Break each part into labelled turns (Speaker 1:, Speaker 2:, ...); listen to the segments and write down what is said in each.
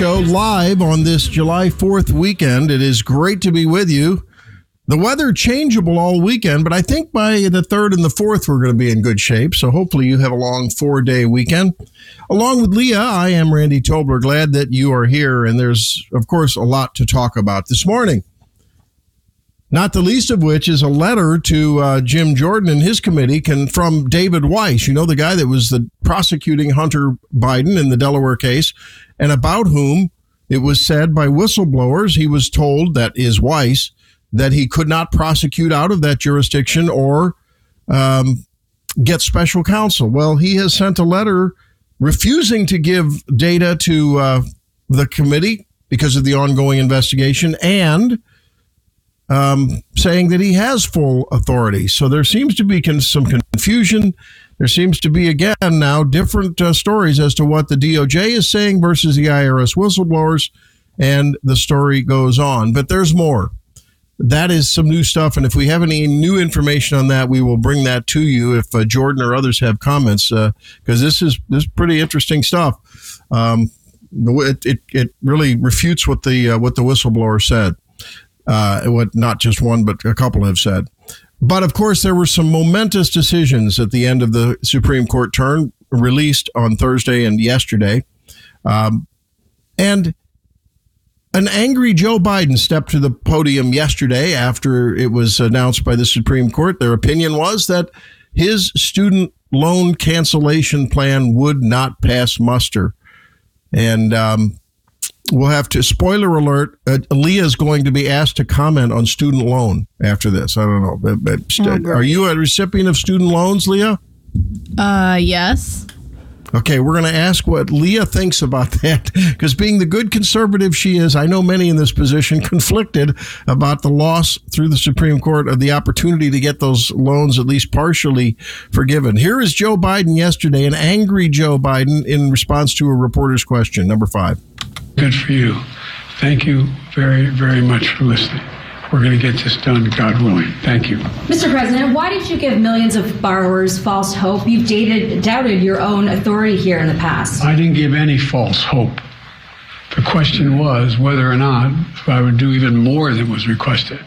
Speaker 1: Show live on this July 4th weekend. It is great to be with you. The weather changeable all weekend, but I think by the 3rd and the 4th we're going to be in good shape. So hopefully you have a long four day weekend. Along with Leah, I am Randy Tobler. Glad that you are here. And there's, of course, a lot to talk about this morning. Not the least of which is a letter to uh, Jim Jordan and his committee can, from David Weiss, you know, the guy that was the prosecuting Hunter Biden in the Delaware case, and about whom it was said by whistleblowers he was told that is Weiss that he could not prosecute out of that jurisdiction or um, get special counsel. Well, he has sent a letter refusing to give data to uh, the committee because of the ongoing investigation and um, saying that he has full authority. So there seems to be con- some confusion. There seems to be, again, now different uh, stories as to what the DOJ is saying versus the IRS whistleblowers, and the story goes on. But there's more. That is some new stuff. And if we have any new information on that, we will bring that to you if uh, Jordan or others have comments, because this is this is pretty interesting stuff. Um, it, it, it really refutes what the uh, what the whistleblower said uh, what not just one, but a couple have said. But of course, there were some momentous decisions at the end of the Supreme Court term released on Thursday and yesterday. Um, and an angry Joe Biden stepped to the podium yesterday after it was announced by the Supreme Court. Their opinion was that his student loan cancellation plan would not pass muster. And um, we'll have to spoiler alert uh, leah is going to be asked to comment on student loan after this. I don't know but, but st- are you a recipient of student loans leah?
Speaker 2: Uh, yes.
Speaker 1: Okay we're going to ask what leah thinks about that because being the good conservative she is i know many in this position conflicted about the loss through the supreme court of the opportunity to get those loans at least partially forgiven here is joe biden yesterday an angry joe biden in response to a reporter's question number five
Speaker 3: Good for you. Thank you very, very much for listening. We're going to get this done, God willing. Thank you.
Speaker 4: Mr. President, why did you give millions of borrowers false hope? You've dated, doubted your own authority here in the past.
Speaker 3: I didn't give any false hope. The question was whether or not I would do even more than was requested.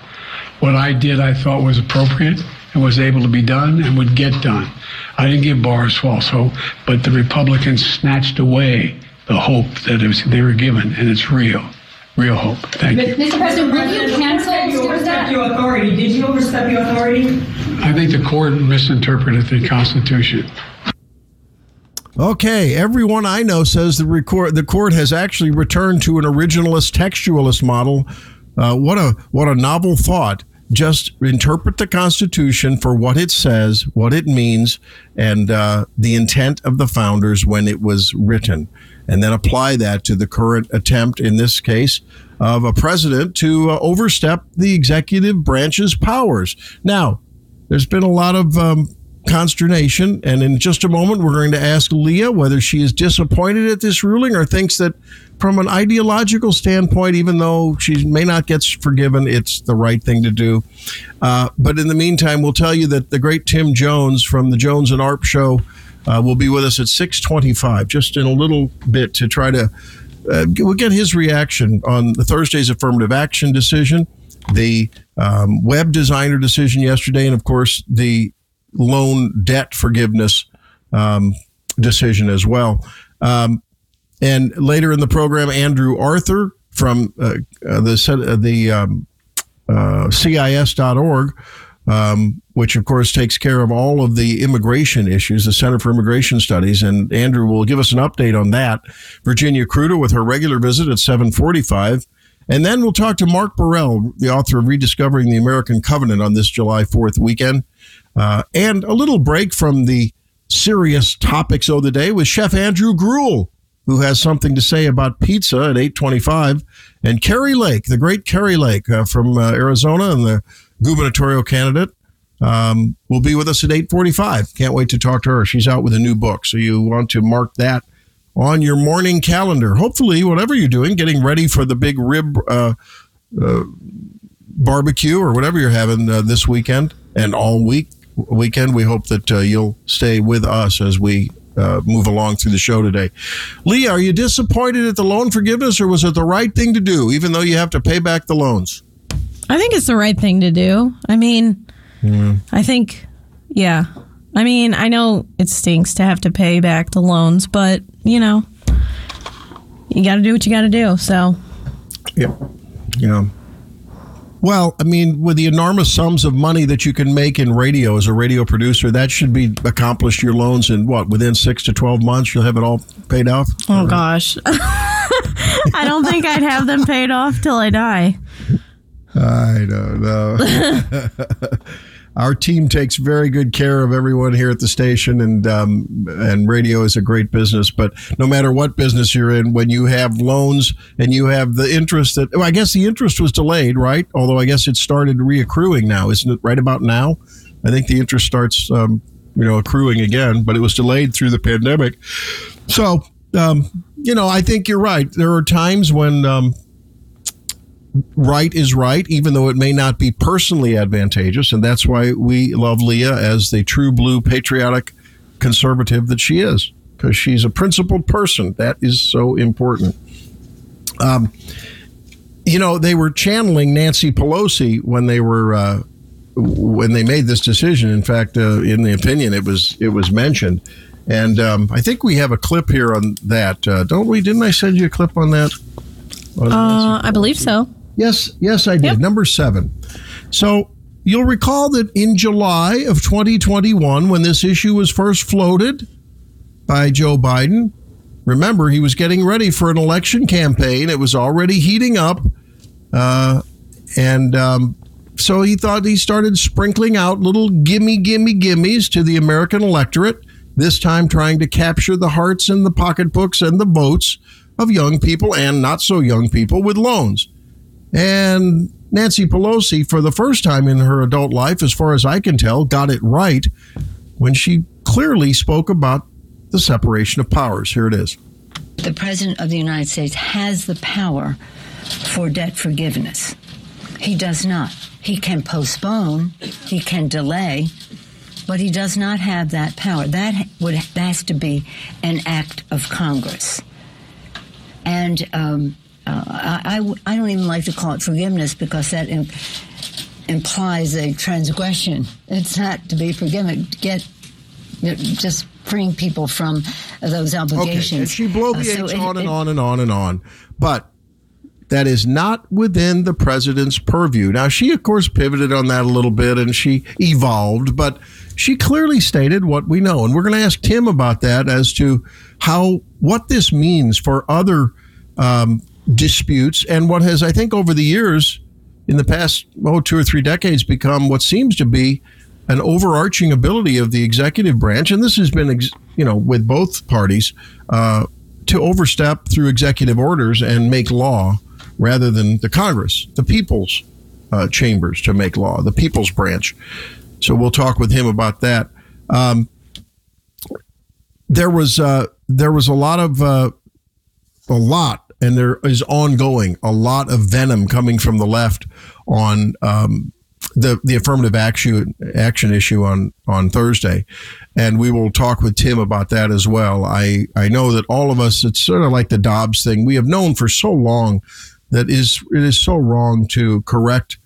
Speaker 3: What I did, I thought was appropriate and was able to be done and would get done. I didn't give borrowers false hope, but the Republicans snatched away the hope that it was, they were given, and it's real, real hope. Thank you.
Speaker 4: Mr. President, will you cancel?
Speaker 5: You
Speaker 4: what is
Speaker 5: overstepped your authority. Did you overstep your authority?
Speaker 3: I think the court misinterpreted the Constitution.
Speaker 1: Okay, everyone I know says the record the court has actually returned to an originalist textualist model. Uh, what a what a novel thought. Just interpret the Constitution for what it says, what it means, and uh, the intent of the founders when it was written, and then apply that to the current attempt, in this case, of a president to uh, overstep the executive branch's powers. Now, there's been a lot of um, consternation. And in just a moment, we're going to ask Leah whether she is disappointed at this ruling or thinks that, from an ideological standpoint, even though she may not get forgiven, it's the right thing to do. Uh, but in the meantime, we'll tell you that the great Tim Jones from the Jones and Arp Show uh, will be with us at 625, just in a little bit to try to uh, we'll get his reaction on the Thursday's affirmative action decision, the um, web designer decision yesterday, and of course the loan debt forgiveness um, decision as well. Um, and later in the program, Andrew Arthur from uh, uh, the uh, the um, uh, CIS.org, um, which of course takes care of all of the immigration issues, the Center for Immigration Studies, and Andrew will give us an update on that. Virginia Kruta with her regular visit at 745. And then we'll talk to Mark Burrell, the author of Rediscovering the American Covenant on this July 4th weekend. Uh, and a little break from the serious topics of the day with Chef Andrew Gruel, who has something to say about pizza at 825. And Kari Lake, the great Kari Lake uh, from uh, Arizona and the gubernatorial candidate, um, will be with us at 845. Can't wait to talk to her. She's out with a new book. So you want to mark that on your morning calendar. Hopefully, whatever you're doing, getting ready for the big rib uh, uh, barbecue or whatever you're having uh, this weekend and all week weekend. We hope that uh, you'll stay with us as we uh, move along through the show today. Lee, are you disappointed at the loan forgiveness, or was it the right thing to do, even though you have to pay back the loans?
Speaker 2: I think it's the right thing to do. I mean, I think, yeah. I mean, I know it stinks to have to pay back the loans, but, you know, you got to do what you got to do. So,
Speaker 1: Yeah. Yeah. Well, I mean, with the enormous sums of money that you can make in radio as a radio producer, that should be accomplished your loans in what, within six to 12 months, you'll have it all paid off?
Speaker 2: oh gosh. I don't think I'd have them paid off till I die.
Speaker 1: I don't know. Our team takes very good care of everyone here at the station, and um, and radio is a great business. But no matter what business you're in, when you have loans and you have the interest that, well, I guess the interest was delayed, right? Although I guess it started reaccruing now, isn't it? Right about now, I think the interest starts, um, you know, accruing again. But it was delayed through the pandemic, so um, you know, I think you're right. There are times when um, right is right, even though it may not be personally advantageous. And that's why we love Leah as the true blue patriotic conservative that she is, because she's a principled person. That is so important. Um, you know, they were channeling Nancy Pelosi when they were. Uh, when they made this decision, in fact, uh, in the opinion, it was it was mentioned, and um, I think we have a clip here on that, uh, don't we? Didn't I send you a clip on that?
Speaker 2: Uh, I believe so.
Speaker 1: Yes, yes, I did.
Speaker 2: Yep.
Speaker 1: Number seven. So you'll recall that in July of 2021, when this issue was first floated by Joe Biden, remember he was getting ready for an election campaign. It was already heating up. Uh, and um, so he thought he started sprinkling out little gimme, gimme, gimmes to the American electorate, this time trying to capture the hearts and the pocketbooks and the votes of young people and not so young people with loans. And Nancy Pelosi, for the first time in her adult life, as far as I can tell, got it right when she clearly spoke about the separation of powers. Here it is.
Speaker 6: the President of the United States has the power for debt forgiveness. He does not. He can postpone, he can delay, but he does not have that power. That would that has to be an act of Congress. And um, uh, I, I, I don't even like to call it forgiveness because that im- implies a transgression. It's not to be forgiven. Get just freeing people from those obligations.
Speaker 1: Okay, and she bloviates
Speaker 6: Uh, so it-
Speaker 1: on and
Speaker 6: it-
Speaker 1: on and on and on. But that is not within the president's purview. Now, she, of course, pivoted on that a little bit and she evolved, but she clearly stated what we know. And we're going to ask Tim about that as to how, what this means for other um, disputes and what has, I think, over the years, in the past, oh, two or three decades, become what seems to be an overarching ability of the executive branch. And this has been, you know, with both parties, uh, to overstep through executive orders and make law rather than the Congress, the people's uh, chambers to make law, the people's branch. So we'll talk with him about that. Um, there was uh, there was a lot of uh, a lot, and there is ongoing a lot of venom coming from the left on um, the the affirmative action action issue on on Thursday, and we will talk with Tim about that as well. I I know that all of us, it's sort of like the Dobbs thing. We have known for so long that is it is so wrong to correct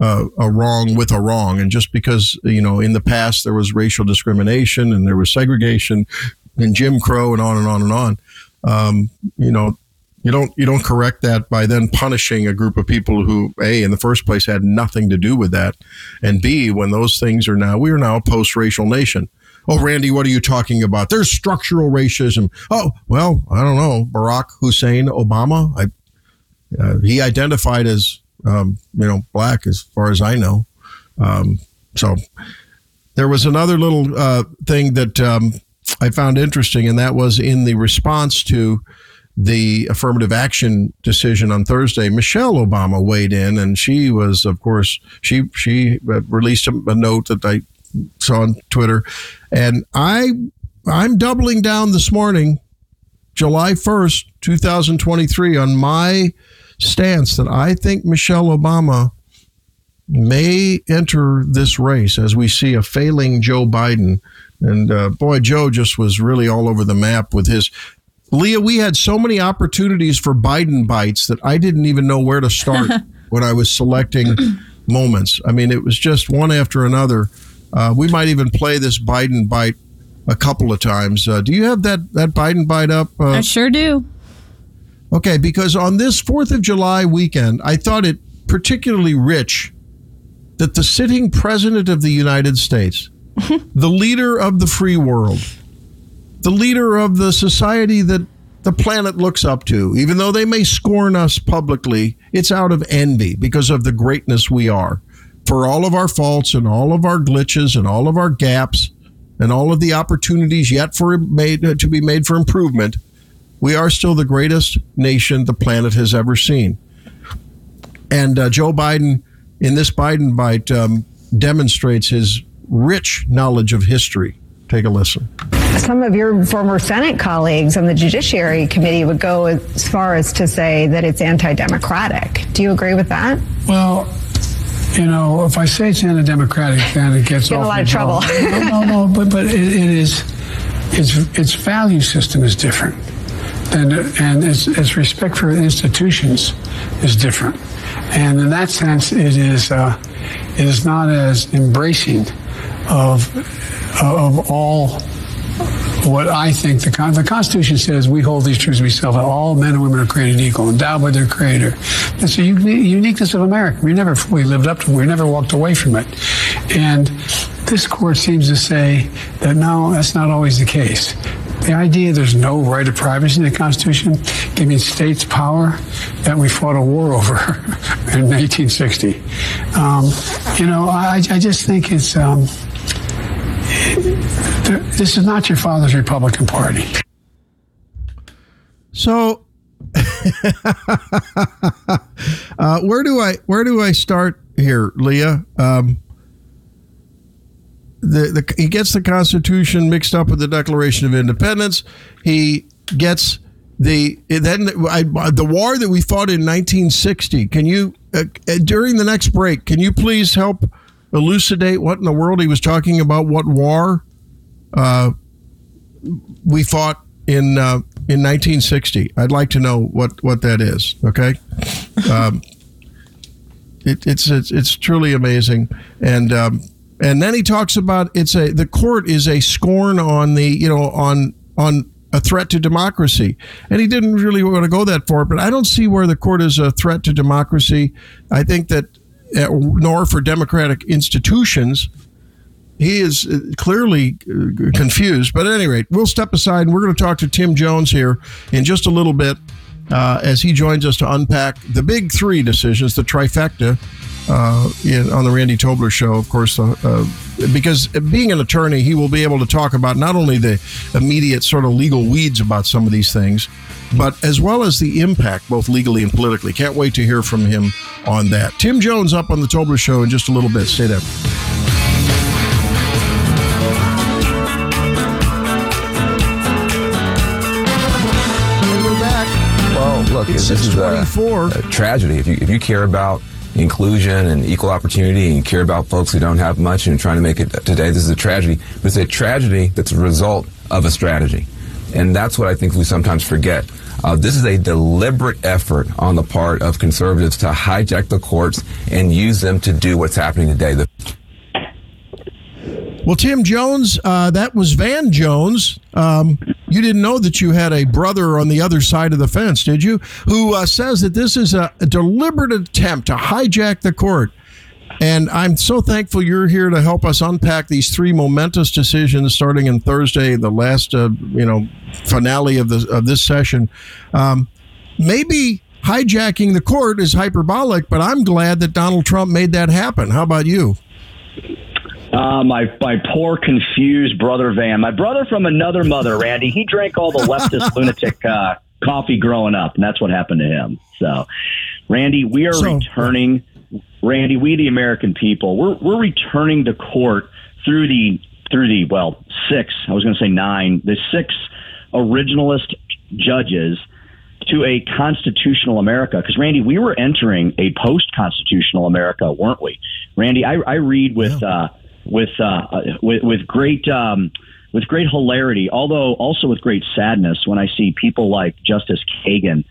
Speaker 1: uh, a wrong with a wrong, and just because you know in the past there was racial discrimination and there was segregation and Jim Crow and on and on and on, um, you know You don't you don't correct that by then punishing a group of people who a in the first place had nothing to do with that, and b when those things are now we are now a post racial nation. Oh, Randy, what are you talking about? There's structural racism. Oh, well, I don't know. Barack Hussein Obama, I, uh, he identified as um, you know black as far as I know. Um, so there was another little uh, thing that um, I found interesting, and that was in the response to the affirmative action decision on Thursday. Michelle Obama weighed in, and she was, of course, she she uh, released a, a note that I saw on Twitter, and I I'm doubling down this morning, July first, two thousand twenty three, on my stance that I think Michelle Obama may enter this race as we see a failing Joe Biden. And uh, boy, Joe just was really all over the map with his. Leah, we had so many opportunities for Biden bites that I didn't even know where to start when I was selecting moments. I mean, it was just one after another. Uh, we might even play this Biden bite a couple of times. Uh, do you have that, that Biden bite up? Uh,
Speaker 2: I sure do.
Speaker 1: Okay, because on this 4th of July weekend, I thought it particularly rich that the sitting president of the United States, the leader of the free world, the leader of the society that the planet looks up to, even though they may scorn us publicly, it's out of envy because of the greatness we are. For all of our faults and all of our glitches and all of our gaps and all of the opportunities yet for made to be made for improvement, we are still the greatest nation the planet has ever seen. And uh, Joe Biden, in this Biden bite, um, demonstrates his rich knowledge of history. Take a listen.
Speaker 7: Some of your former Senate colleagues on the Judiciary Committee would go as far as to say that it's anti democratic. Do you agree with that?
Speaker 3: Well, you know, if I say it's anti-democratic, then it gets
Speaker 7: Get in a lot of trouble.
Speaker 3: no, no, no, but but it, it is its its value system is different, and and its, its respect for institutions is different, and in that sense, it is uh, it is not as embracing of of all what I think the, the Constitution says we hold these truths to be self. All men and women are created equal, endowed by their Creator. A uni- uniqueness of America. We never fully lived up to it. We never walked away from it. And this court seems to say that no, that's not always the case. The idea there's no right of privacy in the Constitution, giving states power that we fought a war over in 1960. Um, you know, I, I just think it's. Um, this is not your father's Republican Party.
Speaker 1: So, uh, where do I where do I start here, Leah? Um, the, the he gets the Constitution mixed up with the Declaration of Independence. He gets the then I, the war that we fought in 1960. Can you uh, uh, during the next break? Can you please help elucidate what in the world he was talking about? What war uh, we fought in uh, in 1960? I'd like to know what what that is. Okay. Um, it, it's, it's it's truly amazing, and um, and then he talks about it's a the court is a scorn on the you know on on a threat to democracy, and he didn't really want to go that far. But I don't see where the court is a threat to democracy. I think that nor for democratic institutions. He is uh, clearly uh, confused. But at any rate, we'll step aside and we're going to talk to Tim Jones here in just a little bit uh, as he joins us to unpack the big three decisions, the trifecta, uh, in, on the Randy Tobler show, of course, uh, uh, because being an attorney, he will be able to talk about not only the immediate sort of legal weeds about some of these things, but as well as the impact, both legally and politically. Can't wait to hear from him on that. Tim Jones up on the Tobler show in just a little bit. Stay there. We're back.
Speaker 8: Well, look,
Speaker 1: It's
Speaker 8: this is a, a tragedy. If you if you care about inclusion and equal opportunity and care about folks who don't have much and trying to make it today, this is a tragedy. But it's a tragedy that's a result of a strategy, and that's what I think we sometimes forget. Uh, this is a deliberate effort on the part of conservatives to hijack the courts and use them to do what's happening today. The
Speaker 1: Well, Tim Jones, uh, that was Van Jones. Um, you didn't know that you had a brother on the other side of the fence, did you? Who uh, says that this is a, a deliberate attempt to hijack the court. And I'm so thankful you're here to help us unpack these three momentous decisions starting on Thursday, the last, uh, you know, finale of the of this session. Um, maybe hijacking the court is hyperbolic, but I'm glad that Donald Trump made that happen. How about you?
Speaker 9: Uh, my my poor confused brother Van, my brother from another mother, Randy. He drank all the leftist lunatic uh, coffee growing up, and that's what happened to him. So, Randy, we are
Speaker 1: So-
Speaker 9: returning. Randy, we the American people, we're we're returning to court through the through the well six. I was going to say nine. The six originalist judges to a constitutional America. Because Randy, we were entering a post-constitutional America, weren't we? Randy, I, I read with uh, with, uh, with with great um, with great hilarity, although also with great sadness when I see people like Justice Kagan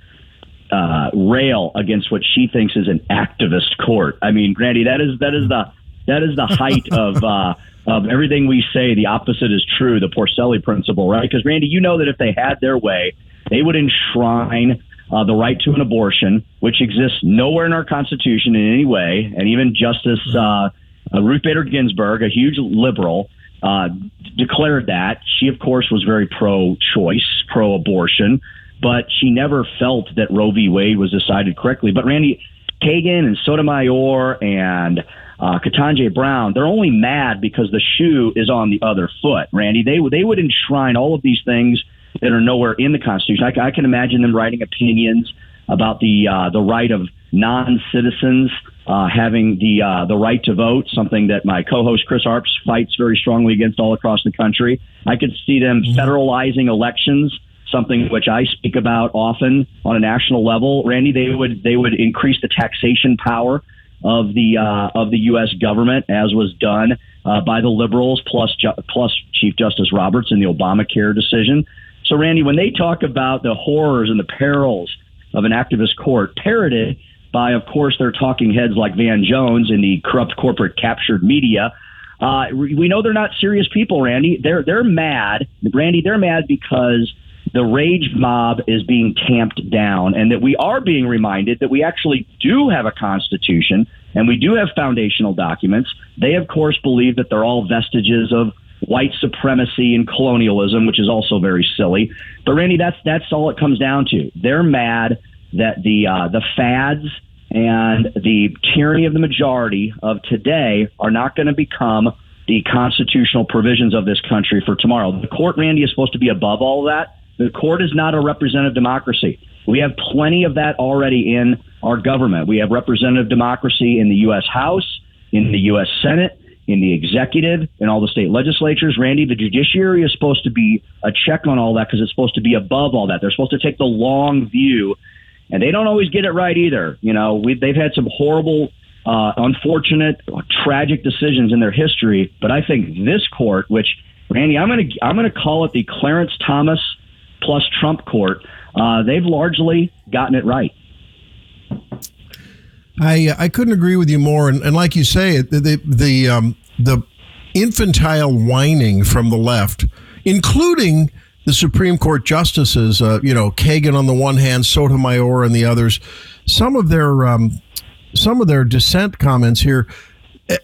Speaker 9: uh, rail against what she thinks is an activist court. I mean, Randy, that is that is the that is the height of. Uh, of everything we say, the opposite is true. The Porcelli principle, right? Because Randy, you know that if they had their way, they would enshrine uh, the right to an abortion, which exists nowhere in our Constitution in any way. And even Justice uh, uh, Ruth Bader Ginsburg, a huge liberal, uh, declared that. She, of course, was very pro choice, pro abortion, but she never felt that Roe v. Wade was decided correctly. But Randy Kagan and Sotomayor and uh, Ketanji Brown, they're only mad because the shoe is on the other foot. Randy, they they would enshrine all of these things that are nowhere in the Constitution. I, I can imagine them writing opinions about the uh, the right of non citizens uh, having the uh, the right to vote, something that my co-host Chris Arps fights very strongly against all across the country. I could see them federalizing elections, something which I speak about often on a national level. Randy, they would they would increase the taxation power of the uh, of the U.S. government, as was done uh, by the liberals, plus ju- plus Chief Justice Roberts in the Obamacare decision. So, Randy, when they talk about the horrors and the perils of an activist court, parroted by, of course, their talking heads like Van Jones and the corrupt corporate captured media. Uh, we know they're not serious people, Randy. They're they're mad, Randy. They're mad because the rage mob is being tamped down, and that we are being reminded that we actually do have a constitution and we do have foundational documents. They, of course, believe that they're all vestiges of white supremacy and colonialism, which is also very silly. But Randy, that's that's all it comes down to. They're mad that the uh, the fads and the tyranny of the majority of today are not going to become the constitutional provisions of this country for tomorrow. The court, Randy, is supposed to be above all that. The court is not a representative democracy. We have plenty of that already in our government. We have representative democracy in the U.S. House, in the U.S. Senate, in the executive, in all the state legislatures. Randy, the judiciary is supposed to be a check on all that because it's supposed to be above all that. They're supposed to take the long view, and they don't always get it right either. You know, we, they've had some horrible, uh, unfortunate, tragic decisions in their history, but I think this court, which Randy, I'm going to I'm going to call it the Clarence Thomas plus Trump court. Uh, they've largely gotten it right.
Speaker 1: I I couldn't agree with you more, and, and like you say, the the the, um, the infantile whining from the left, including the Supreme Court justices, uh, you know, Kagan on the one hand, Sotomayor and the others, some of their um, some of their dissent comments here,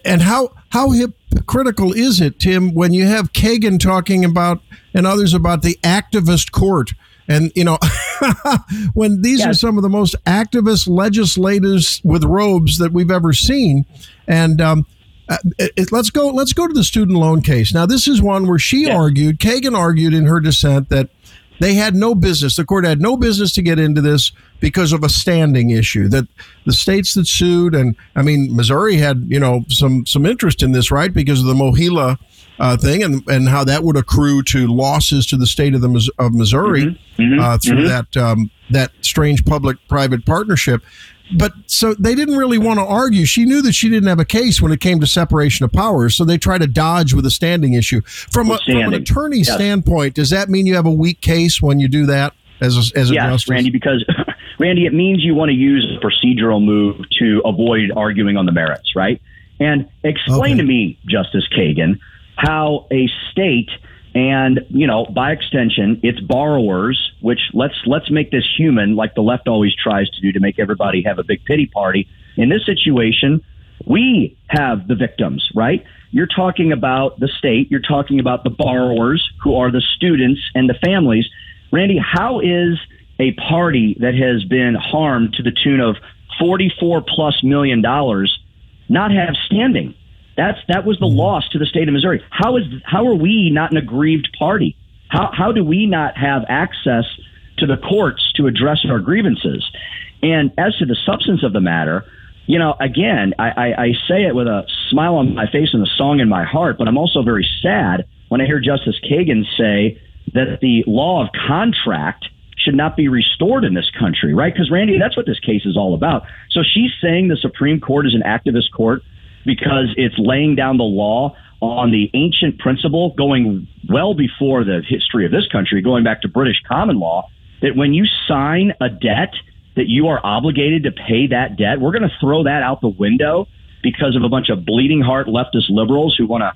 Speaker 1: and how how hypocritical is it, Tim, when you have Kagan talking about and others about the activist court, and you know, when these are some of the most activist legislators with robes that we've ever seen, and um, uh, it- it- let's go. Let's go to the student loan case. Now, this is one where she argued, Kagan argued in her dissent that they had no business. The court had no business to get into this because of a standing issue. That the states that sued, and I mean, Missouri had you know some some interest in this, right? Because of the MOHELA uh, thing, and and how that would accrue to losses to the state of the of Missouri uh, through
Speaker 9: mhm.
Speaker 1: that um, that strange public private partnership. But so they didn't really want to argue. She knew that she didn't have a case when it came to separation of powers, so they tried to dodge with a standing issue. From, a, from an
Speaker 9: Standing.
Speaker 1: attorney's
Speaker 9: Yes.
Speaker 1: standpoint, does that mean you have a weak case when you do that as a, as a
Speaker 9: yes,
Speaker 1: justice?
Speaker 9: Randy, because Randy, it means you want to use a procedural move to avoid arguing on the merits, right? And explain
Speaker 1: Okay.
Speaker 9: to me, Justice Kagan, how a state and you know, by extension, it's borrowers. Which let's let's make this human, like the left always tries to do, to make everybody have a big pity party. In this situation, we have the victims, right? You're talking about the state. You're talking about the borrowers, who are the students and the families. Randy, how is a party that has been harmed to the tune of 44 plus million dollars not have standing? That's that was the hmm. loss to the state of Missouri. How is how are we not an aggrieved party? How how do we not have access to the courts to address our grievances? And as to the substance of the matter, you know, again, I, I, I say it with a smile on my face and a song in my heart, but I'm also very sad when I hear Justice Kagan say that the law of contract should not be restored in this country, right? Because, Randy, that's what this case is all about. So she's saying the Supreme Court is an activist court because it's laying down the law on the ancient principle going well before the history of this country, going back to British common law, that when you sign a debt, that you are obligated to pay that debt. We're going to throw that out the window because of a bunch of bleeding heart leftist liberals who want to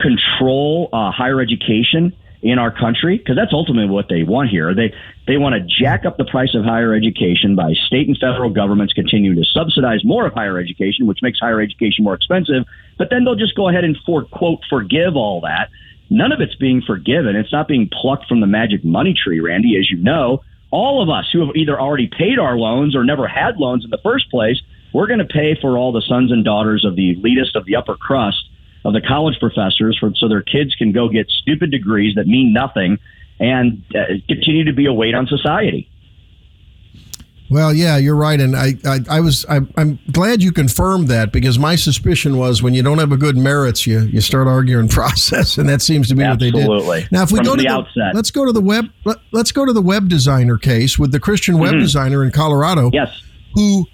Speaker 9: control uh, higher education in our country because that's ultimately what they want here. They they want to jack up the price of higher education by state and federal governments continuing to subsidize more of higher education, which makes higher education more expensive. But then they'll just go ahead and for quote forgive all that. None of it's being forgiven. It's not being plucked from the magic money tree, Randy, as you know. All of us who have either already paid our loans or never had loans in the first place, we're going to pay for all the sons and daughters of the elitist of the upper crust of the college professors for, so their kids can go get stupid degrees that mean nothing and uh, continue to be a weight on society.
Speaker 1: Well, yeah, you're right, and I, I, I was, I, I'm glad you confirmed that because my suspicion was when you don't have a good merits, you you start arguing process, and that seems to be
Speaker 9: Absolutely.
Speaker 1: what they did. Absolutely now, if we
Speaker 9: From
Speaker 1: go to
Speaker 9: the outset.
Speaker 1: let's go to the web, let, us go to the web designer case with the Christian web
Speaker 9: Mhm.
Speaker 1: designer in Colorado,
Speaker 9: yes,
Speaker 1: who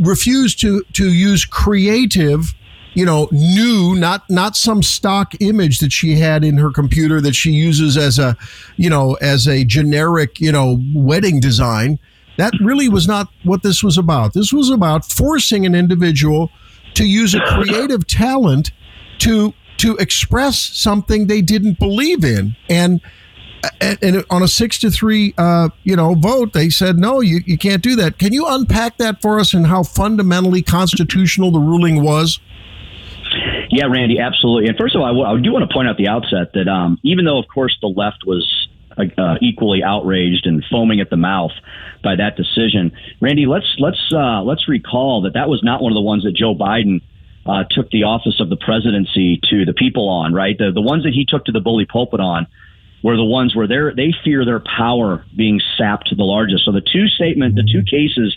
Speaker 1: refused to to use creative you know new not not some stock image that she had in her computer that she uses as a you know as a generic you know wedding design that really was not what this was about this was about forcing an individual to use a creative talent to to express something they didn't believe in and and, on a six to three, uh, you know, vote, they said no, you, you can't do that. Can you unpack that for us and how fundamentally constitutional the ruling was?
Speaker 9: Yeah, Randy, absolutely. And first of all, I, do want to point out the outset that um, even though, of course, the left was uh, uh, equally outraged and foaming at the mouth by that decision, Randy, let's let's uh, let's recall that that was not one of the ones that Joe Biden uh, took the office of the presidency to the people on. Right, the the ones that he took to the bully pulpit on were the ones where they they fear their power being sapped to the largest. So the two statement, the two cases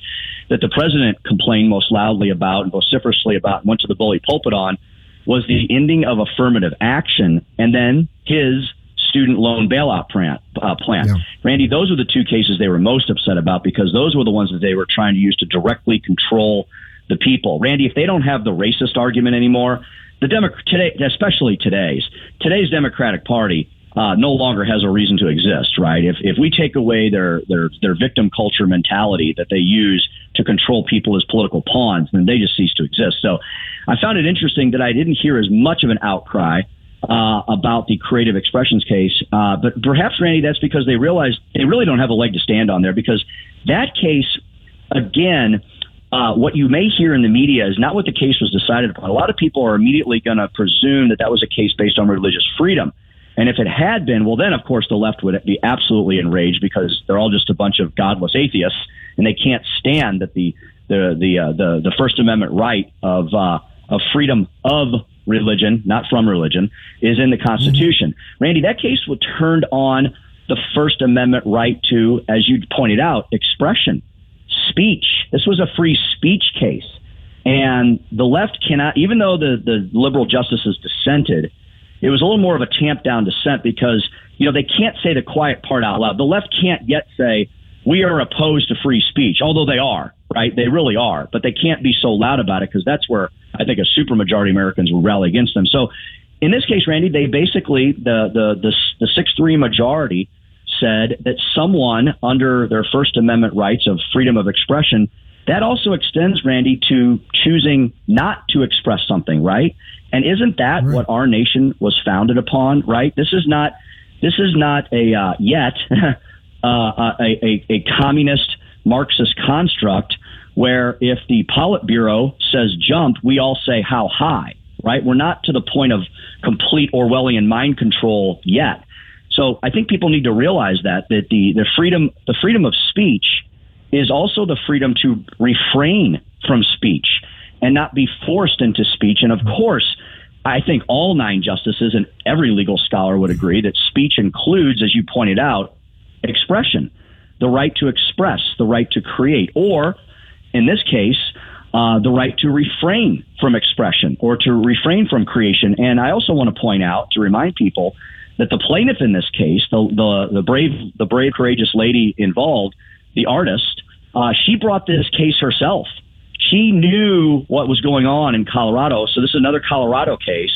Speaker 9: that the president complained most loudly about and vociferously about, and went to the bully pulpit on, was the ending of affirmative action and then his student loan bailout plan. Uh, plan. Randy, those were the two cases they were most upset about because those were the ones that they were trying to use to directly control the people. Randy, if they don't have the racist argument anymore, the Demo- today, especially today's today's Democratic Party. Uh, no longer has a reason to exist, right? If if we take away their their their victim culture mentality that they use to control people as political pawns, then they just cease to exist. So, I found it interesting that I didn't hear as much of an outcry uh, about the creative expressions case, uh, but perhaps Randy, that's because they realized they really don't have a leg to stand on there because that case, again. Uh, what you may hear in the media is not what the case was decided upon. A lot of people are immediately going to presume that that was a case based on religious freedom. And if it had been, well, then of course the left would be absolutely enraged because they're all just a bunch of godless atheists, and they can't stand that the the the uh, the, the First Amendment right of uh, of freedom of religion, not from religion, is in the Constitution. Randy, that case was turned on the First Amendment right to, as you pointed out, expression, speech. This was a free speech case. And the left cannot, even though the, the liberal justices dissented, it was a little more of a tamp down dissent because, you know, they can't say the quiet part out loud. The left can't yet say, we are opposed to free speech, although they are, right? They really are, but they can't be so loud about it because that's where I think a supermajority of Americans will rally against them. So in this case, Randy, they basically, the, the, the, the 6 3 majority said that someone under their First Amendment rights of freedom of expression, that also extends, Randy, to choosing not to express something, right? And isn't that what our nation was founded upon, right? This is not this is not a uh, yet uh, a, a, a communist Marxist construct where if the Politburo says jump, we all say how high, right? We're not to the point of complete Orwellian mind control yet. So I think people need to realize that that the, the freedom the freedom of speech is also the freedom to refrain from speech and not be forced into speech. And of course, I think all nine justices and every legal scholar would agree that speech includes, as you pointed out, expression, the right to express, the right to create, or in this case, uh, the right to refrain from expression or to refrain from creation. And I also want to point out to remind people that the plaintiff in this case, the the, the brave, the brave, courageous lady involved, the artist, uh, she brought this case herself. She knew what was going on in Colorado, so this is another Colorado case.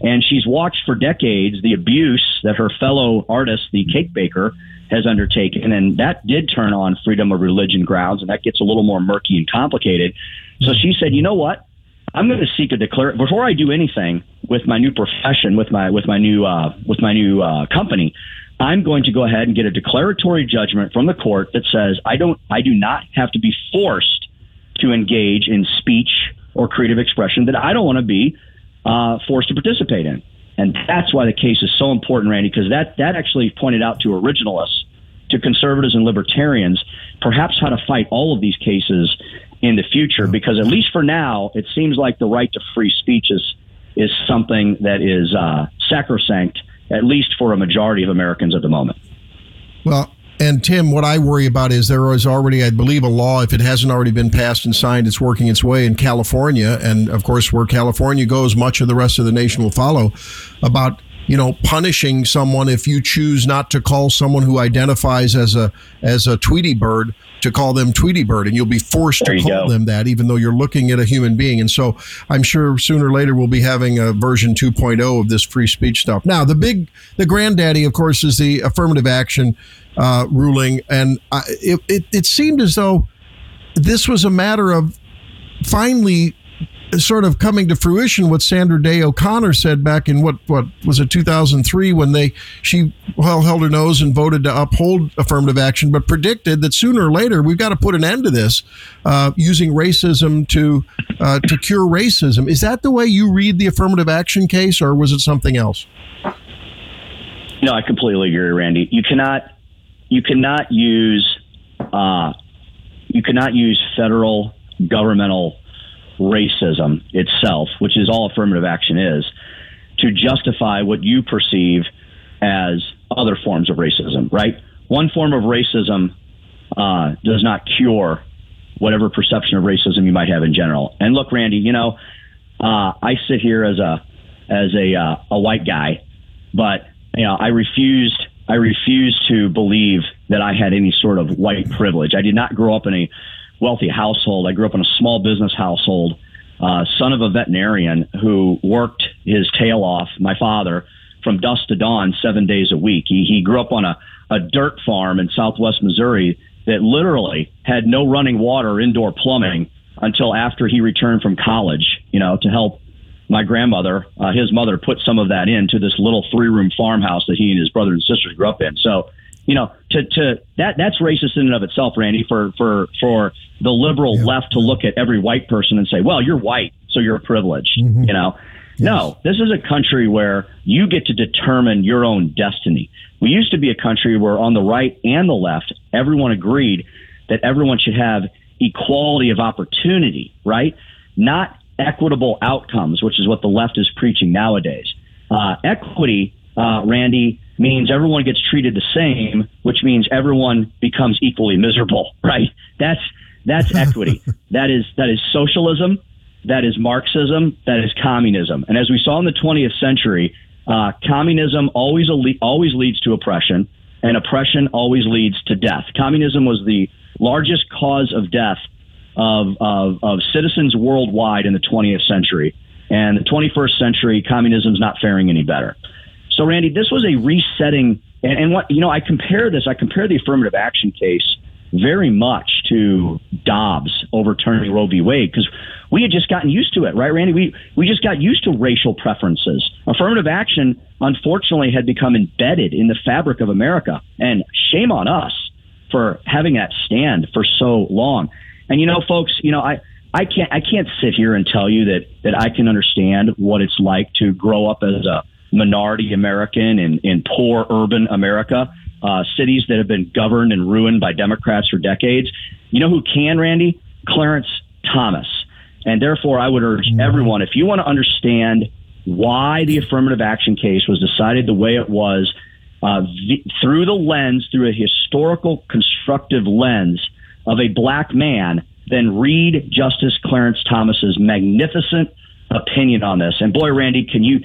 Speaker 9: And she's watched for decades the abuse that her fellow artist, the cake baker, has undertaken. And that did turn on freedom of religion grounds, and that gets a little more murky and complicated. So she said, you know what? I'm going to seek a declare before I do anything with my new profession, with my with my new uh, with my new uh, company. I'm going to go ahead and get a declaratory judgment from the court that says I don't I do not have to be forced to engage in speech or creative expression that I don't want to be uh, forced to participate in. And that's why the case is so important, Randy, because that, that actually pointed out to originalists, to conservatives and libertarians, perhaps how to fight all of these cases in the future. Because at least for now, it seems like the right to free speech is, is something that is uh, sacrosanct, at least for a majority of Americans at the moment.
Speaker 1: Well, and Tim, what I worry about is there is already, I believe, a law. If it hasn't already been passed and signed, it's working its way in California. And of course, where California goes, much of the rest of the nation will follow about you know punishing someone if you choose not to call someone who identifies as a as a Tweety bird to call them Tweety bird, and you'll be forced
Speaker 9: There
Speaker 1: to call
Speaker 9: go.
Speaker 1: them that, even though you're looking at a human being. And so, I'm sure sooner or later we'll be having a version 2.0 of this free speech stuff. Now, the big, the granddaddy, of course, is the affirmative action uh, ruling, and I, it, it it seemed as though this was a matter of finally sort of coming to fruition what Sandra Day O'Connor said back in what what was it 2003 when they she well held her nose and voted to uphold affirmative action but predicted that sooner or later we've got to put an end to this uh, using racism to uh, to cure racism is that the way you read the affirmative action case or was it something else
Speaker 9: No, I completely agree, Randy. You cannot you cannot use uh, you cannot use federal governmental racism itself, which is all affirmative action is, to justify what you perceive as other forms of racism. Right? One form of racism uh, does not cure whatever perception of racism you might have in general. And look, Randy, you know, uh, I sit here as a as a uh, a white guy, but you know, I refused I refused to believe that I had any sort of white privilege. I did not grow up in a wealthy household. I grew up in a small business household, uh, son of a veterinarian who worked his tail off. My father from dusk to dawn, seven days a week. He he grew up on a a dirt farm in Southwest Missouri that literally had no running water or indoor plumbing until after he returned from college. You know, to help my grandmother, uh, his mother, put some of that into this little three room farmhouse that he and his brothers and sisters grew up in. So, you know, to, to that that's racist in and of itself, Randy, for for for the liberal left to look at every white person and say, well, you're white, so you're privileged. You know, no, this is a country where you get to determine your own destiny. We used to be a country where on the right and the left, everyone agreed that everyone should have equality of opportunity, right? Not equitable outcomes, which is what the left is preaching nowadays. Uh, equity, uh, Randy, means everyone gets treated the same, which means everyone becomes equally miserable, right? That's that's equity. that is that is socialism. That is Marxism. That is communism. And as we saw in the 20th century, uh, communism always always leads to oppression, and oppression always leads to death. Communism was the largest cause of death of, of, of citizens worldwide in the 20th century. And the 21st century, communism's not faring any better. So, Randy, this was a resetting. And, and what, you know, I compare this, I compare the affirmative action case very much to Dobbs overturning Roe v. Wade because we had just gotten used to it, right, Randy? We we just got used to racial preferences. Affirmative action, unfortunately, had become embedded in the fabric of America, and shame on us for having that stand for so long. And you know, folks, you know, I. I can't I can't sit here and tell you that that I can understand what it's like to grow up as a minority American in, in poor urban America, uh, cities that have been governed and ruined by Democrats for decades. You know who can, Randy? Clarence Thomas. And therefore, I would urge everyone if you want to understand why the affirmative action case was decided the way it was, uh, the, through the lens, through a historical constructive lens of a black man, then read Justice Clarence Thomas's magnificent opinion on this. And boy, Randy, can you,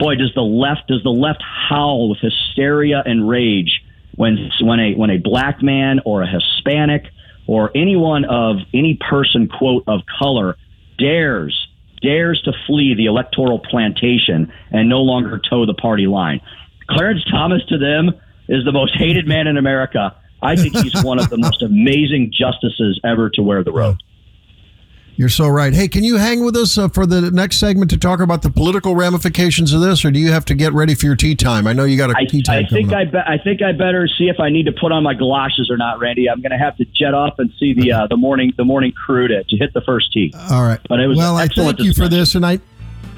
Speaker 9: boy, does the left does the left howl with hysteria and rage when when a when a black man or a Hispanic or anyone of any person quote of color dares dares to flee the electoral plantation and no longer toe the party line. Clarence Thomas to them is the most hated man in America. I think he's one of the most amazing justices ever to wear the robe.
Speaker 1: You're so right. Hey, can you hang with us uh, for the next segment to talk about the political ramifications of this, or do you have to get ready for your tea time? I know you got a
Speaker 9: I,
Speaker 1: tea time.
Speaker 9: I think I, be, I think I better see if I need to put on my galoshes or not, Randy. I'm going to have to jet off and see the uh, the morning the morning crew to, to hit the first tee.
Speaker 1: All right.
Speaker 9: But it was
Speaker 1: well, I thank you for this, and I,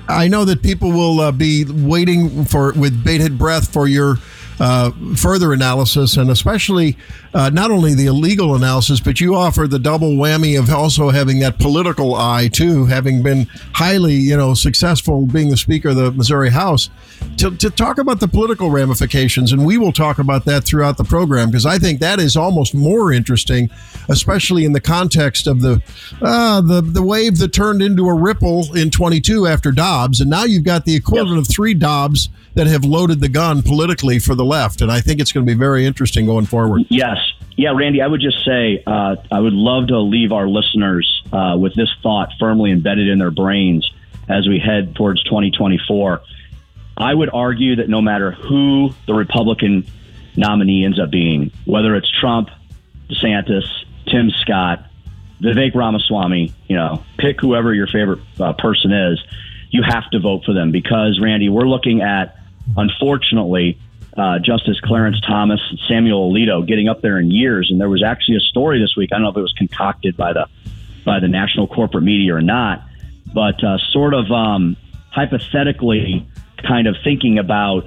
Speaker 1: I know that people will uh, be waiting for with bated breath for your uh, further analysis, and especially uh, not only the illegal analysis, but you offer the double whammy of also having that political eye too, having been highly, you know, successful being the Speaker of the Missouri House, to, to talk about the political ramifications, and we will talk about that throughout the program because I think that is almost more interesting, especially in the context of the uh, the the wave that turned into a ripple in 22 after Dobbs, and now you've got the equivalent of three Dobbs that have loaded the gun politically for the left, and I think it's going to be very interesting going forward.
Speaker 9: Yes. Yeah, Randy, I would just say uh, I would love to leave our listeners uh, with this thought firmly embedded in their brains as we head towards 2024. I would argue that no matter who the Republican nominee ends up being, whether it's Trump, DeSantis, Tim Scott, Vivek Ramaswamy, you know, pick whoever your favorite uh, person is, you have to vote for them because, Randy, we're looking at, unfortunately, uh, Justice Clarence Thomas and Samuel Alito getting up there in years. And there was actually a story this week. I don't know if it was concocted by the by the national corporate media or not, but uh, sort of um, hypothetically, kind of thinking about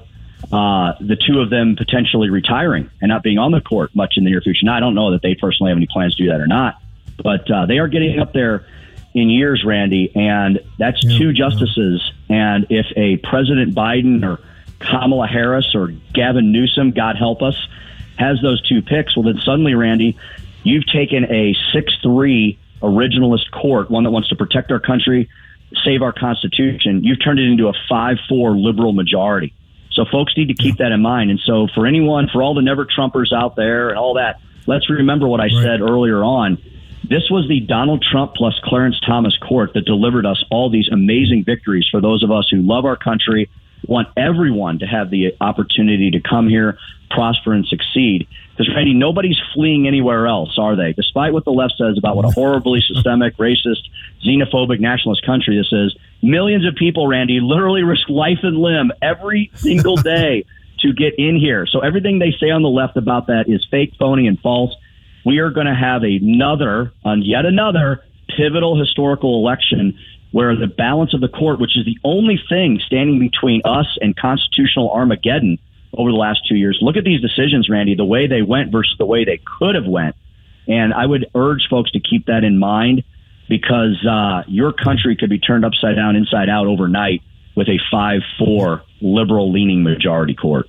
Speaker 9: uh, the two of them potentially retiring and not being on the court much in the near future. Now, I don't know that they personally have any plans to do that or not, but uh, they are getting up there in years, Randy, and that's two justices. And if a President Biden or Kamala Harris or Gavin Newsom, God help us, has those two picks, well, then suddenly, Randy, you've taken a 6 3 originalist court, one that wants to protect our country, save our Constitution. You've turned it into a 5 4 liberal majority. So folks need to keep that in mind. And so for anyone, for all the never Trumpers out there and all that, let's remember what I said earlier on. This was the Donald Trump plus Clarence Thomas court that delivered us all these amazing victories for those of us who love our country, want everyone to have the opportunity to come here, prosper, and succeed. Because, Randy, nobody's fleeing anywhere else, are they? Despite what the left says about what a horribly systemic, racist, xenophobic, nationalist country this is, millions of people, Randy, literally risk life and limb every single day to get in here. So everything they say on the left about that is fake, phony, and false. We are going to have another, on yet another pivotal historical election where the balance of the court, which is the only thing standing between us and constitutional Armageddon over the last two years. Look at these decisions, Randy, the way they went versus the way they could have went. And I would urge folks to keep that in mind because uh, your country could be turned upside down, inside out overnight with a 5 4 liberal leaning majority court.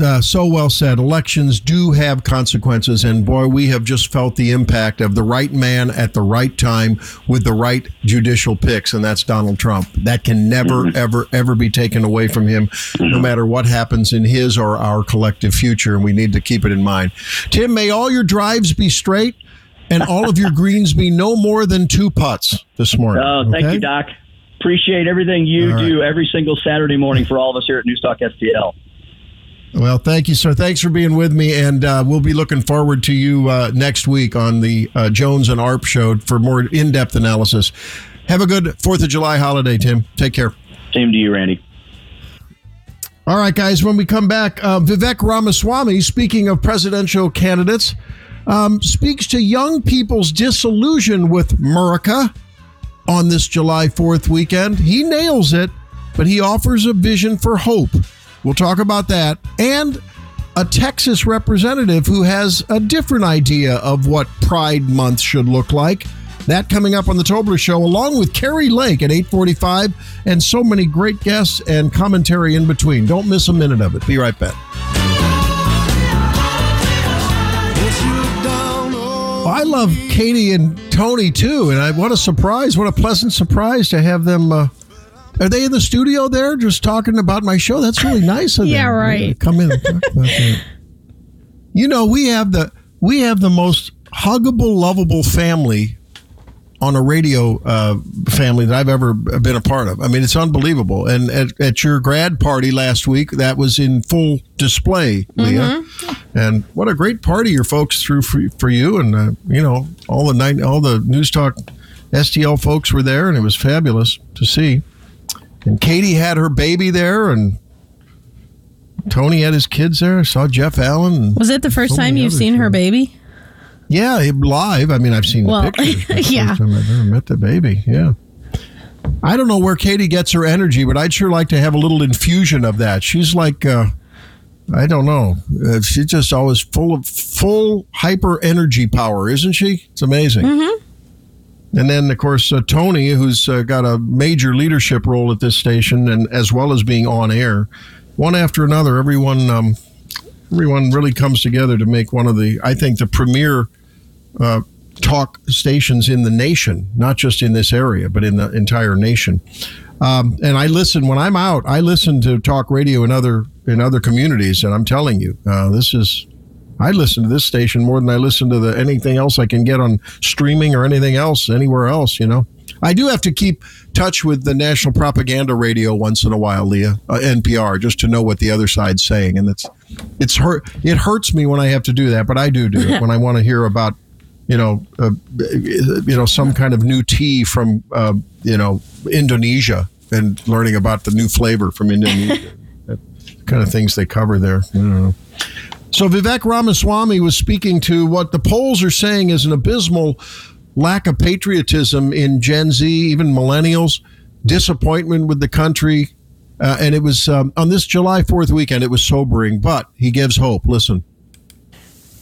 Speaker 1: Uh, so well said. Elections do have consequences, and boy, we have just felt the impact of the right man at the right time with the right judicial picks, and that's Donald Trump. That can never, ever, ever be taken away from him, no matter what happens in his or our collective future, and we need to keep it in mind. Tim, may all your drives be straight and all of your greens be no more than two putts this morning.
Speaker 9: Oh, thank
Speaker 1: okay?
Speaker 9: you, Doc. Appreciate everything you
Speaker 1: right.
Speaker 9: do every single Saturday morning for all of us here at Newstalk STL.
Speaker 1: Well, thank you, sir. Thanks for being with me, and uh, we'll be looking forward to you uh, next week on the uh, Jones and Arp show for more in-depth analysis. Have a good Fourth of July holiday, Tim. Take care.
Speaker 9: Same to you, Randy.
Speaker 1: All right, guys. When we come back, uh, Vivek Ramaswamy, speaking of presidential candidates, um, speaks to young people's disillusion with America on this July 4th weekend. He nails it, but he offers a vision for hope. We'll talk about that. And a Texas representative who has a different idea of what Pride Month should look like. That coming up on the Tobler Show, along with Kari Lake at 845, and so many great guests and commentary in between. Don't miss a minute of it. Be right back. I love Katie and Tony too, and I what a surprise! What a pleasant surprise to have them. Uh, are they in the studio there, just talking about my show? That's really nice of them.
Speaker 2: Yeah, right.
Speaker 1: Come in and talk about that. You know, we have the we have the most huggable, lovable family on a radio uh, family that I've ever been a part of. I mean, it's unbelievable. And at, at your grad party last week, that was in full display, Leah. And what a great party your folks threw for, for you. And uh, you know, all the night, all the News Talk STL folks were there, and it was fabulous to see. And Katie had her baby there, and Tony had his kids there. I saw Jeff Allen.
Speaker 2: Was it the first
Speaker 1: so
Speaker 2: time you've seen her baby?
Speaker 1: Yeah, live. I mean, I've seen
Speaker 2: Well,
Speaker 1: the pictures. The
Speaker 2: yeah.
Speaker 1: First time I've ever met the baby. Yeah. I don't know where Katie gets her energy, but I'd sure like to have a little infusion of that. She's like, uh, I don't know. Uh, she's just always full of full hyper energy power, isn't she? It's amazing. And then, of course, uh, Tony, who's uh, got a major leadership role at this station, and as well as being on air, one after another, everyone, um, everyone really comes together to make one of the, I think, the premier uh, talk stations in the nation, not just in this area, but in the entire nation. Um, and I listen when I'm out. I listen to talk radio in other in other communities, and I'm telling you, uh, this is. I listen to this station more than I listen to the anything else I can get on streaming or anything else anywhere else. You know, I do have to keep touch with the national propaganda radio once in a while, Leah, uh, NPR, just to know what the other side's saying, and it's it's hurt. It hurts me when I have to do that, but I do do it when I want to hear about you know, uh, you know, some kind of new tea from, uh, you know, Indonesia and learning about the new flavor from Indonesia. kind of things they cover there. So Vivek Ramaswamy was speaking to what the polls are saying is an abysmal lack of patriotism in Gen Z, even millennials, disappointment with the country. Uh, and it was um, on this July 4th weekend, it was sobering, but he gives hope. Listen.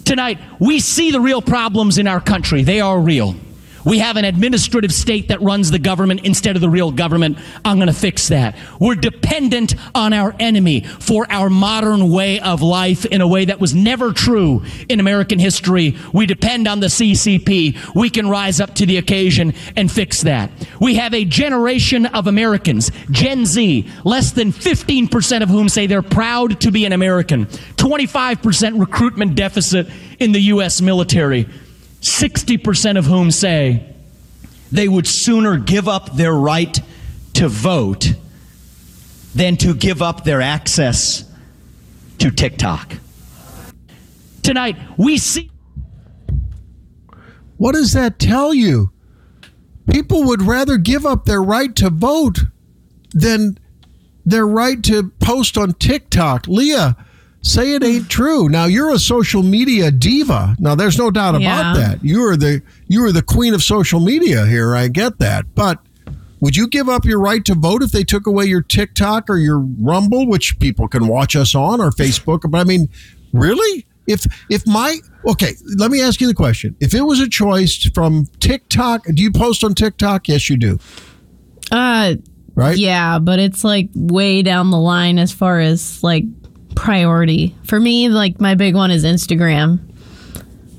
Speaker 10: Tonight, we see the real problems in our country. They are real. We have an administrative state that runs the government instead of the real government. I'm going to fix that. We're dependent on our enemy for our modern way of life in a way that was never true in American history. We depend on the CCP. We can rise up to the occasion and fix that. We have a generation of Americans, Gen Z, less than 15% of whom say they're proud to be an American, 25% recruitment deficit in the U.S. military. 60% of whom say
Speaker 11: they would sooner give up their right to vote than to give up their access to TikTok.
Speaker 10: Tonight, we see.
Speaker 1: What does that tell you? People would rather give up their right to vote than their right to post on TikTok. Leah, say it ain't true. Now you're a social media diva. Now there's no doubt about
Speaker 2: Yeah.
Speaker 1: that. You are the you are the queen of social media here. I get that. But would you give up your right to vote if they took away your TikTok or your Rumble, which people can watch us on, or Facebook? But I mean, really? If if my okay, let me ask you the question. If it was a choice from TikTok, do you post on TikTok? Yes, you do.
Speaker 2: Uh,
Speaker 1: right?
Speaker 2: Yeah, but it's like way down the line as far as like priority. For me, like my big one is Instagram.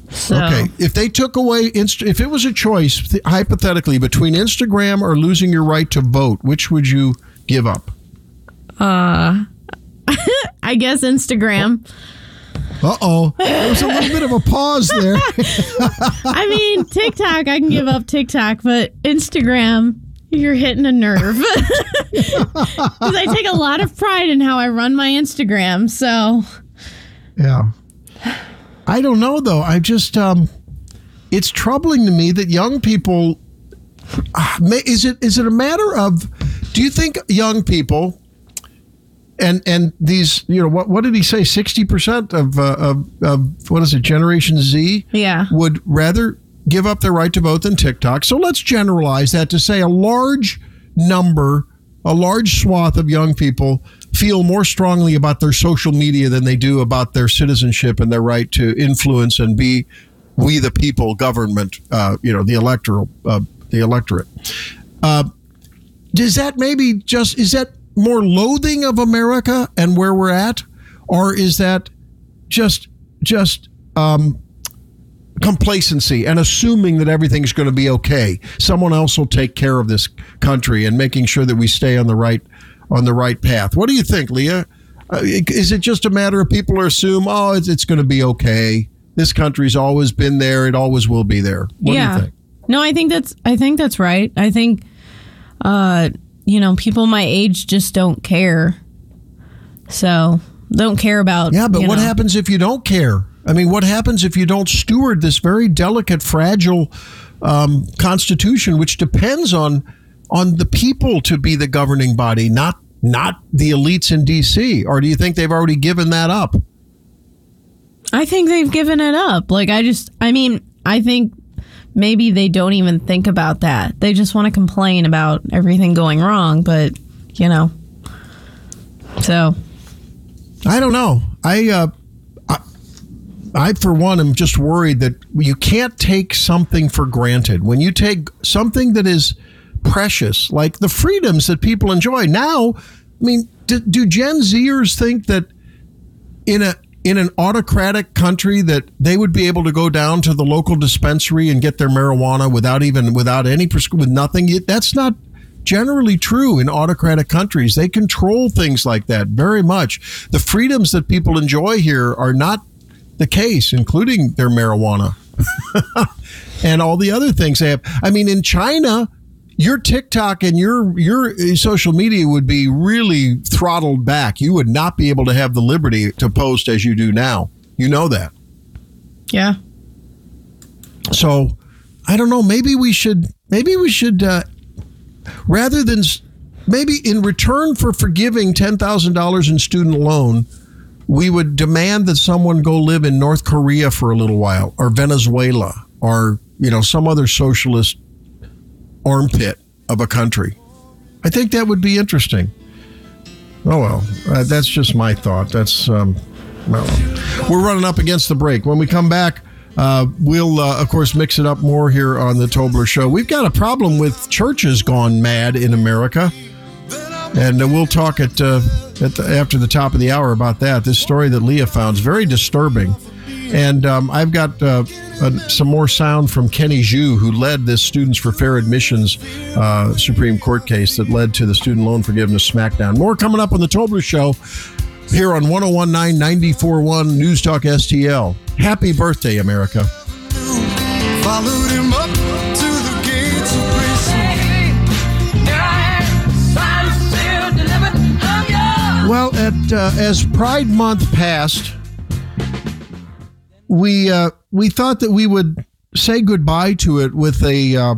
Speaker 2: So,
Speaker 1: Okay, if they took away, Inst- if it was a choice th- hypothetically between Instagram or losing your right to vote, which would you give up?
Speaker 2: uh, I guess Instagram.
Speaker 1: Uh oh, there was a little bit of a pause there.
Speaker 2: I mean, TikTok, I can give up TikTok, but Instagram, you're hitting a nerve. Because I take a lot of pride in how I run my Instagram. So,
Speaker 1: Yeah. I don't know though. I just um it's troubling to me that young people ah, ma- is it is it a matter of do you think young people and and these you know what what did he say 60% of uh, of, of what is it generation Z
Speaker 2: Yeah.
Speaker 1: would rather give up their right to vote than TikTok. So let's generalize that to say a large number, a large swath of young people feel more strongly about their social media than they do about their citizenship and their right to influence and be we the people government, uh, you know, the electoral, uh, the electorate. Uh, does that maybe just is that more loathing of America and where we're at, or is that just just um, complacency and assuming that everything's going to be okay? Someone else will take care of this country and making sure that we stay on the right on the right path. What do you think, Leah? Uh, is it just a matter of people assume, oh, it's, it's going to be okay? This country's always been there; it always will be there. What
Speaker 2: yeah.
Speaker 1: do you think?
Speaker 2: No, I think that's I think that's right. I think uh you know, people my age just don't care. So, don't care about
Speaker 1: Yeah, but what
Speaker 2: know.
Speaker 1: happens if you don't care? I mean, what happens if you don't steward this very delicate, fragile um, constitution, which depends on on the people to be the governing body, not not the elites in D.C. Or do you think they've already given that up?
Speaker 2: I think they've given it up. Like I just I mean, I think maybe they don't even think about that. They just want to complain about everything going wrong, but you know. So,
Speaker 1: I don't know. I, uh, I for one, am just worried that you can't take something for granted. When you take something that is precious, like the freedoms that people enjoy now, I mean, do, do Gen Zers think that in a in an autocratic country that they would be able to go down to the local dispensary and get their marijuana without even without any prescri- with nothing? That's not generally true in autocratic countries. They control things like that very much. The freedoms that people enjoy here are not the case, including their marijuana and all the other things they have. I mean, in China, your TikTok and your your social media would be really throttled back. You would not be able to have the liberty to post as you do now. You know that.
Speaker 2: yeah.
Speaker 1: So, I don't know. Maybe we should. Maybe we should. Uh, rather than maybe in return for forgiving ten thousand dollars in student loan, we would demand that someone go live in North Korea for a little while, or Venezuela, or you know some other socialist armpit of a country. I think that would be interesting. Oh well, uh, that's just my thought. That's um, well, we're running up against the break. When we come back, uh, we'll uh, of course mix it up more here on the Tobler Show. We've got a problem with churches gone mad in America, and uh, we'll talk at, uh, at the, after the top of the hour about that. This story that Leah found is very disturbing, and um, I've got uh, uh, some more sound from Kenny Xu, who led this Students for Fair Admissions uh, Supreme Court case that led to the student loan forgiveness smackdown. More coming up on the Tobler Show here on 1019 941 News Talk STL. Happy birthday, America. Well, at uh, as Pride Month passed, we uh, we thought that we would say goodbye to it with a uh,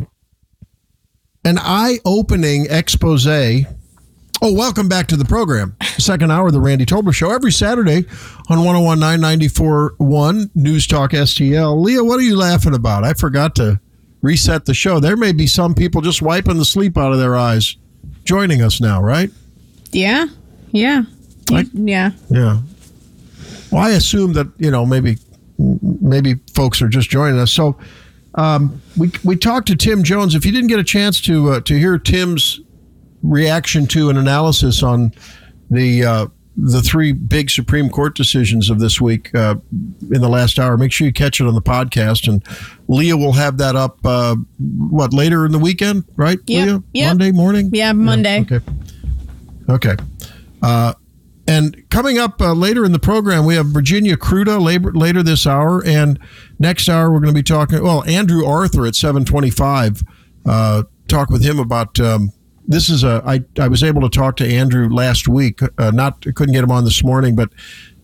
Speaker 1: an eye-opening expose. Oh, welcome back to the program. Second hour of the Randy Tobler Show every Saturday on 1019 941 News Talk STL. Leah, what are you laughing about? I forgot to reset the show. There may be some people just wiping the sleep out of their eyes joining us now, right?
Speaker 2: Yeah. Yeah.
Speaker 1: Like-
Speaker 2: yeah.
Speaker 1: Yeah. Well, I assume that you know maybe maybe folks are just joining us. So um, we we talked to Tim Jones. If you didn't get a chance to uh, to hear Tim's reaction to an analysis on the uh, the three big Supreme Court decisions of this week uh, in the last hour, make sure you catch it on the podcast. And Leah will have that up. Uh, what later in the weekend, right?
Speaker 2: Yep.
Speaker 1: Leah,
Speaker 2: Yep.
Speaker 1: Monday morning.
Speaker 2: Yeah, Monday.
Speaker 1: Okay. Okay. Uh, and coming up uh, later in the program, we have Virginia Kruta later, later this hour, and next hour we're going to be talking. Well, Andrew Arthur at seven twenty-five. Uh, talk with him about. Um, this is a. I I was able to talk to Andrew last week. Uh, not couldn't get him on this morning, but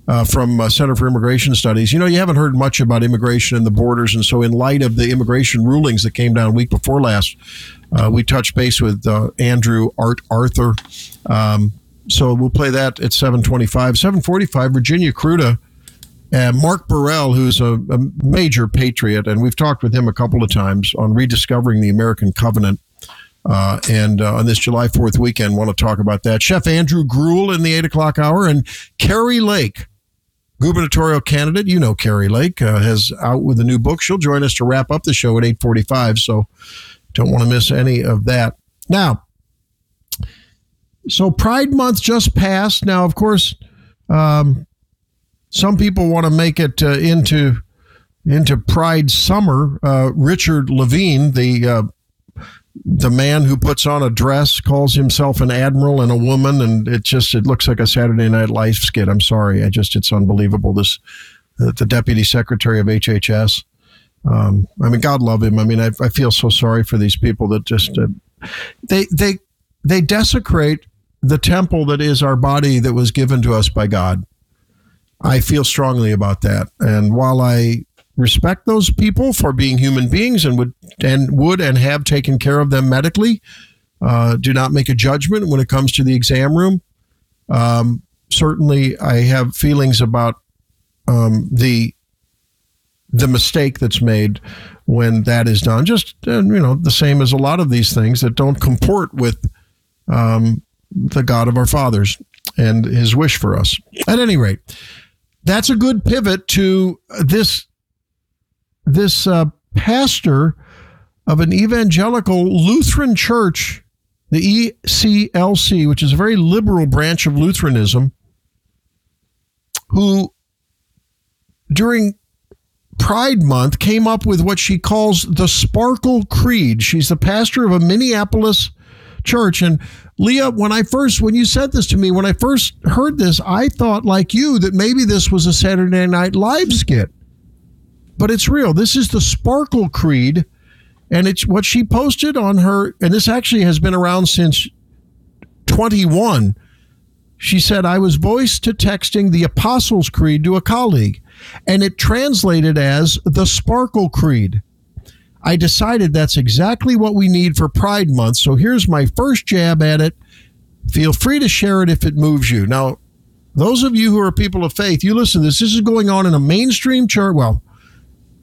Speaker 1: uh, from uh, Center for Immigration Studies. You know, you haven't heard much about immigration and the borders, and so in light of the immigration rulings that came down week before last, uh, we touched base with uh, Andrew Art Arthur. Um, so we'll play that at 725. 745, Virginia Kruta. And Mark Burrell, who's a, a major patriot, and we've talked with him a couple of times on rediscovering the American covenant. Uh, and uh, on this July 4th weekend, want to talk about that. Chef Andrew Gruel in the 8 o'clock hour, and Kari Lake, gubernatorial candidate. You know Kari Lake uh, has out with a new book. She'll join us to wrap up the show at 845, so don't want to miss any of that. Now, so Pride Month just passed. Now, of course, um, some people want to make it uh, into into Pride Summer. Uh, Richard Levine, the uh, the man who puts on a dress, calls himself an admiral and a woman, and it just it looks like a Saturday Night Live skit. I'm sorry, I just it's unbelievable. This uh, the deputy secretary of HHS. Um, I mean, God love him. I mean, I, I feel so sorry for these people that just uh, they they they desecrate the temple that is our body that was given to us by God. I feel strongly about that. And while I respect those people for being human beings and would and would and have taken care of them medically, uh, do not make a judgment when it comes to the exam room. Um, certainly, I have feelings about um, the the mistake that's made when that is done. Just uh, you know, the same as a lot of these things that don't comport with um, the God of our fathers and His wish for us. At any rate, that's a good pivot to this this uh, pastor of an evangelical Lutheran church, the ECLC, which is a very liberal branch of Lutheranism, who during Pride Month came up with what she calls the Sparkle Creed. She's the pastor of a Minneapolis church. And Leah, when I first, when you said this to me, when I first heard this, I thought, like you, that maybe this was a Saturday Night Live skit. But it's real. This is the Sparkle Creed. And it's what she posted on her, and this actually has been around since 21. She said, I was voice to texting the Apostles' Creed to a colleague, and it translated as the Sparkle Creed. I decided that's exactly what we need for Pride Month. So here's my first jab at it. Feel free to share it if it moves you. Now, those of you who are people of faith, you listen to this. This is going on in a mainstream church. Well,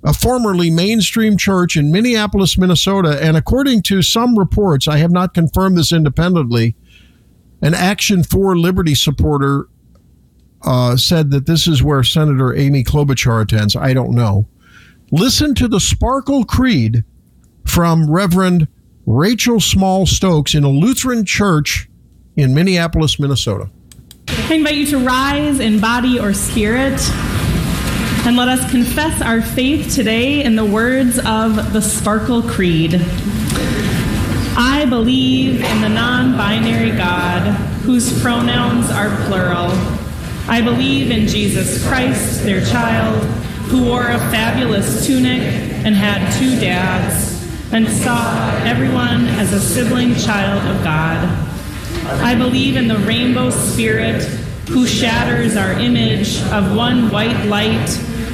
Speaker 1: a formerly mainstream church in Minneapolis, Minnesota. And according to some reports, I have not confirmed this independently, an Action for Liberty supporter uh, said that this is where Senator Amy Klobuchar attends. I don't know. Listen to the Sparkle Creed from Reverend Rachel Small Stokes in a Lutheran church in Minneapolis, Minnesota.
Speaker 12: I invite you to rise in body or spirit and let us confess our faith today in the words of the Sparkle Creed. I believe in the non binary God whose pronouns are plural. I believe in Jesus Christ, their child, who wore a fabulous tunic and had two dads and saw everyone as a sibling child of God. I believe in the rainbow spirit who shatters our image of one white light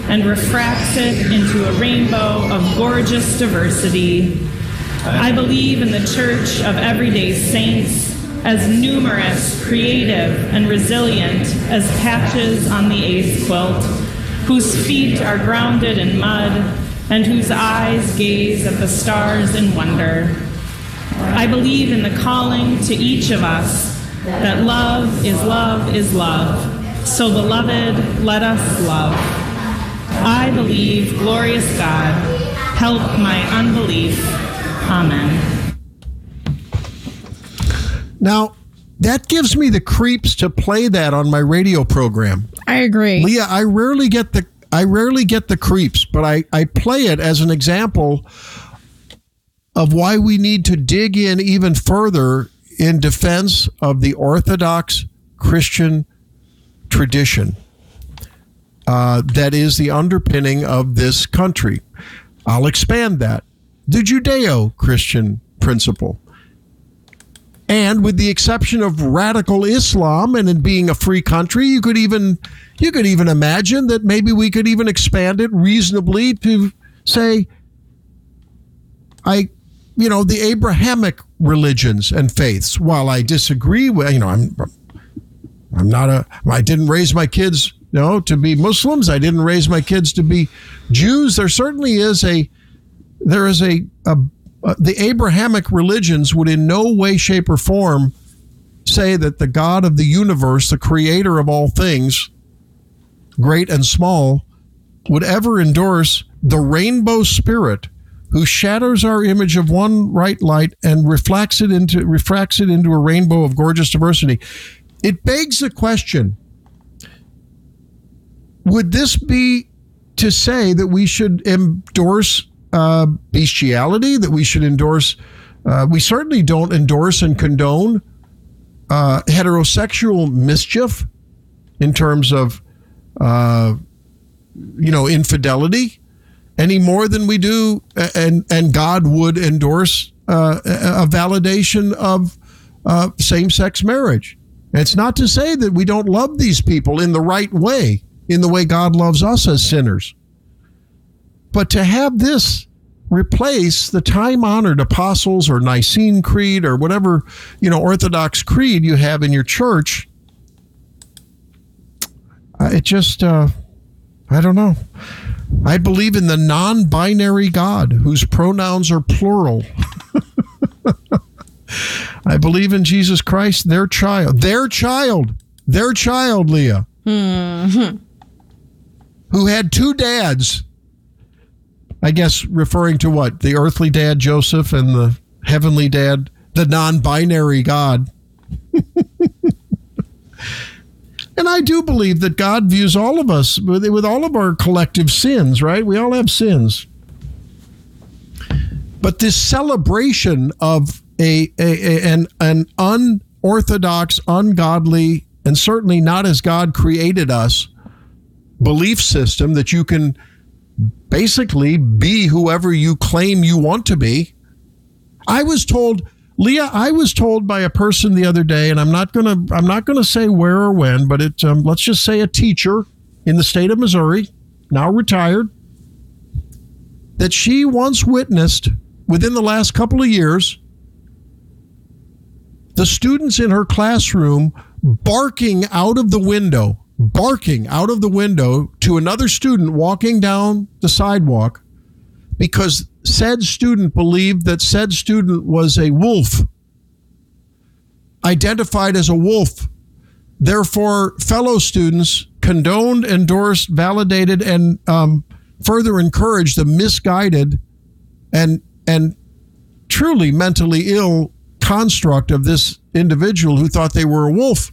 Speaker 12: and refracts it into a rainbow of gorgeous diversity. I believe in the church of everyday saints as numerous, creative, and resilient as patches on the ace quilt, whose feet are grounded in mud and whose eyes gaze at the stars in wonder. I believe in the calling to each of us that love is love is love. So, beloved, let us love. I believe, glorious God, help my unbelief. Amen.
Speaker 1: Now, that gives me the creeps to play that on my radio program.
Speaker 2: I agree.
Speaker 1: Leah, I rarely get the I rarely get the creeps, but I, I play it as an example of why we need to dig in even further in defense of the Orthodox Christian tradition uh, that is the underpinning of this country. I'll expand that. The Judeo Christian principle. And with the exception of radical Islam and in being a free country, you could even you could even imagine that maybe we could even expand it reasonably to say I you know the Abrahamic religions and faiths. While I disagree with you know I'm I'm not a I didn't raise my kids you know to be Muslims. I didn't raise my kids to be Jews. There certainly is a there is a, a uh, the Abrahamic religions would in no way, shape, or form say that the God of the universe, the creator of all things, great and small, would ever endorse the rainbow spirit who shatters our image of one right light and reflects it into refracts it into a rainbow of gorgeous diversity. It begs the question would this be to say that we should endorse uh, bestiality, that we should endorse? Uh, we certainly don't endorse and condone uh, heterosexual mischief in terms of, uh, you know, infidelity any more than we do, and and God would endorse uh, a validation of uh, same-sex marriage. It's not to say that we don't love these people in the right way, in the way God loves us as sinners, but to have this replace the time-honored apostles or Nicene Creed or whatever you know Orthodox creed you have in your church, uh, it just uh, I don't know. I believe in the non binary God whose pronouns are plural. I believe in Jesus Christ, their child, their child, their child, Leah,
Speaker 2: Mm-hmm.
Speaker 1: who had two dads. I guess referring to what? The earthly dad, Joseph, and the heavenly dad, the non binary God. And I do believe that God views all of us with, with all of our collective sins, right? We all have sins. But this celebration of a, a, a- an an unorthodox, ungodly, and certainly not as God created us belief system that you can basically be whoever you claim you want to be. I was told, Leah, I was told by a person the other day, and I'm not gonna I'm not gonna say where or when, but it um, let's just say a teacher in the state of Missouri, now retired, that she once witnessed within the last couple of years the students in her classroom barking out of the window, barking out of the window to another student walking down the sidewalk because said student believed that said student was a wolf, identified as a wolf. Therefore, fellow students condoned, endorsed, validated, and um, further encouraged the misguided and and truly mentally ill construct of this individual who thought they were a wolf.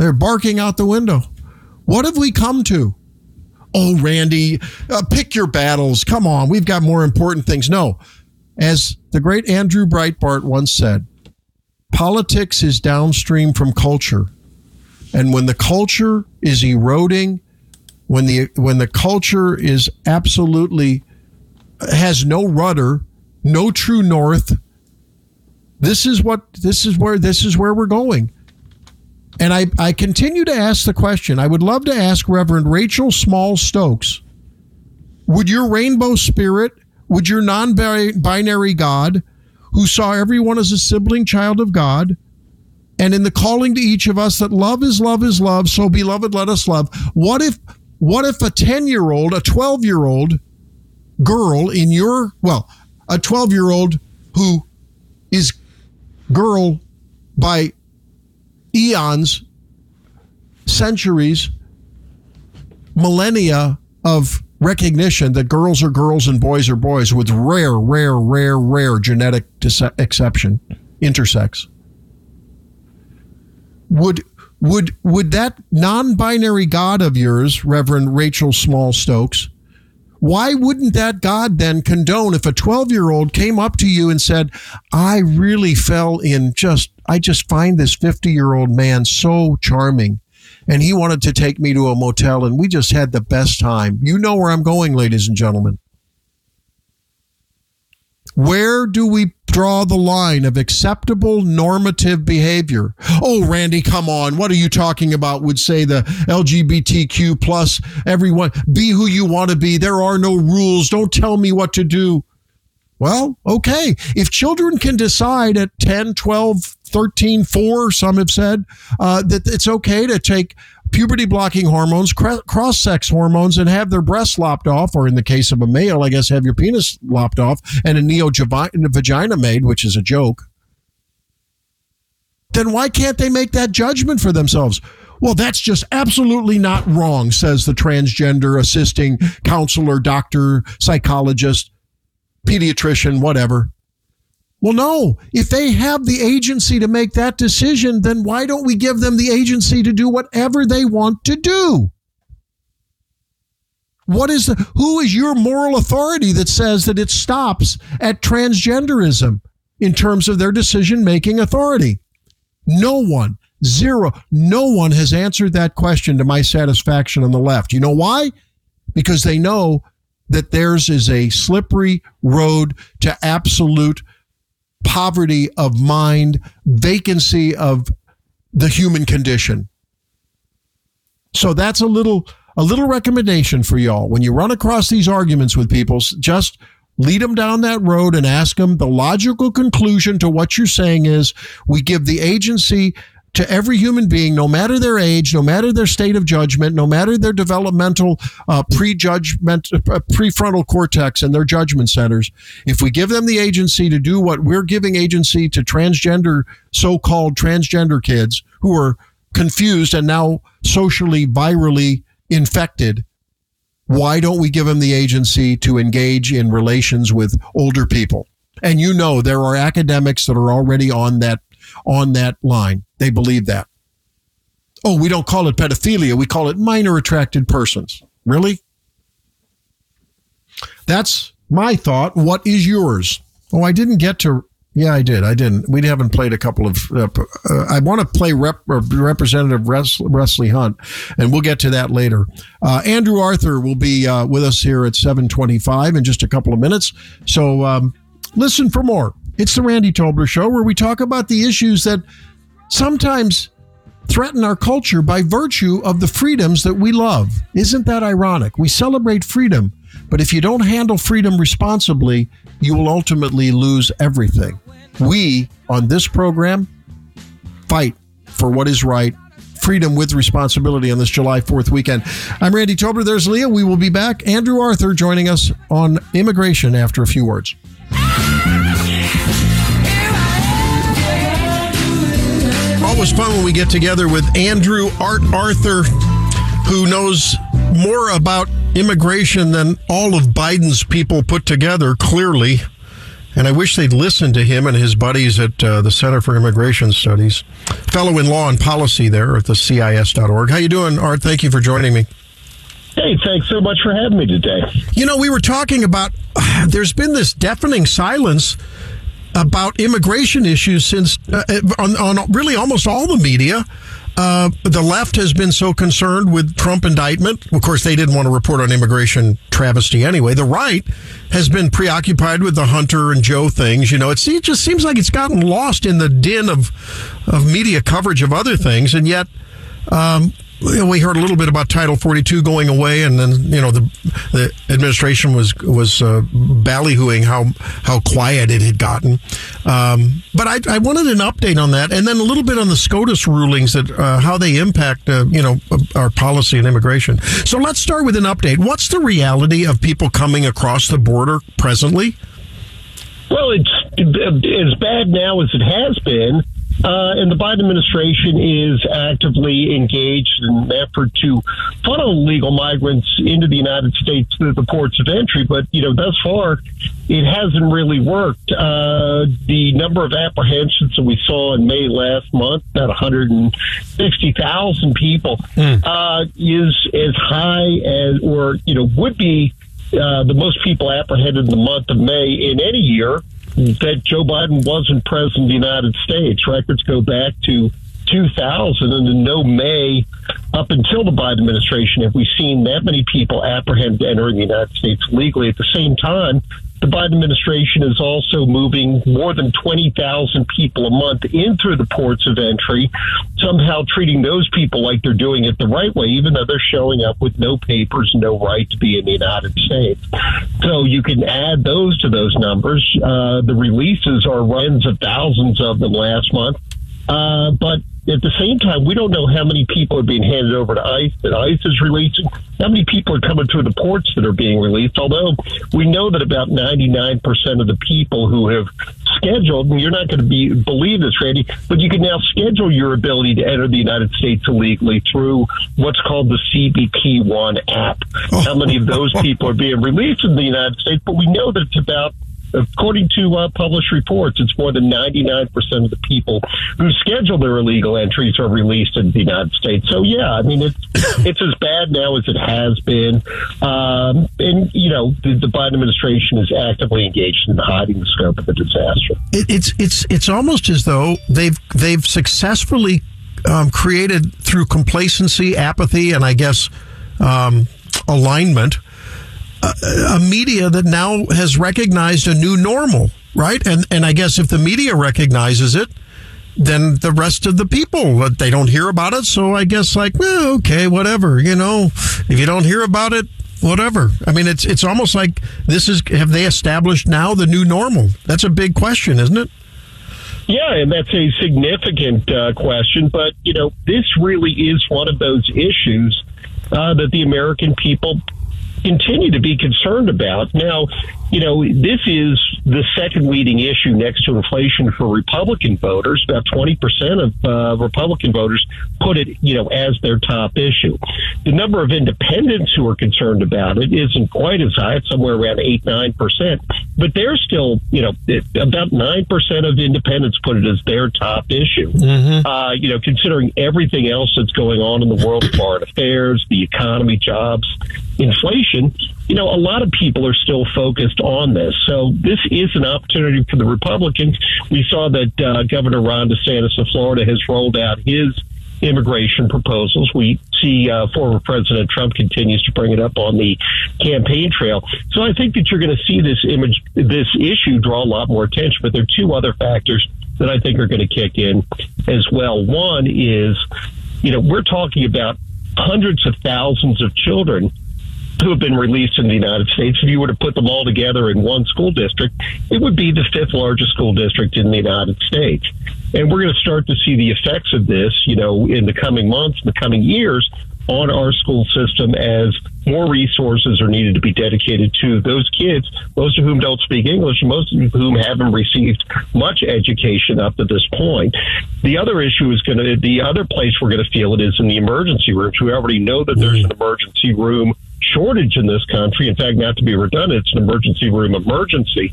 Speaker 1: They're barking out the window. What have we come to? Oh, Randy, uh, pick your battles. Come on, we've got more important things. No, as the great Andrew Breitbart once said, politics is downstream from culture. And when the culture is eroding, when the when the culture is absolutely has no rudder, no true north, this is what this is where this is where we're going. And I, I continue to ask the question. I would love to ask Reverend Rachel Small Stokes would your rainbow spirit, would your non binary God, who saw everyone as a sibling child of God, and in the calling to each of us that love is love is love, so beloved, let us love. What if what if a 10 year old, a 12 year old girl in your, well, a 12 year old who is girl by eons, centuries, millennia of recognition that girls are girls and boys are boys with rare, rare, rare, rare genetic exception, intersex. Would would would that non-binary God of yours, Reverend Rachel Small Stokes, why wouldn't that God then condone if a 12 year old came up to you and said, I really fell in just, I just find this 50 year old man so charming. And he wanted to take me to a motel and we just had the best time. You know where I'm going, ladies and gentlemen. Where do we draw the line of acceptable normative behavior? Oh, Randy, come on. What are you talking about? Would say the LGBTQ plus everyone. Be who you want to be. There are no rules. Don't tell me what to do. Well, okay. If children can decide at 10, 12, 13, 4, some have said, uh, that it's okay to take puberty blocking hormones, cross sex hormones, and have their breasts lopped off, or in the case of a male, I guess, have your penis lopped off and a neo vagina made, which is a joke. Then why can't they make that judgment for themselves? Well, that's just absolutely not wrong, says the transgender assisting counselor, doctor, psychologist pediatrician, whatever. Well, no. If they have the agency to make that decision, then why don't we give them the agency to do whatever they want to do? What is the who is your moral authority that says that it stops at transgenderism in terms of their decision making authority? No one, zero, No one has answered that question to my satisfaction on the left. You know why? Because they know that theirs is a slippery road to absolute poverty of mind, vacancy of the human condition. So that's a little a little recommendation for y'all. When you run across these arguments with people, just lead them down that road and ask them the logical conclusion to what you're saying is we give the agency to every human being, no matter their age, no matter their state of judgment, no matter their developmental uh, prejudgment, uh, prefrontal cortex and their judgment centers, if we give them the agency to do what we're giving agency to transgender, so-called transgender kids who are confused and now socially, virally infected, why don't we give them the agency to engage in relations with older people? And you know, there are academics that are already on that on that line. They believe that. Oh, we don't call it pedophilia. We call it minor attracted persons. Really? That's my thought. What is yours? Oh, I didn't get to. Yeah, I did. I didn't. We haven't played a couple of. Uh, uh, I want to play Rep, uh, Representative Wesley Hunt, and we'll get to that later. Uh, Andrew Arthur will be uh, with us here at 725 in just a couple of minutes. So um, listen for more. It's the Randy Tobler Show, where we talk about the issues that sometimes threaten our culture by virtue of the freedoms that we love. Isn't that ironic? We celebrate freedom, but if you don't handle freedom responsibly, you will ultimately lose everything. We, on this program, fight for what is right freedom with responsibility on this July 4th weekend. I'm Randy Tobler. There's Leah. We will be back. Andrew Arthur joining us on immigration after a few words. Always fun when we get together with Andrew Art Arthur, who knows more about immigration than all of Biden's people put together, clearly. And I wish they'd listen to him and his buddies at uh, the Center for Immigration Studies, fellow in law and policy there at the CIS.org. How you doing, Art? Thank you for joining me.
Speaker 13: Hey, thanks so much for having me today.
Speaker 1: You know, we were talking about uh, there's been this deafening silence about immigration issues since uh, on, on, really almost all the media. Uh, the left has been so concerned with Trump indictment. Of course, they didn't want to report on immigration travesty anyway. The right has been preoccupied with the Hunter and Joe things. You know, it just seems like it's gotten lost in the din of of media coverage of other things, and yet. Um, we heard a little bit about Title 42 going away, and then you know the the administration was was uh, ballyhooing how how quiet it had gotten. Um, but I, I, wanted an update on that, and then a little bit on the SCOTUS rulings that uh, how they impact uh, you know our policy and immigration. So let's start with an update. What's the reality of people coming across the border presently?
Speaker 13: Well, it's as bad now as it has been. Uh, and the Biden administration is actively engaged in an effort to funnel legal migrants into the United States through the ports of entry. But, you know, thus far, it hasn't really worked. Uh, the number of apprehensions that we saw in May last month, about 160,000 people, mm. uh, is as high as, or, you know, would be uh, the most people apprehended in the month of May in any year that Joe Biden wasn't president of the United States. Records go back to 2000 and in no May up until the Biden administration have we seen that many people apprehended entering the United States legally. At the same time, the Biden administration is also moving more than 20,000 people a month in through the ports of entry, somehow treating those people like they're doing it the right way, even though they're showing up with no papers, no right to be in the United States. So you can add those to those numbers. Uh, the releases are tens of thousands of them last month. Uh, but at the same time, we don't know how many people are being handed over to ICE that ICE is releasing, how many people are coming through the ports that are being released. Although we know that about 99% of the people who have scheduled, and you're not going to be believe this, Randy, but you can now schedule your ability to enter the United States illegally through what's called the CBP One app. Oh. How many of those people are being released in the United States? But we know that it's about According to uh, published reports, it's more than 99% of the people who schedule their illegal entries are released in the United States. So, yeah, I mean, it's, it's as bad now as it has been. Um, and, you know, the, the Biden administration is actively engaged in hiding the scope of the disaster.
Speaker 1: It, it's it's it's almost as though they've they've successfully um, created through complacency, apathy, and I guess um, alignment a, media that now has recognized a new normal, right? And and I guess if the media recognizes it, then the rest of the people they don't hear about it. So I guess like, well, okay, whatever. You know, if you don't hear about it, whatever. I mean, it's it's almost like this is have they established now the new normal? That's a big question, isn't it?
Speaker 13: Yeah, and that's a significant uh, question. But, you know, this really is one of those issues uh, that the American people continue to be concerned about. Now, you know, this is the second leading issue next to inflation for Republican voters. About 20% of uh, Republican voters put it, you know, as their top issue. The number of independents who are concerned about it isn't quite as high. It's somewhere around 8, 9%. But they're still, you know, about 9% of independents put it as their top issue. Uh, you know, considering everything else that's going on in the world of foreign affairs, the economy, jobs, inflation, you know, a lot of people are still focused on this. So this is an opportunity for the Republicans. We saw that uh, Governor Ron DeSantis of Florida has rolled out his immigration proposals. We see uh, former President Trump continues to bring it up on the campaign trail. So I think that you're going to see this image, this issue draw a lot more attention. But there are two other factors that I think are going to kick in as well. One is, you know, we're talking about hundreds of thousands of children who have been released in the United States. If you were to put them all together in one school district, it would be the fifth largest school district in the United States. And we're going to start to see the effects of this, you know, in the coming months, in the coming years on our school system as more resources are needed to be dedicated to those kids, most of whom don't speak English, most of whom haven't received much education up to this point. The other issue is going to, the other place we're going to feel it is in the emergency rooms. We already know that there's mm-hmm. an emergency room shortage in this country. In fact, not to be redundant, it's an emergency room emergency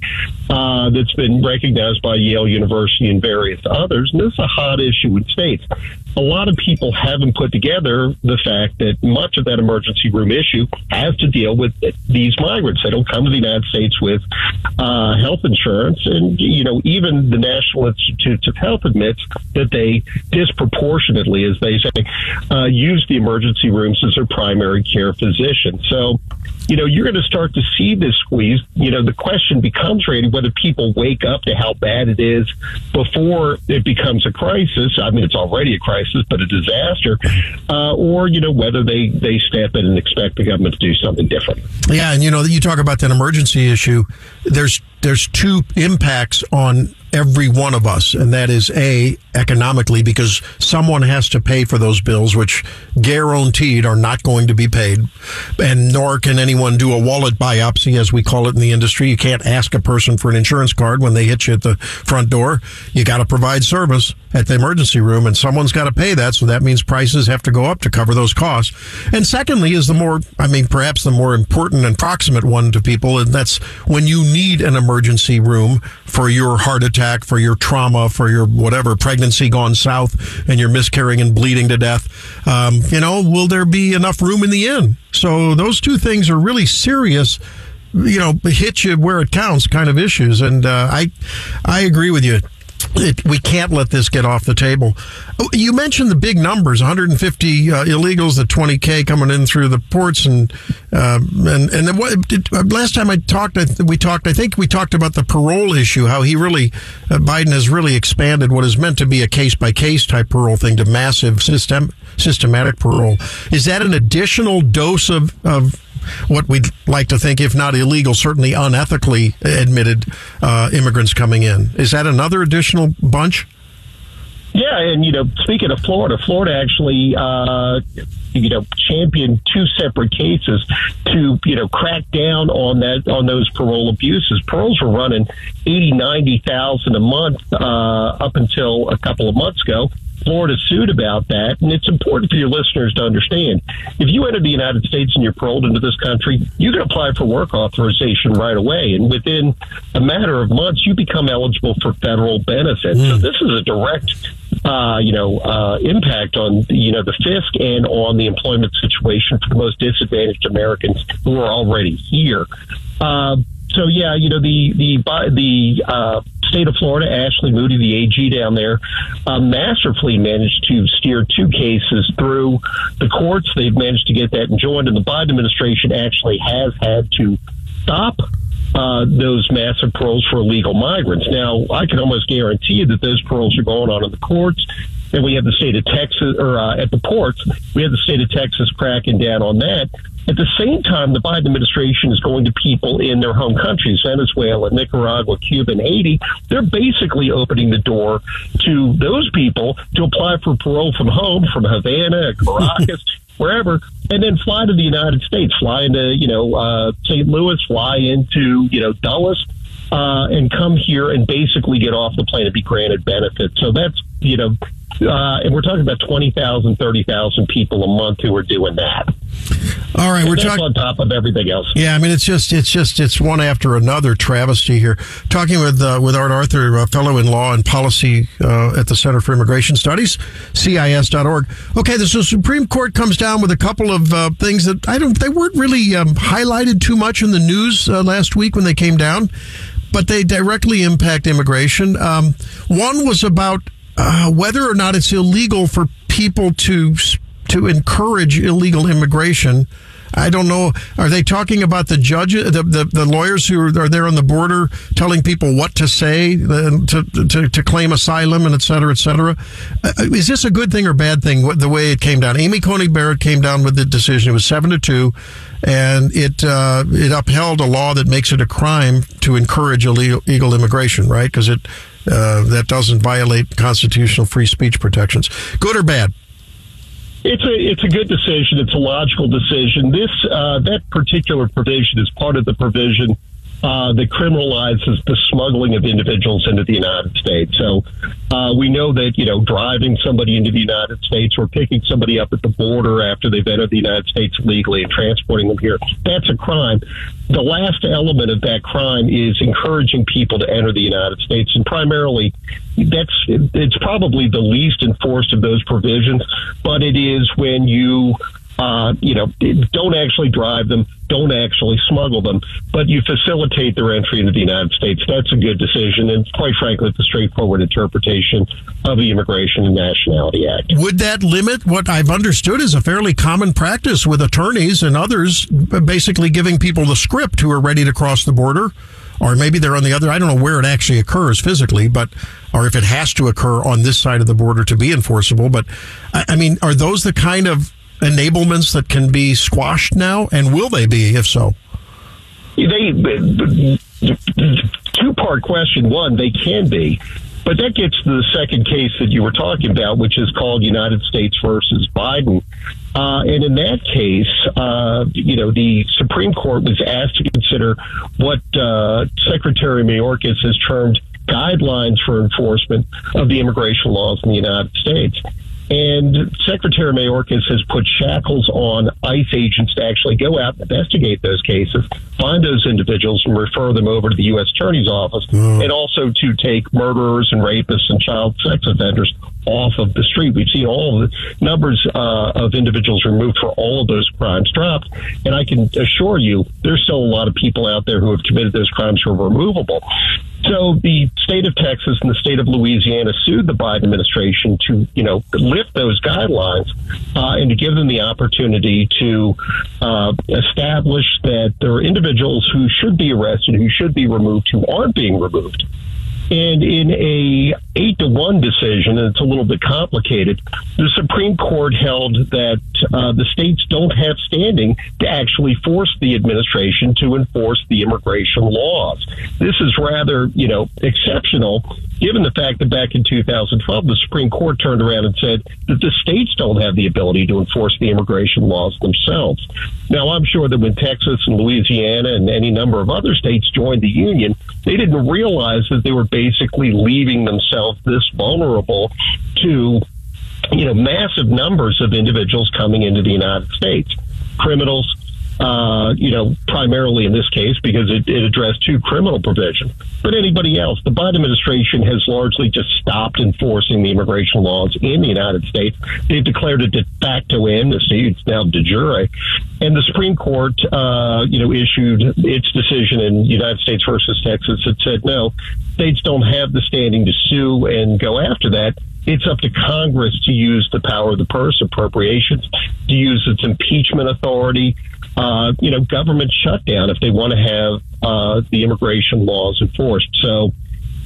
Speaker 13: uh, that's been recognized by Yale University and various others. And this is a hot issue in states. A lot of people haven't put together the fact that much of that emergency room issue has to deal with these migrants. They don't come to the United States with uh, health insurance. And, you know, even the National Institutes of Health admits that they disproportionately, as they say, uh, use the emergency rooms as their primary care physician. So, you know, you're going to start to see this squeeze. You know, the question becomes really whether people wake up to how bad it is before it becomes a crisis. I mean, it's already a crisis, but a disaster, uh, or you know, whether they they step in and expect the government to do something different.
Speaker 1: Yeah, and you know, you talk about that emergency issue. There's there's two impacts on every one of us, and that is a economically because someone has to pay for those bills, which guaranteed are not going to be paid, and nor can anyone do a wallet biopsy, as we call it in the industry. You can't ask a person for an insurance card when they hit you at the front door. You got to provide service at the emergency room, and someone's got to pay that. So that means prices have to go up to cover those costs. And secondly, is the more, I mean, perhaps the more important and proximate one to people, and that's when you need an emergency room for your heart attack, for your trauma, for your whatever pregnancy gone south, and you're miscarrying and bleeding to death. Um, you know, will there be enough room in the inn? So those two things are really serious you know, hit you where it counts kind of issues. And uh, I, I agree with you. It, we can't let this get off the table. You mentioned the big numbers: 150 uh, illegals, the 20k coming in through the ports, and um, and and then what? Did, uh, last time I talked, I, th- we talked. I think we talked about the parole issue. How he really, uh, Biden has really expanded what is meant to be a case by case type parole thing to massive system systematic parole. Is that an additional dose of of what we'd like to think, if not illegal, certainly unethically admitted uh, immigrants coming in. Is that another additional bunch?
Speaker 13: Yeah, and you know, speaking of Florida, Florida actually, uh, you know, championed two separate cases to you know crack down on that on those parole abuses. Paroles were running eighty, ninety thousand a month uh, up until a couple of months ago. Florida sued about that, and it's important for your listeners to understand. If you enter the United States and you're paroled into this country, you can apply for work authorization right away, and within a matter of months, you become eligible for federal benefits. So this is a direct uh, you know, uh, impact on you know the fisc and on the employment situation for the most disadvantaged Americans who are already here. Uh, so yeah, you know the the the uh, state of Florida, Ashley Moody, the AG down there, uh, masterfully managed to steer two cases through the courts. They've managed to get that enjoined, and the Biden administration actually has had to stop uh, those massive paroles for illegal migrants. Now, I can almost guarantee you that those paroles are going on in the courts. And we have the state of Texas, or uh, at the ports, we have the state of Texas cracking down on that. At the same time, the Biden administration is going to people in their home countries, Venezuela, Nicaragua, Cuba, and Haiti. They're basically opening the door to those people to apply for parole from home, from Havana, Caracas, wherever, and then fly to the United States, fly into, you know, uh, St. Louis, fly into, you know, Dulles, uh, and come here and basically get off the plane and be granted benefits. So that's, you know, uh, and we're talking about 20,000, 30,000 people a month who are doing that.
Speaker 1: All right,
Speaker 13: And
Speaker 1: we're talking
Speaker 13: on top of everything else.
Speaker 1: Yeah, I mean it's just it's just it's one after another travesty here. Talking with uh, with Art Arthur, a fellow in law and policy uh, at the Center for Immigration Studies, CIS.org. Okay, the so Supreme Court comes down with a couple of uh, things that I don't they weren't really um, highlighted too much in the news uh, last week when they came down, but they directly impact immigration. Um, one was about uh, whether or not it's illegal for people to to encourage illegal immigration. I don't know. Are they talking about the judges, the, the, the lawyers who are, there on the border telling people what to say uh, to, to, to claim asylum and et cetera, et cetera? Uh, is this a good thing or bad thing, the way it came down? Amy Coney Barrett came down with the decision. It was seven to two, and it, uh, it upheld a law that makes it a crime to encourage illegal immigration, right? Because it, uh, that doesn't violate constitutional free speech protections. Good or bad?
Speaker 13: It's a it's a good decision. It's a logical decision. This uh, that particular provision is part of the provision uh, that criminalizes the smuggling of individuals into the United States. So uh, we know that you know driving somebody into the United States or picking somebody up at the border after they've entered the United States legally and transporting them here that's a crime. The last element of that crime is encouraging people to enter the United States, and primarily that's it's probably the least enforced of those provisions, but it is when you uh, you know, don't actually drive them, don't actually smuggle them, but you facilitate their entry into the United States. That's a good decision, and quite frankly, it's a straightforward interpretation of the Immigration and Nationality Act.
Speaker 1: Would that limit what I've understood is a fairly common practice with attorneys and others basically giving people the script who are ready to cross the border? Or maybe they're on the other. I don't know where it actually occurs physically, but or if it has to occur on this side of the border to be enforceable. But I I mean, are those the kind of enablements that can be squashed now, and will they be? If so,
Speaker 13: They two part question. One, they can be. But that gets to the second case that you were talking about, which is called United States versus Biden. Uh, and in that case, uh, you know, the Supreme Court was asked to consider what uh, Secretary Mayorkas has termed guidelines for enforcement of the immigration laws in the United States. And Secretary Mayorkas has put shackles on ICE agents to actually go out and investigate those cases, find those individuals, and refer them over to the U.S. Attorney's Office, and also to take murderers and rapists and child sex offenders off of the street. We've seen all the numbers uh, of individuals removed for all of those crimes dropped, and I can assure you there's still a lot of people out there who have committed those crimes who are removable. So the state of Texas and the state of Louisiana sued the Biden administration to, you know, lift those guidelines uh, and to give them the opportunity to uh, establish that there are individuals who should be arrested, who should be removed, who aren't being removed. And in a eight to one decision, and it's a little bit complicated, the Supreme Court held that uh, the states don't have standing to actually force the administration to enforce the immigration laws. This is rather, you know, exceptional, given the fact that back in 2012, the Supreme Court turned around and said that the states don't have the ability to enforce the immigration laws themselves. Now, I'm sure that when Texas and Louisiana and any number of other states joined the union, they didn't realize that they were basically leaving themselves this vulnerable to you know massive numbers of individuals coming into the United States, criminals. Uh, you know, primarily in this case because it, it addressed two criminal provisions. But anybody else, the Biden administration has largely just stopped enforcing the immigration laws in the United States. They've declared a de facto amnesty. It's now de jure. And the Supreme Court, uh, you know, issued its decision in United States versus Texas that said no, states don't have the standing to sue and go after that it's up to Congress to use the power of the purse appropriations, to use its impeachment authority, uh, you know, government shutdown if they want to have uh, the immigration laws enforced. So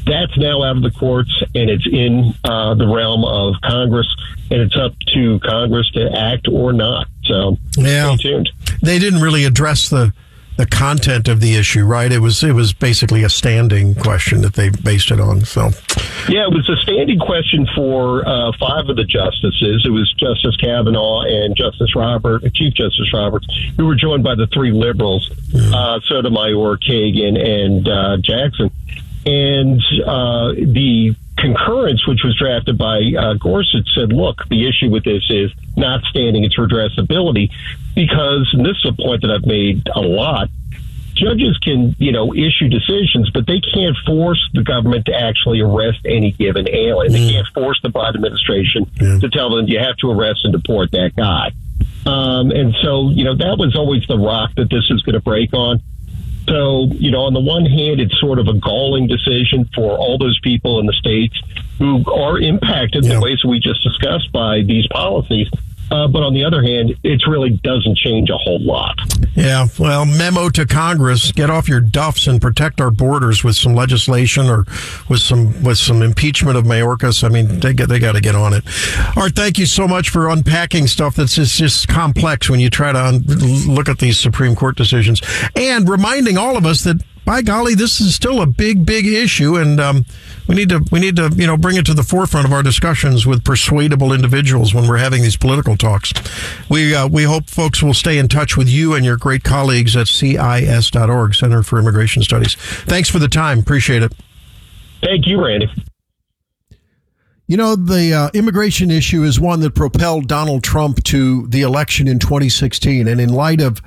Speaker 13: that's now out of the courts and it's in uh, the realm of Congress, and it's up to Congress to act or not. So
Speaker 1: yeah.
Speaker 13: stay tuned.
Speaker 1: They didn't really address the the content of the issue, right? It was it was basically a standing question that they based it on. So
Speaker 13: Yeah, it was a standing question for uh, five of the justices. It was Justice Kavanaugh and Justice Robert, Chief Justice Roberts, who were joined by the three liberals, uh, Sotomayor, Kagan, and uh, Jackson. And uh, the concurrence, which was drafted by uh, Gorsuch, said, look, the issue with this is not standing, it's redressability, because, and this is a point that I've made a lot, judges can, you know, issue decisions, but they can't force the government to actually arrest any given alien. They can't force the Biden administration to tell them you have to arrest and deport that guy. Um, and so, you know, that was always the rock that this is going to break on. So, you know, on the one hand, it's sort of a galling decision for all those people in the states who are impacted in the ways we just discussed by these policies. Uh, but on the other hand, it really doesn't change a whole lot.
Speaker 1: Yeah, well, memo to Congress: get off your duffs and protect our borders with some legislation or with some with some impeachment of Mayorkas. I mean, they get they got to get on it. Art, thank you so much for unpacking stuff that's just, just complex when you try to un- look at these Supreme Court decisions and reminding all of us that by golly, this is still a big, big issue, and um, we need to we need to you know bring it to the forefront of our discussions with persuadable individuals when we're having these political talks. We uh, we hope folks will stay in touch with you and your great colleagues at CIS.org, Center for Immigration Studies. Thanks for the time. Appreciate it.
Speaker 13: Thank you, Randy.
Speaker 1: You know, the uh, immigration issue is one that propelled Donald Trump to the election in 2016. And in light of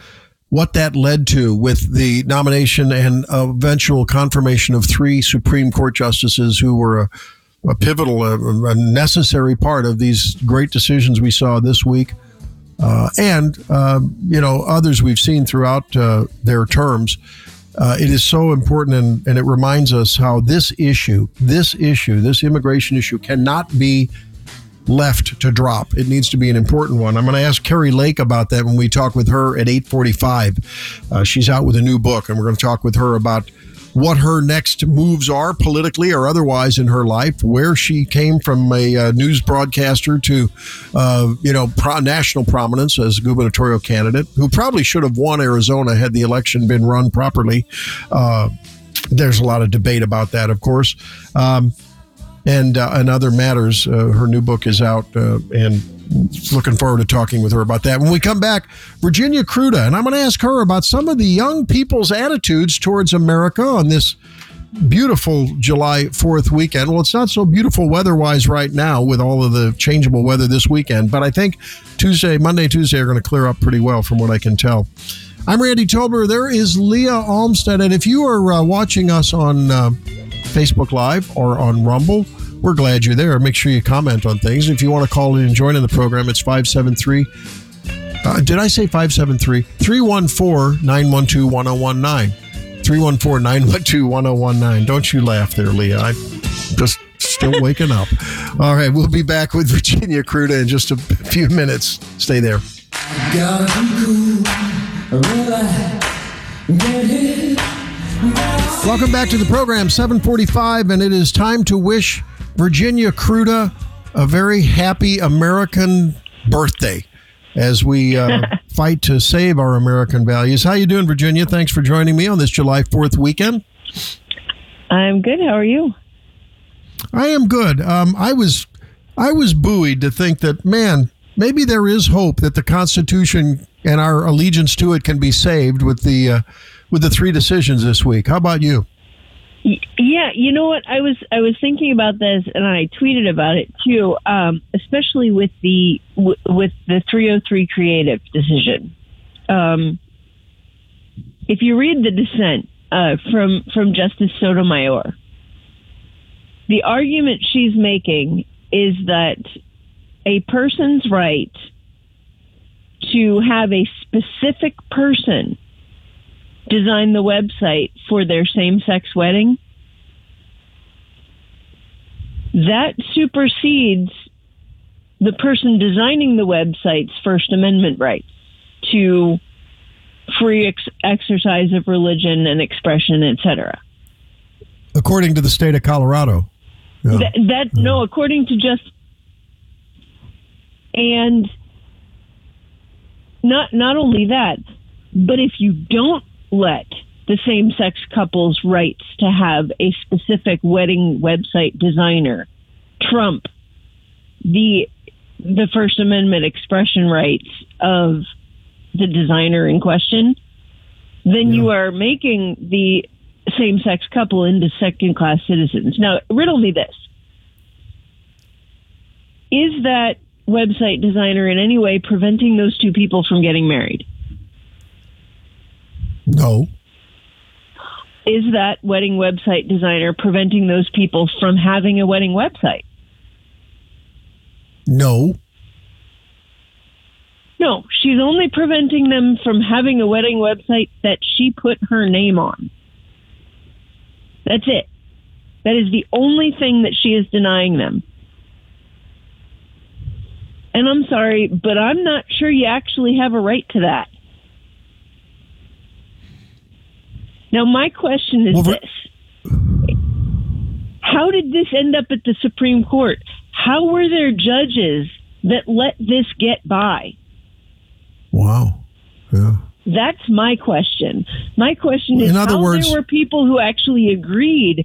Speaker 1: what that led to with the nomination and eventual confirmation of three Supreme Court justices who were a, a pivotal, a, a, necessary part of these great decisions we saw this week, uh, and uh, you know others we've seen throughout uh, their terms. Uh, it is so important, and, and it reminds us how this issue, this issue, this immigration issue, cannot be left to drop. It needs to be an important one. I'm going to ask Kari Lake about that when we talk with her at 8:45. Uh, she's out with a new book, and we're going to talk with her about what her next moves are politically or otherwise in her life, where she came from a uh, news broadcaster to, uh, you know, pro- national prominence as a gubernatorial candidate who probably should have won Arizona had the election been run properly. Uh, there's a lot of debate about that, of course. Um, and uh, and other matters. Uh, her new book is out, uh, and looking forward to talking with her about that. When we come back, Virginia Kruta, and I'm going to ask her about some of the young people's attitudes towards America on this beautiful July 4th weekend. Well, it's not so beautiful weather wise right now with all of the changeable weather this weekend, but I think Tuesday, Monday, Tuesday are going to clear up pretty well from what I can tell. I'm Randy Tobler. There is Leah Almstead. And if you are uh, watching us on uh, Facebook Live or on Rumble, we're glad you're there. Make sure you comment on things. If you want to call in and join in the program, it's 573. Uh, did I say 573? 314 912 1019. 314 912 1019. Don't you laugh there, Leah. I'm just still waking up. All right, we'll be back with Virginia Kruta in just a few minutes. Stay there. Welcome back to the program, 745, and it is time to wish Virginia Kruta a very happy American birthday as we uh, fight to save our American values. How you doing, Virginia? Thanks for joining me on this July 4th weekend.
Speaker 14: I'm good. How are you?
Speaker 1: I am good. Um, I was I was buoyed to think that man, maybe there is hope that the Constitution and our allegiance to it can be saved with the uh, with the three decisions this week. How about you?
Speaker 14: Yeah, you know what? I was I was thinking about this, and I tweeted about it too. Um, especially with the w- with the 303 creative decision. Um, if you read the dissent uh, from from Justice Sotomayor, the argument she's making is that a person's right to have a specific person design the website for their same sex wedding, that supersedes the person designing the website's First Amendment rights to free ex- exercise of religion and expression, etc.
Speaker 1: According to the state of Colorado. Yeah.
Speaker 14: That, that no, according to just and not not only that, but if you don't let the same sex couples rights to have a specific wedding website designer trump the the First Amendment expression rights of the designer in question, then you are making the same sex couple into second class citizens. Now, riddle me this. Is that website designer in any way preventing those two people from getting married?
Speaker 1: No.
Speaker 14: Is that wedding website designer preventing those people from having a wedding website?
Speaker 1: No.
Speaker 14: No, she's only preventing them from having a wedding website that she put her name on. That's it. That is the only thing that she is denying them. And I'm sorry, but I'm not sure you actually have a right to that. Now, my question is this How did this end up at the Supreme Court? How were there judges that let this get by?
Speaker 1: Wow. Yeah.
Speaker 14: That's my question. My question is
Speaker 1: In other
Speaker 14: how
Speaker 1: words-
Speaker 14: there were people who actually agreed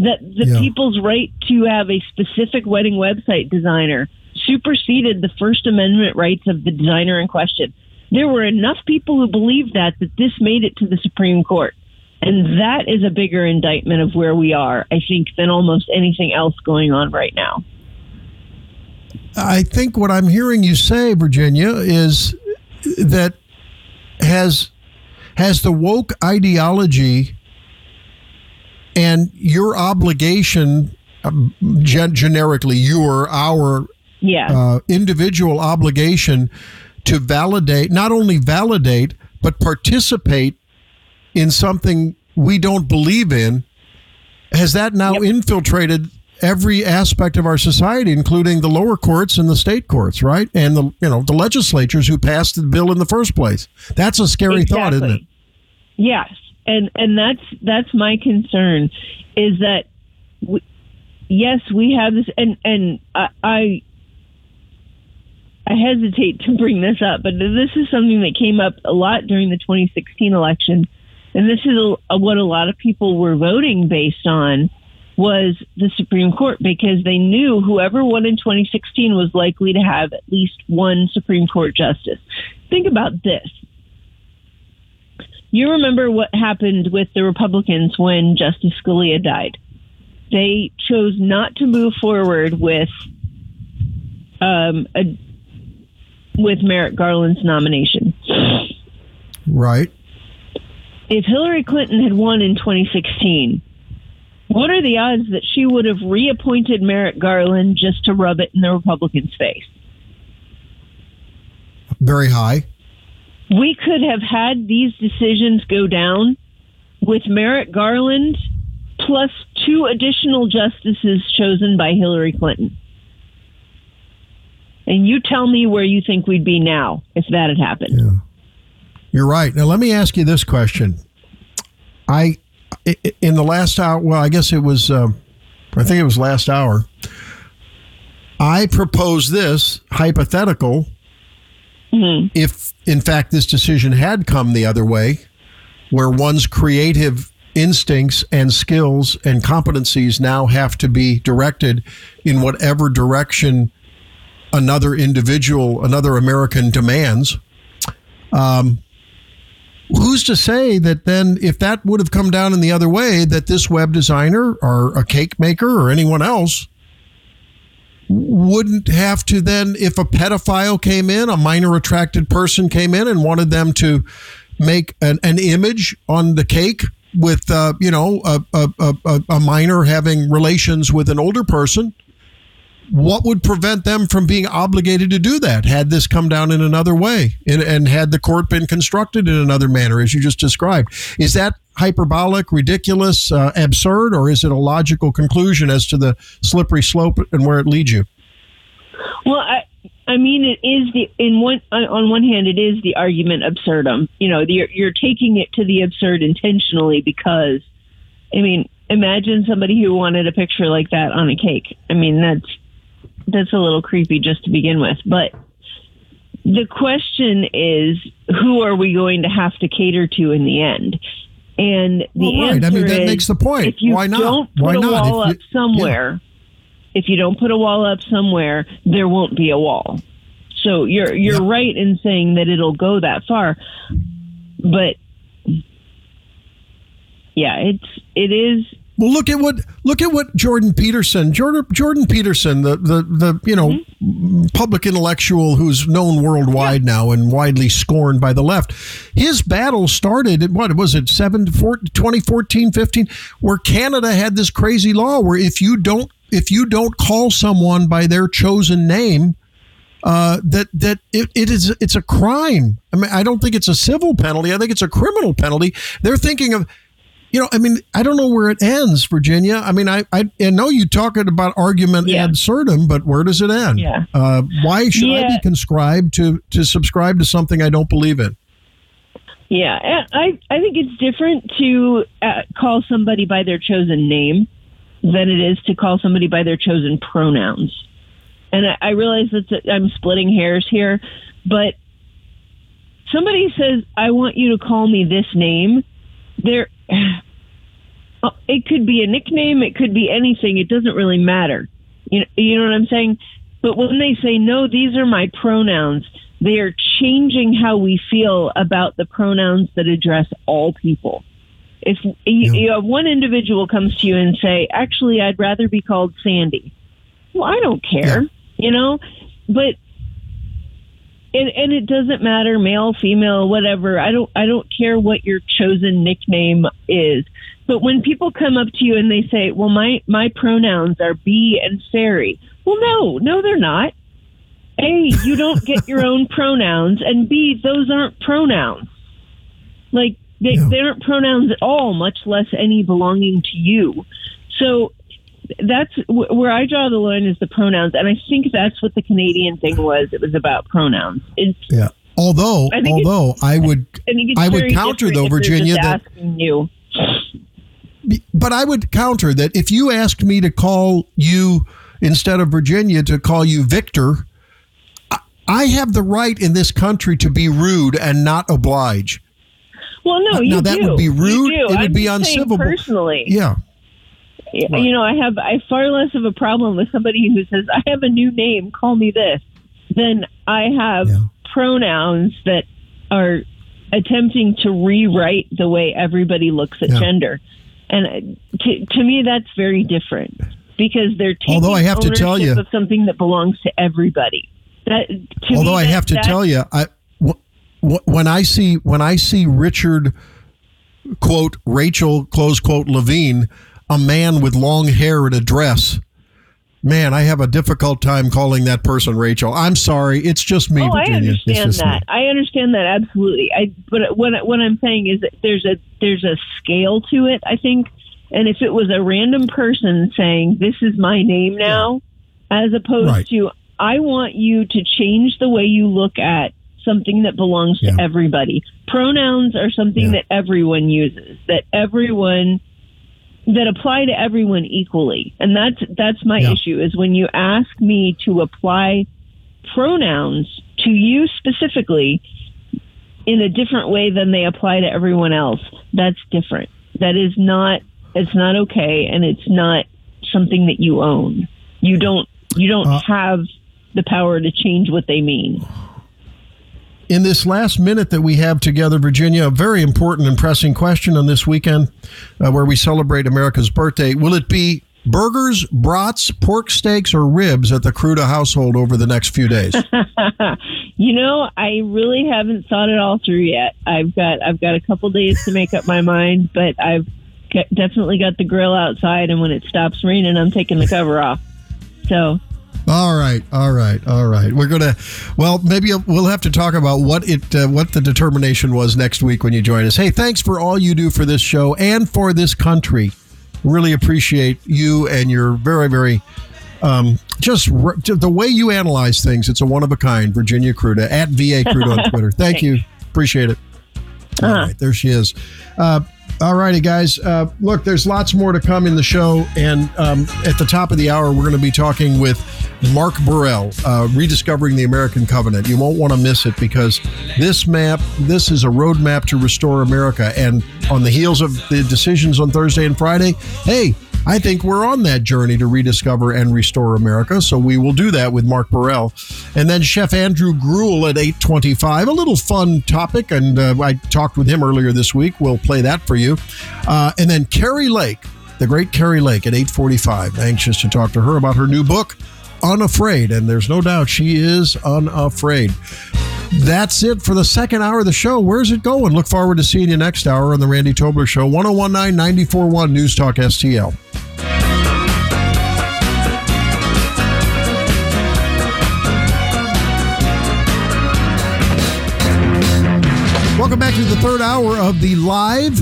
Speaker 14: that the
Speaker 1: Yeah.
Speaker 14: people's right to have a specific wedding website designer superseded the First Amendment rights of the designer in question. There were enough people who believed that that this made it to the Supreme Court. And that is a bigger indictment of where we are, I think, than almost anything else going on right now.
Speaker 1: I think what I'm hearing you say, Virginia, is that has has the woke ideology and your obligation, um, gen- generically, your our
Speaker 14: Yeah.
Speaker 1: uh, individual obligation to validate, not only validate, but participate in something we don't believe in. Has that now infiltrated every aspect of our society, including the lower courts and the state courts, right? And the you know the legislatures who passed the bill in the first place. That's a scary thought, isn't it?
Speaker 14: Yes, and and that's that's my concern is that we, yes, we have this, and and I, I I hesitate to bring this up, but this is something that came up a lot during the 2016 election, and this is a, what a lot of people were voting based on was the Supreme Court because they knew whoever won in 2016 was likely to have at least one Supreme Court justice. Think about this. You remember what happened with the Republicans when Justice Scalia died. They chose not to move forward with um, a, with Merrick Garland's nomination.
Speaker 1: Right.
Speaker 14: If Hillary Clinton had won in 2016, what are the odds that she would have reappointed Merrick Garland just to rub it in the Republicans' face?
Speaker 1: Very high.
Speaker 14: We could have had these decisions go down with Merrick Garland plus two additional justices chosen by Hillary Clinton. And you tell me where you think we'd be now if that had happened.
Speaker 1: You're right. Now, let me ask you this question. I, in the last hour, well, I guess it was, uh, I think it was last hour, I proposed this hypothetical. If, in fact, this decision had come the other way, where one's creative instincts and skills and competencies now have to be directed in whatever direction another individual, another American demands. Um, who's to say that then, if that would have come down in the other way, that this web designer or a cake maker or anyone else wouldn't have to then, if a pedophile came in, a minor attracted person came in and wanted them to make an, an image on the cake with, uh, you know, a, a, a, a minor having relations with an older person what would prevent them from being obligated to do that had this come down in another way and, and had the court been constructed in another manner as you just described is that hyperbolic ridiculous uh, absurd or is it a logical conclusion as to the slippery slope and where it leads you
Speaker 14: Well, I, I mean, it is the in one on- on one hand, it is the argument absurdum. You know, you're, you're taking it to the absurd intentionally because, I mean, imagine somebody who wanted a picture like that on a cake. I mean, that's that's a little creepy just to begin with. But the question is, who are we going to have to cater to in the end? And the
Speaker 1: Well, right.
Speaker 14: answer
Speaker 1: I mean, that
Speaker 14: is,
Speaker 1: makes the point.
Speaker 14: If you
Speaker 1: Why not?
Speaker 14: don't put
Speaker 1: Why
Speaker 14: a
Speaker 1: not?
Speaker 14: wall
Speaker 1: If
Speaker 14: up
Speaker 1: you-
Speaker 14: somewhere, if you don't put a wall up somewhere, there won't be a wall. So you're you're right in saying that it'll go that far, but yeah, it's it is.
Speaker 1: Well, look at what look at what Jordan Peterson, Jordan Jordan Peterson, the the the you know public intellectual who's known worldwide now and widely scorned by the left. His battle started at what was it 7 to 4, 2014 15 where Canada had this crazy law where if you don't if you don't call someone by their chosen name uh, that that it, it is it's a crime. I mean, I don't think it's a civil penalty. I think it's a criminal penalty. They're thinking of, you know, I mean, I don't know where it ends, Virginia. I mean, I I, I know you talking about argument ad absurdum, but where does it end?
Speaker 14: Yeah.
Speaker 1: Uh, why should I be conscribed to to subscribe to something I don't believe in?
Speaker 14: Yeah, I I think it's different to uh, call somebody by their chosen name than it is to call somebody by their chosen pronouns. And I, I realize that I'm splitting hairs here, but somebody says, "I want you to call me this name." There, Oh, it could be a nickname, it could be anything. It doesn't really matter. You know, you know what I'm saying? But when they say, "No, these are my pronouns," they are changing how we feel about the pronouns that address all people. If you, you have one individual comes to you and say, "Actually, I'd rather be called Sandy," well, I don't care, you know, but and and it doesn't matter, male, female, whatever. I don't I don't care what your chosen nickname is. But when people come up to you and they say, "Well, my my pronouns are B and fairy," well, no, no, they're not. A, you don't get your own pronouns, and B, those aren't pronouns. Like they, they aren't pronouns at all, much less any belonging to you. So that's where I draw the line is the pronouns, and I think that's what the Canadian thing was. It was about pronouns. It's
Speaker 1: Yeah. Although,
Speaker 14: I
Speaker 1: although I would,
Speaker 14: I
Speaker 1: I would counter though, Virginia, that
Speaker 14: you.
Speaker 1: but I would counter that if you asked me to call you instead of Virginia to call you Victor, I- I have the right in this country to be rude and not oblige.
Speaker 14: Well, no,
Speaker 1: Now,
Speaker 14: you
Speaker 1: that
Speaker 14: do.
Speaker 1: would be rude. It would
Speaker 14: I'm
Speaker 1: be uncivil.
Speaker 14: Personally,
Speaker 1: Yeah.
Speaker 14: Y- you know, I have I have far less of a problem with somebody who says, "I have a new name, call me this," than I have pronouns that are attempting to rewrite the way everybody looks at
Speaker 1: Yeah.
Speaker 14: gender. And to, to me, that's very different because they're taking
Speaker 1: Although I have to tell
Speaker 14: ownership
Speaker 1: you-
Speaker 14: of something that belongs to everybody. That to
Speaker 1: Although
Speaker 14: me,
Speaker 1: I
Speaker 14: that-
Speaker 1: have to tell you, I wh- wh- when I see when I see Richard quote Rachel close quote Levine, a man with long hair and a dress. Man, I have a difficult time calling that person Rachel. I'm sorry. It's just me,
Speaker 14: oh, I
Speaker 1: Virginia. It's
Speaker 14: understand
Speaker 1: just me.
Speaker 14: that. I understand that absolutely. I but what what I'm saying is that there's a there's a scale to it. I think, and if it was a random person saying this is my name now, as opposed
Speaker 15: Right.
Speaker 14: to I want you to change the way you look at something that belongs to everybody. Pronouns are something that everyone uses. That everyone that apply to everyone equally. And that's that's my issue is when you ask me to apply pronouns to you specifically in a different way than they apply to everyone else. That's different. That is not it's not okay and it's not something that you own. You don't you don't uh, have the power to change what they mean.
Speaker 1: In this last minute that we have together, Virginia, a very important and pressing question on this weekend uh, where we celebrate America's birthday. Will it be burgers, brats, pork steaks, or ribs at the Kruta household over the next few days?
Speaker 14: you know, I really haven't thought it all through yet. I've got I've got a couple days to make up my mind, but I've definitely got the grill outside, and when it stops raining, I'm taking the cover off. So
Speaker 1: All right, all right, all right. We're gonna. Well, maybe we'll have to talk about what it, uh, what the determination was next week when you join us. Hey, thanks for all you do for this show and for this country. Really appreciate you and your very, very, um, just r- the way you analyze things. It's a one of a kind. Virginia Kruta at VA Kruta on Twitter. Thank you. Appreciate it. All right, there she is. Uh, all righty, guys. Uh, look, there's lots more to come in the show. And um, at the top of the hour, we're going to be talking with Mark Burrell, uh, Rediscovering the American Covenant. You won't want to miss it because this map, this is a roadmap to restore America. And on the heels of the decisions on Thursday and Friday, hey, I think we're on that journey to rediscover and restore America. So we will do that with Mark Burrell. And then Chef Andrew Gruel at 825. A little fun topic. And uh, I talked with him earlier this week. We'll play that for you. Uh, and then Kari Lake, the great Kari Lake at 845. Anxious to talk to her about her new book, Unafraid. And there's no doubt she is unafraid. That's it for the second hour of the show. Where's it going? Look forward to seeing you next hour on the Randy Tobler Show, 1019 941 News Talk STL. Welcome back to the third hour of the live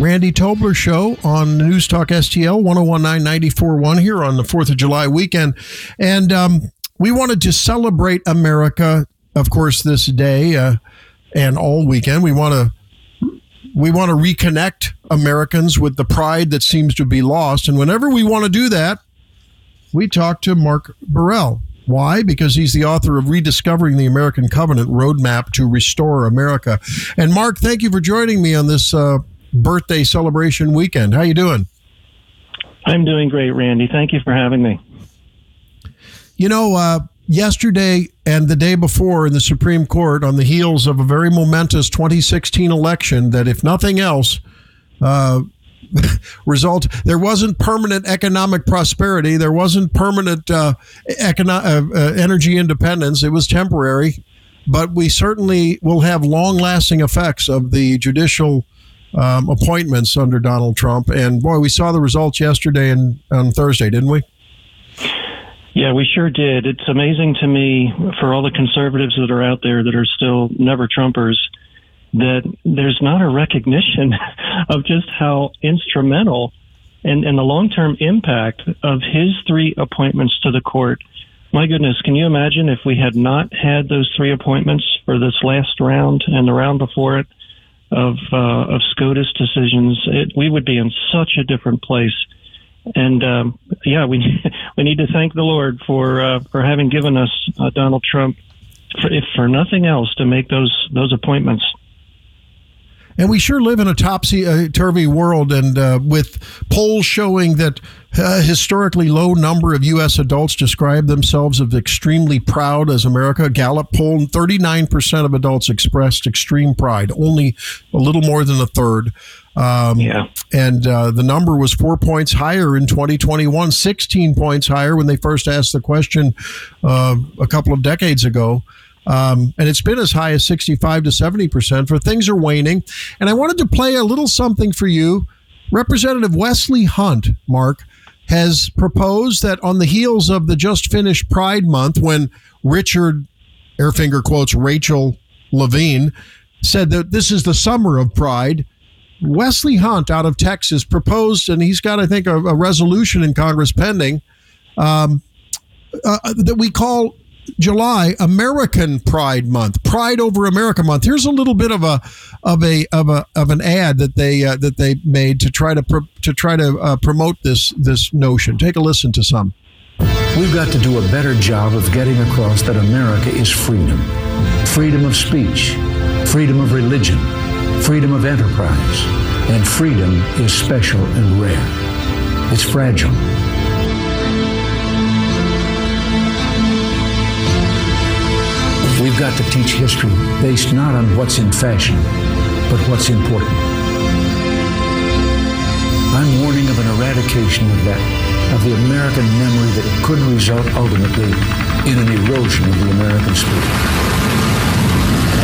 Speaker 1: Randy Tobler Show on News Talk STL 1019 941 here on the 4th of July weekend. And um, we wanted to celebrate America, of course, this day uh, and all weekend. We want to we want to reconnect Americans with the pride that seems to be lost. And whenever we want to do that, we talk to Mark Burrell. Why? Because he's the author of Rediscovering the American Covenant Roadmap to Restore America. And Mark, thank you for joining me on this uh, birthday celebration weekend. How you doing?
Speaker 15: I'm doing great, Randy. Thank you for having me.
Speaker 1: You know, uh, yesterday and the day before in the Supreme Court, on the heels of a very momentous 2016 election, that if nothing else, uh, result there wasn't permanent economic prosperity, there wasn't permanent uh, econo- uh, uh, energy independence. It was temporary, but we certainly will have long-lasting effects of the judicial. Um, appointments under Donald Trump, and boy, we saw the results yesterday and on Thursday, didn't we?
Speaker 15: Yeah, we sure did. It's amazing to me for all the conservatives that are out there that are still never Trumpers that there's not a recognition of just how instrumental and, and the long term impact of his three appointments to the court. My goodness, can you imagine if we had not had those three appointments for this last round and the round before it of uh, of SCOTUS decisions? It, we would be in such a different place. And um, yeah, we we need to thank the Lord for uh, for having given us uh, Donald Trump, for, if for nothing else, to make those those appointments.
Speaker 1: And we sure live in a topsy turvy world, and uh, with polls showing that a historically low number of U.S. adults describe themselves as extremely proud as America. Gallup poll: 39% of adults expressed extreme pride, only a little more than a third. Um,
Speaker 15: yeah.
Speaker 1: And uh, the number was four points higher in 2021, 16 points higher when they first asked the question uh, a couple of decades ago. Um, and it's been as high as 65 to 70%. For things are waning. And I wanted to play a little something for you. Representative Wesley Hunt, Mark, has proposed that on the heels of the just finished Pride Month, when Richard, air finger quotes, Rachel Levine said that this is the summer of Pride, Wesley Hunt out of Texas proposed, and he's got, I think, a, a resolution in Congress pending um, uh, that we call July American Pride Month, Pride over America Month. Here's a little bit of a of a of a of an ad that they uh, that they made to try to to try to uh, promote this this notion. Take a listen to some.
Speaker 16: We've got to do a better job of getting across that America is freedom. Freedom of speech, freedom of religion, freedom of enterprise, and freedom is special and rare. It's fragile. Got to teach history based not on what's in fashion, but what's important. I'm warning of an eradication of that, of the American memory that could result ultimately in an erosion of the American spirit.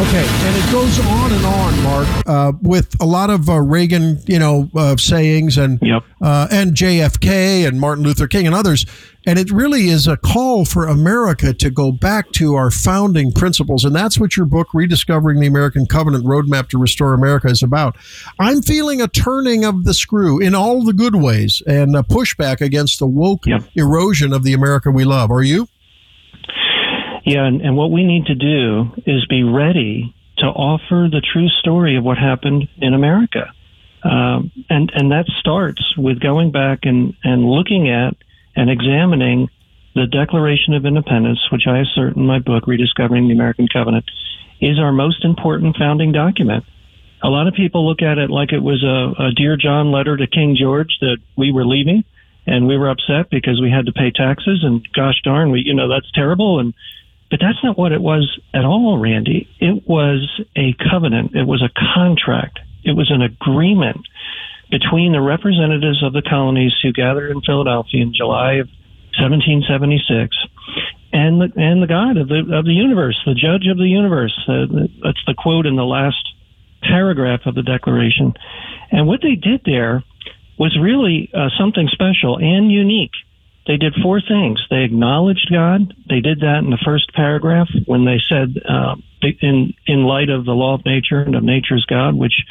Speaker 1: Okay, and it goes on and on, Mark, uh, with a lot of uh, Reagan, you know, uh, sayings and uh, and JFK and Martin Luther King and others, and it really is a call for America to go back to our founding principles, and that's what your book, "Rediscovering the American Covenant: Roadmap to Restore America," is about. I'm feeling a turning of the screw in all the good ways and a pushback against the woke erosion of the America we love. Are you?
Speaker 15: Yeah, and, and what we need to do is be ready to offer the true story of what happened in America. Um, and, and that starts with going back and, and looking at and examining the Declaration of Independence, which I assert in my book, Rediscovering the American Covenant, is our most important founding document. A lot of people look at it like it was a, a Dear John letter to King George that we were leaving and we were upset because we had to pay taxes and gosh darn, we, you know, that's terrible. And but that's not what it was at all, Randy. It was a covenant. It was a contract. It was an agreement between the representatives of the colonies who gathered in Philadelphia in July of 1776 and the, and the God of the of the universe, the Judge of the universe. Uh, that's the quote in the last paragraph of the Declaration. And what they did there was really uh, something special and unique they did four things. They acknowledged God. They did that in the first paragraph when they said, uh, in in light of the law of nature and of nature's God, which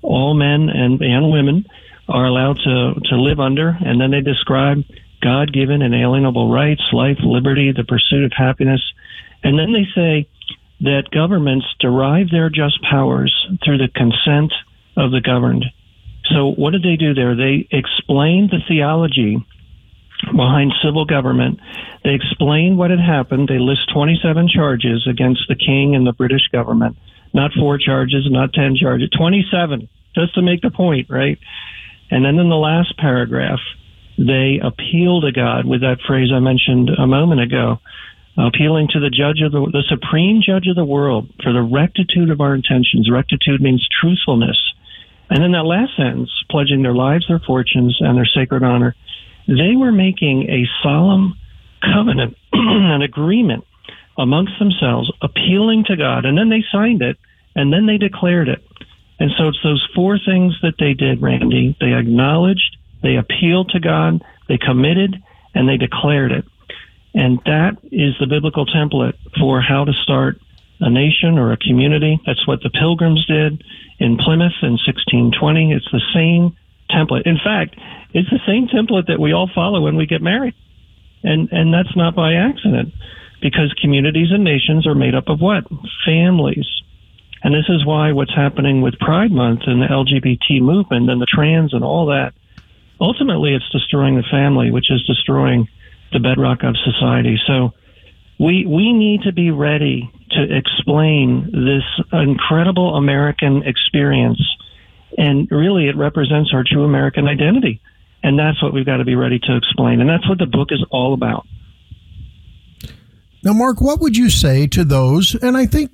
Speaker 15: all men and and women are allowed to to live under, and then they describe God-given inalienable rights, life, liberty, the pursuit of happiness, and then they say that governments derive their just powers through the consent of the governed. So what did they do there? They explained the theology behind civil government. They explain what had happened. They list 27 charges against the king and the British government. Not four charges, not 10 charges, 27, just to make the point, right? And then in the last paragraph, they appeal to God with that phrase I mentioned a moment ago, appealing to the judge of the, the supreme judge of the world for the rectitude of our intentions. Rectitude means truthfulness. And in that last sentence, pledging their lives, their fortunes, and their sacred honor they were making a solemn covenant, an agreement amongst themselves, appealing to God, and then they signed it, and then they declared it. And so it's those four things that they did, Randy. They acknowledged, they appealed to God, they committed, and they declared it. And that is the biblical template for how to start a nation or a community. That's what the Pilgrims did in Plymouth in 1620. It's the same template. In fact, it's the same template that we all follow when we get married. And and that's not by accident because communities and nations are made up of what? Families. And this is why what's happening with Pride Month and the LGBT movement and the trans and all that, ultimately it's destroying the family, which is destroying the bedrock of society. So we we need to be ready to explain this incredible American experience and really, it represents our true American identity. And that's what we've got to be ready to explain. And that's what the book is all about.
Speaker 1: Now, Mark, what would you say to those? And I think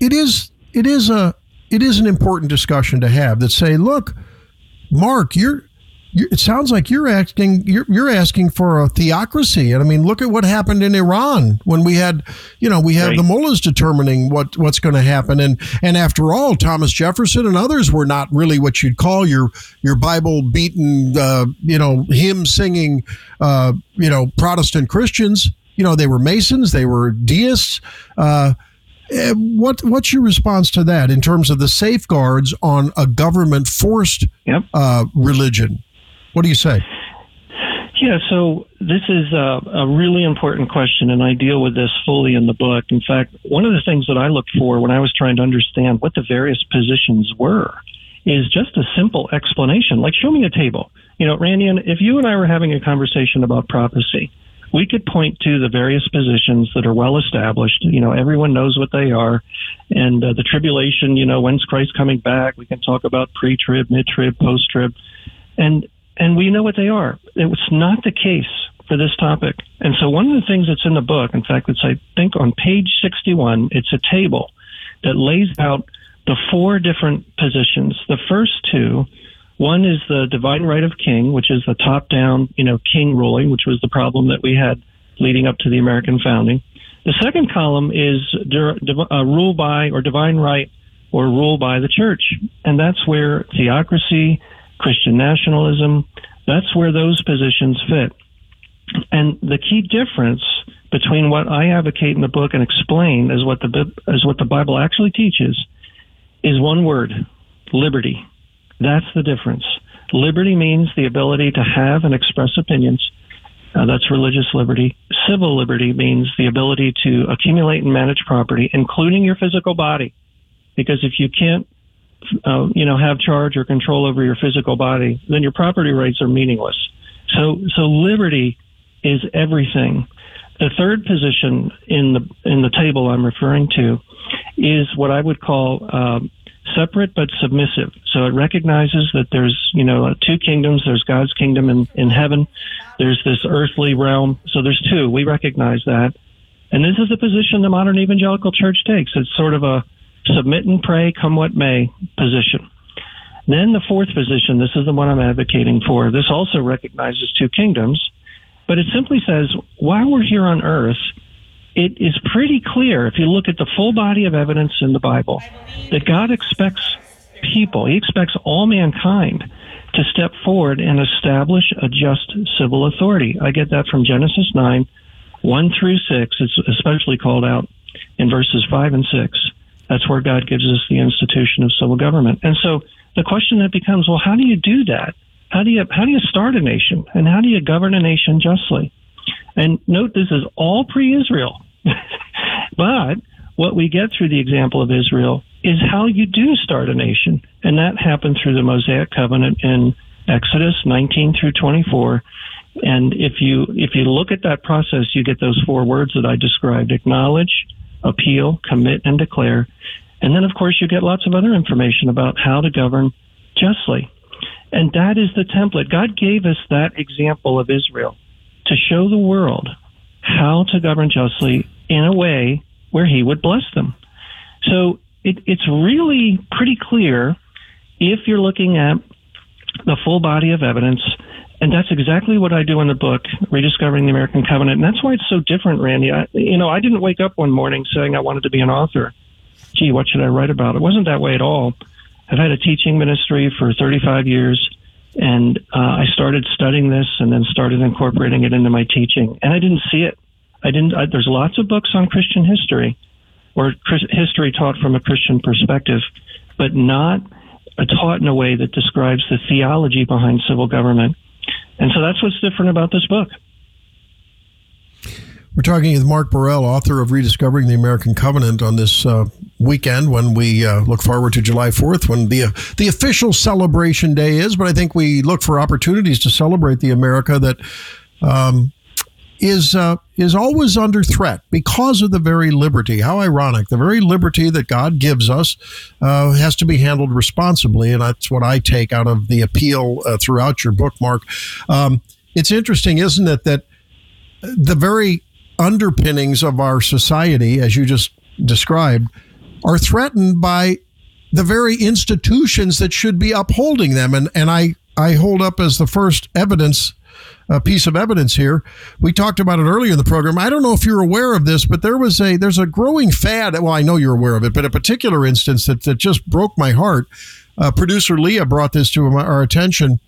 Speaker 1: it is it is a it is an important discussion to have that say, look, Mark, you're you- it sounds like you're asking you're, you're asking for a theocracy. And i mean look at what happened in iran when we had you know we have the mullahs determining what what's going to happen. And and after all thomas jefferson and others were not really what you'd call your your bible beaten uh, you know hymn singing uh, you know protestant christians. You know they were masons they were deists. Uh, eh, what what's your response to that in terms of the safeguards on a government forced uh, religion? What do you say?
Speaker 15: Yeah, so this is a, a really important question, and I deal with this fully in the book. In fact, one of the things that I looked for when I was trying to understand what the various positions were is just a simple explanation. Like, show me a table. You know, Randy, and if you and I were having a conversation about prophecy, we could point to the various positions that are well established. You know, everyone knows what they are. And uh, the tribulation, you know, when's Christ coming back? We can talk about pre trib, mid trib, post trib. And and we know what they are. It's not the case for this topic. And so one of the things that's in the book, in fact, it's I think on page 61, it's a table that lays out the four different positions. The first two, one is the divine right of king, which is the top down, you know, king ruling, which was the problem that we had leading up to the American founding. The second column is uh, rule by or divine right or rule by the church. And that's where theocracy, Christian nationalism, that's where those positions fit. And the key difference between what I advocate in the book and explain is what the as what the Bible actually teaches is one word: liberty. That's the difference. Liberty means the ability to have and express opinions. Uh, that's religious liberty. Civil liberty means the ability to accumulate and manage property, including your physical body. Because if you can't, uh, you know, have charge or control over your physical body, then your property rights are meaningless. So, so liberty is everything. The third position in the in the table I'm referring to is what I would call um, separate but submissive. So it recognizes that there's you know two kingdoms. There's God's kingdom in, in heaven. There's this earthly realm. So there's two. We recognize that, and this is the position the modern evangelical church takes. It's sort of a submit and pray, come what may position. Then the fourth position, this is the one I'm advocating for. This also recognizes two kingdoms, but it simply says while we're here on earth, it is pretty clear if you look at the full body of evidence in the Bible that God expects people, He expects all mankind to step forward and establish a just civil authority. I get that from Genesis 9, 1 through 6. It's especially called out in verses 5 and 6. That's where God gives us the institution of civil government. And so the question that becomes, well, how do you do that? How do you how do you start a nation and how do you govern a nation justly? And note this is all pre-Israel. but what we get through the example of Israel is how you do start a nation, and that happened through the Mosaic covenant in Exodus 19 through 24. And if you if you look at that process, you get those four words that I described: acknowledge, appeal, commit, and declare. And then, of course, you get lots of other information about how to govern justly. And that is the template. God gave us that example of Israel to show the world how to govern justly in a way where He would bless them. So it, it's really pretty clear if you're looking at the full body of evidence. And that's exactly what I do in the book, Rediscovering the American Covenant. And that's why it's so different, Randy. I, you know, I didn't wake up one morning saying I wanted to be an author. Gee, what should I write about? It wasn't that way at all. I've had a teaching ministry for 35 years, and uh, I started studying this and then started incorporating it into my teaching. And I didn't see it. I didn't. I, there's lots of books on Christian history, or Chris, history taught from a Christian perspective, but not uh, taught in a way that describes the theology behind civil government. And so that's what's different about this book.
Speaker 1: We're talking with Mark Burrell, author of Rediscovering the American Covenant, on this uh, weekend when we uh, look forward to July 4th, when the, uh, the official celebration day is. But I think we look for opportunities to celebrate the America that um, is uh, is always under threat because of the very liberty. How ironic! The very liberty that God gives us uh, has to be handled responsibly, and that's what I take out of the appeal uh, throughout your book, Mark. Um, it's interesting, isn't it, that the very underpinnings of our society, as you just described, are threatened by the very institutions that should be upholding them. And and I I hold up as the first evidence, a piece of evidence here. We talked about it earlier in the program. I don't know if you're aware of this, but there was a there's a growing fad. Well, I know you're aware of it, but a particular instance that, that just broke my heart. Uh, Producer Leah brought this to our attention.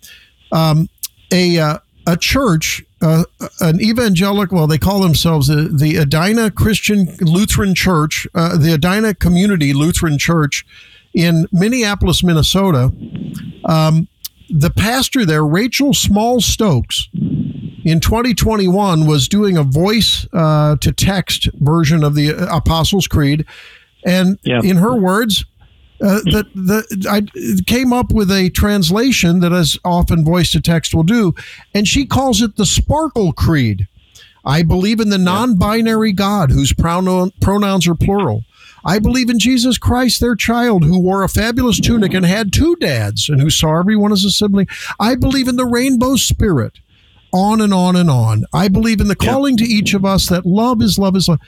Speaker 1: Um, a uh, a church, uh, an evangelical, well, they call themselves the, the Edina Christian Lutheran Church, uh, the Edina Community Lutheran Church in Minneapolis, Minnesota. Um, the pastor there, Rachel Small Stokes, in 2021 was doing a voice uh, to text version of the Apostles' Creed. And in her words, uh, that the I came up with a translation that, as often voice to text will do, and she calls it the Sparkle Creed. I believe in the non-binary God whose pronoun, pronouns are plural. I believe in Jesus Christ, their child, who wore a fabulous tunic and had two dads, and who saw everyone as a sibling. I believe in the rainbow spirit. On and on and on. I believe in the calling to each of us that love is love is love.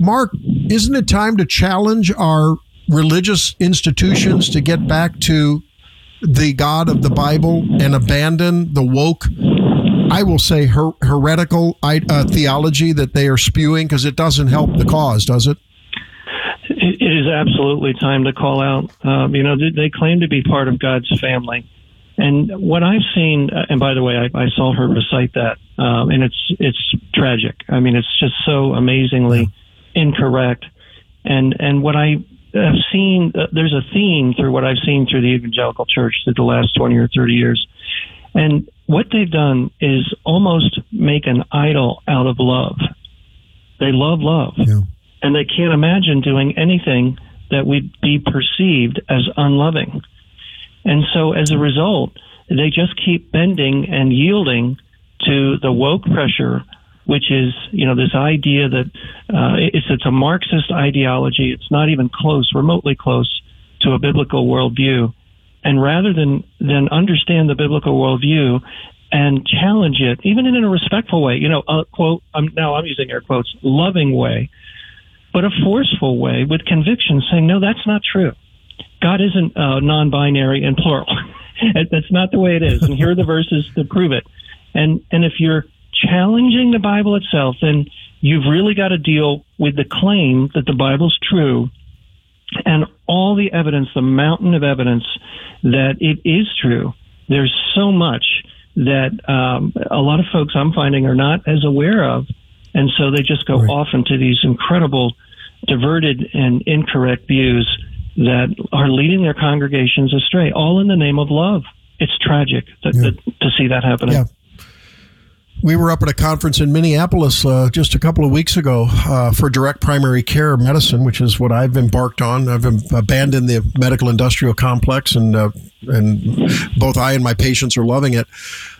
Speaker 1: Mark, isn't it time to challenge our religious institutions to get back to the God of the Bible and abandon the woke, I will say, her- heretical uh, theology that they are spewing because it doesn't help the cause, does it?
Speaker 15: It it is absolutely time to call out. Um, you know, they, they claim to be part of God's family, and what I've seen, uh, and by the way, I, I saw her recite that, um, and it's it's tragic. I mean, it's just so amazingly incorrect. And and what I have seen, uh, there's a theme through what I've seen through the evangelical church through the last twenty or thirty years, and what they've done is almost make an idol out of love. They love love and they can't imagine doing anything that would be perceived as unloving. And so as a result, they just keep bending and yielding to the woke pressure, which is, you know, this idea that uh, it's, it's a Marxist ideology. It's not even close, remotely close to a biblical worldview. And rather than, than understand the biblical worldview and challenge it, even in a respectful way, you know, uh, quote, I'm, now I'm using air quotes, loving way, but a forceful way with conviction, saying, no, that's not true. God isn't uh, non binary and plural. that's not the way it is. And here are the verses to prove it. And, and if you're challenging the Bible itself, then you've really got to deal with the claim that the Bible's true and all the evidence, the mountain of evidence that it is true. There's so much that um, a lot of folks I'm finding are not as aware of. And so they just go off into these incredible, diverted, and incorrect views that are leading their congregations astray, all in the name of love. It's tragic that, that, to see that happening.
Speaker 1: Yeah. We were up at a conference in Minneapolis uh, just a couple of weeks ago uh, for direct primary care medicine, which is what I've embarked on. I've abandoned the medical industrial complex, and uh, and both I and my patients are loving it.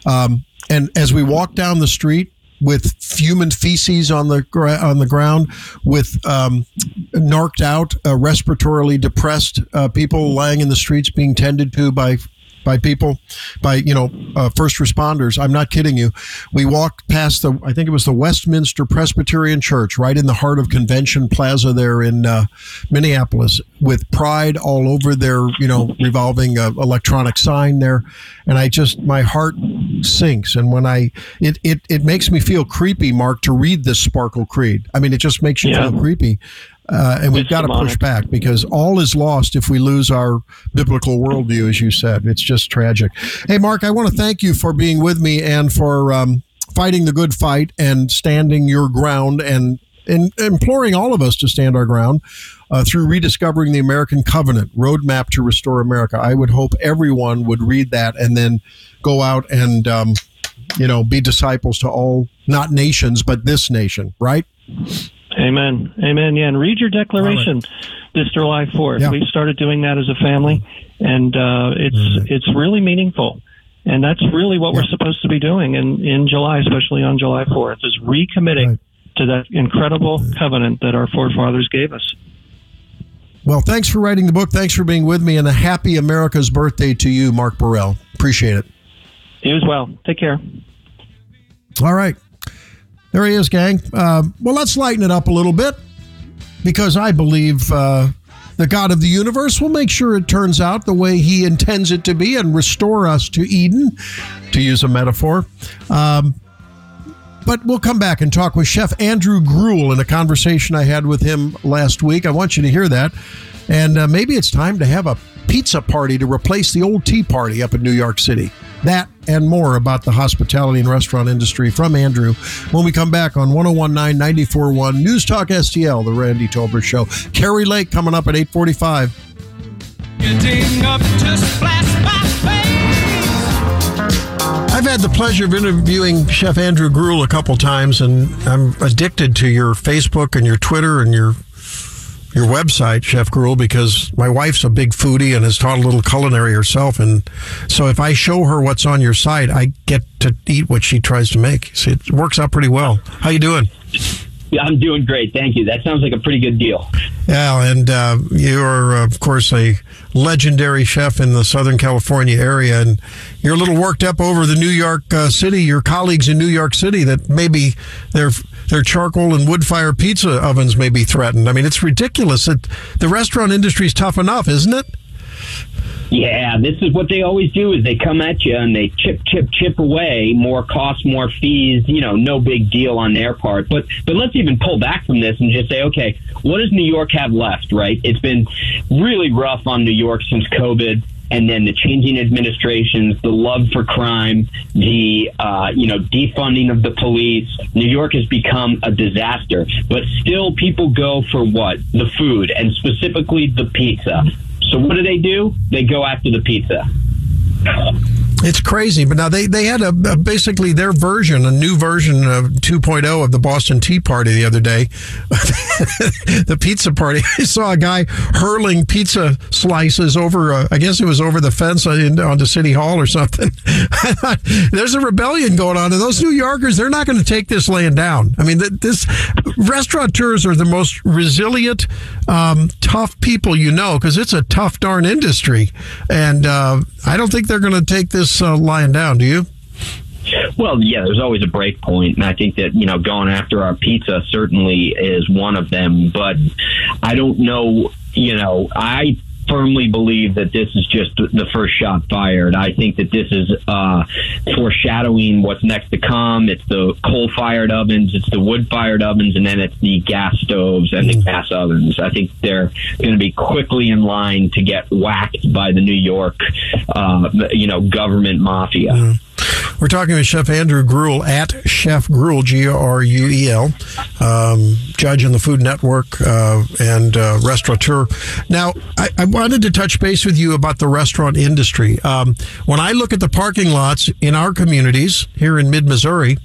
Speaker 1: Um, and as we walked down the street with human feces on the gra- on the ground, with um, narked out, uh, respiratorily depressed uh, people lying in the streets being tended to by by people, by you know uh, first responders. I'm not kidding you. We walked past the, I think it was the Westminster Presbyterian Church, right in the heart of Convention Plaza there in uh, Minneapolis, with pride all over their you know revolving uh, electronic sign there, and I just my heart sinks. And when I it it it makes me feel creepy, Mark, to read this Sparkle Creed. I mean, it just makes you
Speaker 15: Yeah.
Speaker 1: feel creepy. Uh, and we've
Speaker 15: It's
Speaker 1: got to push back because all is lost if we lose our biblical worldview, as you said. It's just tragic. Hey, Mark, I want to thank you for being with me and for um, fighting the good fight and standing your ground and, and imploring all of us to stand our ground uh, through rediscovering the American Covenant Roadmap to Restore America. I would hope everyone would read that and then go out and, um, you know, be disciples to all, not nations, but this nation, right?
Speaker 15: Amen. Amen. Yeah, and read your declaration this July 4th. We've started doing that as a family, and uh, it's it's really meaningful. And that's really what we're supposed to be doing in, in July, especially on July 4th, is recommitting to that incredible covenant that our forefathers gave us.
Speaker 1: Well, thanks for writing the book. Thanks for being with me, and a happy America's birthday to you, Mark Burrell. Appreciate it.
Speaker 15: You as well. Take care.
Speaker 1: All right. There he is, gang. Uh, well, let's lighten it up a little bit because I believe uh, the God of the universe will make sure it turns out the way He intends it to be and restore us to Eden, to use a metaphor. Um, but we'll come back and talk with Chef Andrew Gruel in a conversation I had with him last week. I want you to hear that. And uh, maybe it's time to have a pizza party to replace the old tea party up in New York City. That and more about the hospitality and restaurant industry from Andrew when we come back on 1019 941 News Talk STL, the Randy Tobler Show. Kari Lake coming up at 845.
Speaker 17: Getting up to splash my
Speaker 1: I've had the pleasure of interviewing Chef Andrew Gruel a couple times, and I'm addicted to your Facebook and your Twitter and your your website, Chef Gruel, because my wife's a big foodie and has taught a little culinary herself, and so if I show her what's on your site, I get to eat what she tries to make. So it works out pretty well. How you doing?
Speaker 18: Yeah, I'm doing great. Thank you. That sounds like a pretty good deal.
Speaker 1: Yeah, and uh, you're, uh, of course, a legendary chef in the Southern California area, and you're a little worked up over the New York uh, City, your colleagues in New York City, that maybe their their charcoal and wood fire pizza ovens may be threatened. I mean, it's ridiculous that the restaurant industry is tough enough, isn't it?
Speaker 18: Yeah, this is what they always do is they come at you and they chip, chip, chip away, more costs, more fees, you know, no big deal on their part. But but let's even pull back from this and just say, okay, what does New York have left, right? It's been really rough on New York since COVID and then the changing administrations, the love for crime, the uh, you know defunding of the police. New York has become a disaster, but still people go for what the food and specifically the pizza. So what do they do? They go after the pizza.
Speaker 1: It's crazy, but now they, they had a, a basically their version, a new version of 2.0 of the Boston Tea Party the other day. the pizza party. I saw a guy hurling pizza slices over, uh, I guess it was over the fence in, onto City Hall or something. There's a rebellion going on, and those New Yorkers, they're not going to take this laying down. I mean, th- this restaurateurs are the most resilient, um, tough people you know because it's a tough darn industry, and uh, I don't think they're going to take this uh, lying down. Do you?
Speaker 18: Well, yeah, there's always a break point, and I think that you know going after our pizza certainly is one of them. But I don't know. You know, I firmly believe that this is just the first shot fired. I think that this is uh, foreshadowing what's next to come. It's the coal fired ovens, it's the wood fired ovens, and then it's the gas stoves and the gas ovens. I think they're going to be quickly in line to get whacked by the New York, uh, you know, government mafia.
Speaker 1: We're talking with Chef Andrew Gruel at Chef Gruel, G R U E L, um, judge in the Food Network uh, and uh, restaurateur. Now, I, I wanted to touch base with you about the restaurant industry. Um, when I look at the parking lots in our communities here in mid Missouri,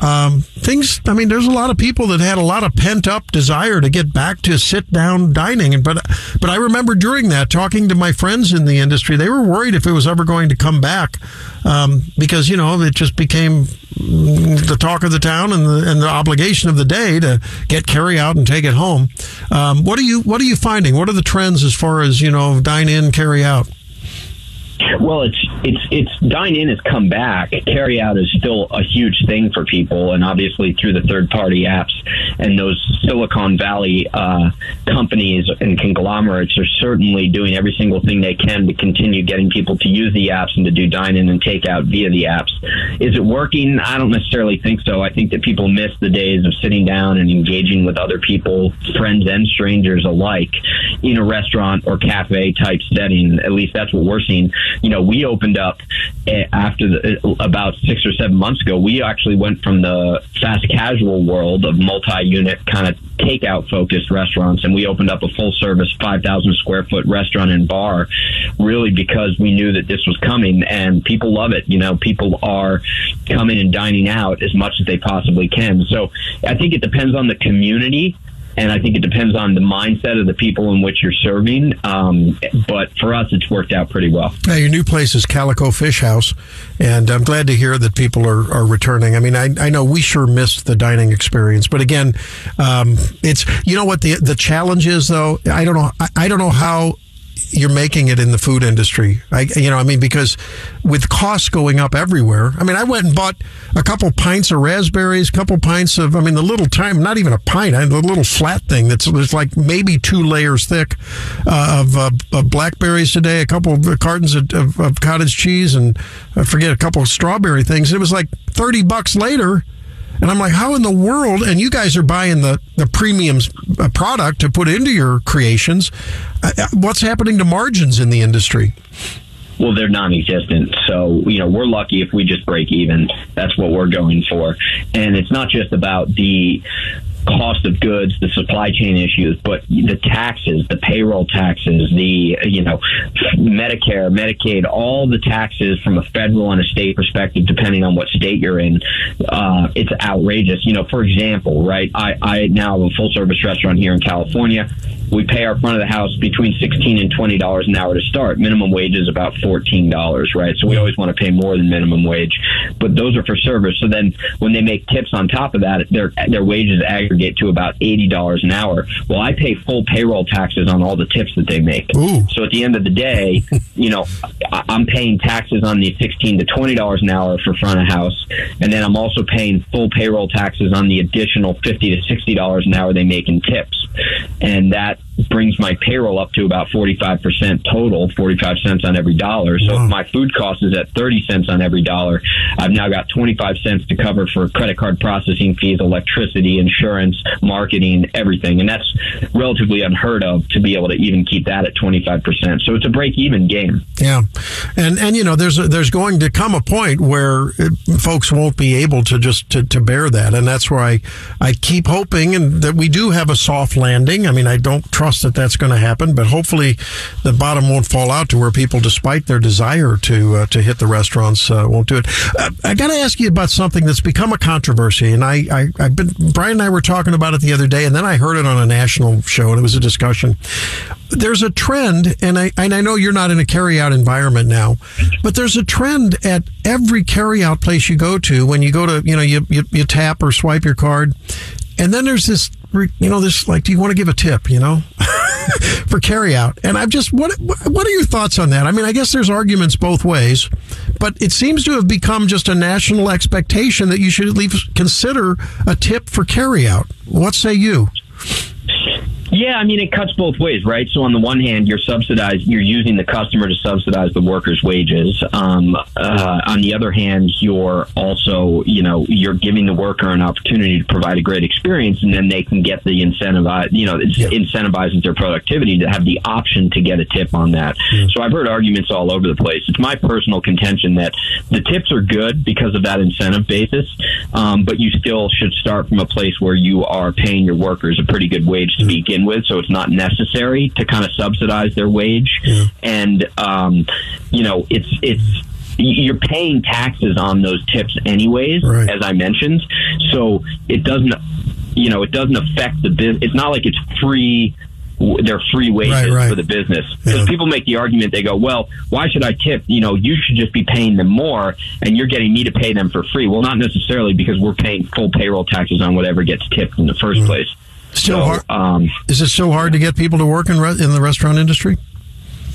Speaker 1: um, things. I mean, there's a lot of people that had a lot of pent up desire to get back to sit down dining, but but I remember during that talking to my friends in the industry, they were worried if it was ever going to come back um, because you know it just became the talk of the town and the and the obligation of the day to get carry out and take it home. Um, what are you What are you finding? What are the trends as far as you know dine in, carry out?
Speaker 18: Well, it's it's it's dine in has come back. Carry out is still a huge thing for people, and obviously through the third party apps and those Silicon Valley uh, companies and conglomerates are certainly doing every single thing they can to continue getting people to use the apps and to do dine in and take out via the apps. Is it working? I don't necessarily think so. I think that people miss the days of sitting down and engaging with other people, friends and strangers alike, in a restaurant or cafe type setting. At least that's what we're seeing you know, we opened up eh, after the, about six or seven months ago. We actually went from the fast casual world of multi-unit kind of takeout focused restaurants, and we opened up a full service 5,000 square foot restaurant and bar, really because we knew that this was coming, and people love it. You know, people are coming and dining out as much as they possibly can. So I think it depends on the community and I think it depends on the mindset of the people in which you're serving. Um, but for us, it's worked out pretty well.
Speaker 1: Now, your new place is Calico Fish House, and I'm glad to hear that people are, are returning. I mean, I, I know we sure missed the dining experience, but again, um, it's you know what the the challenge is though. I don't know. I, I don't know how you're making it in the food industry. I, you know, I mean, because with costs going up everywhere. I mean, I went and bought a couple pints of raspberries, a couple pints of, I mean, the little time, not even a pint, the little flat thing that's it's like maybe two layers thick uh, of, uh, of blackberries today, a couple of cartons of, of, of cottage cheese, and I forget a couple of strawberry things. It was like thirty bucks later. And I'm like, how in the world? And you guys are buying the the premium uh, product to put into your creations. Uh, uh, what's happening to margins in the industry?
Speaker 18: well, they're non-existent. So, you know, we're lucky if we just break even. That's what we're going for. And it's not just about the cost of goods, the supply chain issues, but the taxes, the payroll taxes, the you know Medicare, Medicaid, all the taxes from a federal and a state perspective, depending on what state you're in, uh, it's outrageous. You know, for example, right? I, I now have a full service restaurant here in California. We pay our front of the house between sixteen and twenty dollars an hour to start. Minimum wage is about fourteen dollars, right? So we always want to pay more than minimum wage, but those are for service. So then when they make tips on top of that, their their wages aggregate to about eighty dollars an hour. Well, I pay full payroll taxes on all the tips that they make. So at the end of the day, you know, I'm paying taxes on the sixteen to twenty dollars an hour for front of house, and then I'm also paying full payroll taxes on the additional fifty to sixty dollars an hour they make in tips, and that brings my payroll up to about 45% total, 45 cents on every dollar. So if my food cost is at 30 cents on every dollar, I've now got 25 cents to cover for credit card processing fees, electricity, insurance, marketing, everything. And that's relatively unheard of to be able to even keep that at 25%. So it's a break even game.
Speaker 1: Yeah, and and you know, there's a, there's going to come a point where uh, folks won't be able to just to, to bear that, and that's where I I keep hoping and that we do have a soft landing. I mean, I don't trust that that's going to happen, but hopefully the bottom won't fall out to where people, despite their desire to uh, to hit the restaurants, uh, won't do it. Uh, I got to ask you about something that's become a controversy, and I, I I've been Brian and I were talking about it the other day, and then I heard it on a national show, and it was a discussion there's a trend, and I and I know you're not in a carryout environment now, but there's a trend at every carryout place you go to when you go to you know you you, you tap or swipe your card, and then there's this you know this like do you want to give a tip you know? For carryout and i'm just what what are your thoughts on that? I mean i guess there's arguments both ways but it seems to have become just a national expectation that you should at least consider a tip for carryout what say you
Speaker 18: Yeah, I mean it cuts both ways, right? So on the one hand, you're subsidized, you're using the customer to subsidize the workers' wages. Um, uh, on the other hand, you're also, you know, you're giving the worker an opportunity to provide a great experience, and then they can get the incentive, you know, it's incentivizing their productivity to have the option to get a tip on that. So I've heard arguments all over the place. It's my personal contention that the tips are good because of that incentive basis, um, but you still should start from a place where you are paying your workers a pretty good wage to begin with, so it's not necessary to kind of subsidize their wage. And um, you know, it's it's you're paying taxes on those tips anyways, as I mentioned. So it doesn't, you know, it doesn't affect the business. It's not like it's free. They're free wages for the business because people make the argument. They go, "Well, why should I tip? You know, you should just be paying them more, and you're getting me to pay them for free." Well, not necessarily because we're paying full payroll taxes on whatever gets tipped in the 1st place.
Speaker 1: Still
Speaker 18: So,
Speaker 1: hard.
Speaker 18: Um,
Speaker 1: Is it so hard to get people to work in re- in the restaurant industry?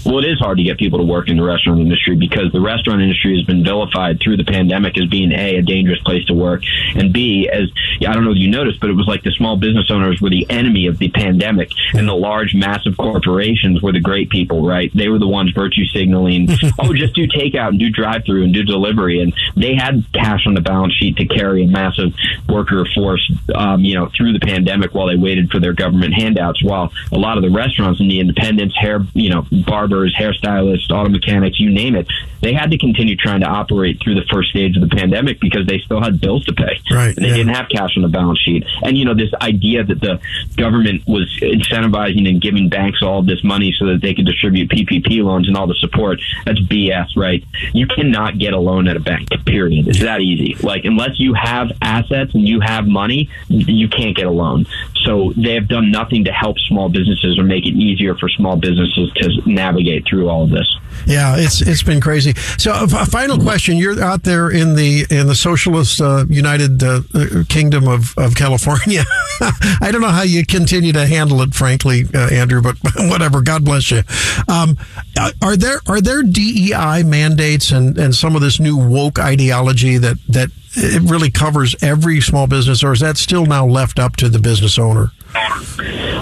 Speaker 18: Well, it is hard to get people to work in the restaurant industry because the restaurant industry has been vilified through the pandemic as being a a dangerous place to work, and b as I don't know if you noticed, but it was like the small business owners were the enemy of the pandemic, and the large, massive corporations were the great people, right? They were the ones virtue signaling, oh, just do takeout and do drive through and do delivery, and they had cash on the balance sheet to carry a massive worker force, um, you know, through the pandemic while they waited for their government handouts. While a lot of the restaurants and the independents, hair, you know, barbers, hairstylists, auto mechanics, you name it, they had to continue trying to operate through the first stage of the pandemic because they still had bills to pay.
Speaker 1: Right.
Speaker 18: And they didn't have cash on the balance sheet. And, you know, this idea that the government was incentivizing and giving banks all this money so that they could distribute PPP loans and all the support, that's BS, right? You cannot get a loan at a bank, period. It's that easy. Like, unless you have assets and you have money, you can't get a loan. So they have done nothing to help small businesses or make it easier for small businesses to navigate through all of this.
Speaker 1: Yeah, it's it's been crazy. So, a final question: You're out there in the in the socialist uh, United uh, uh, Kingdom of of California. I don't know how you continue to handle it, frankly, uh, Andrew. But whatever. God bless you. Um, uh, are there are there DEI mandates and and some of this new woke ideology that that it really covers every small business, or is that still now left up to the business owner?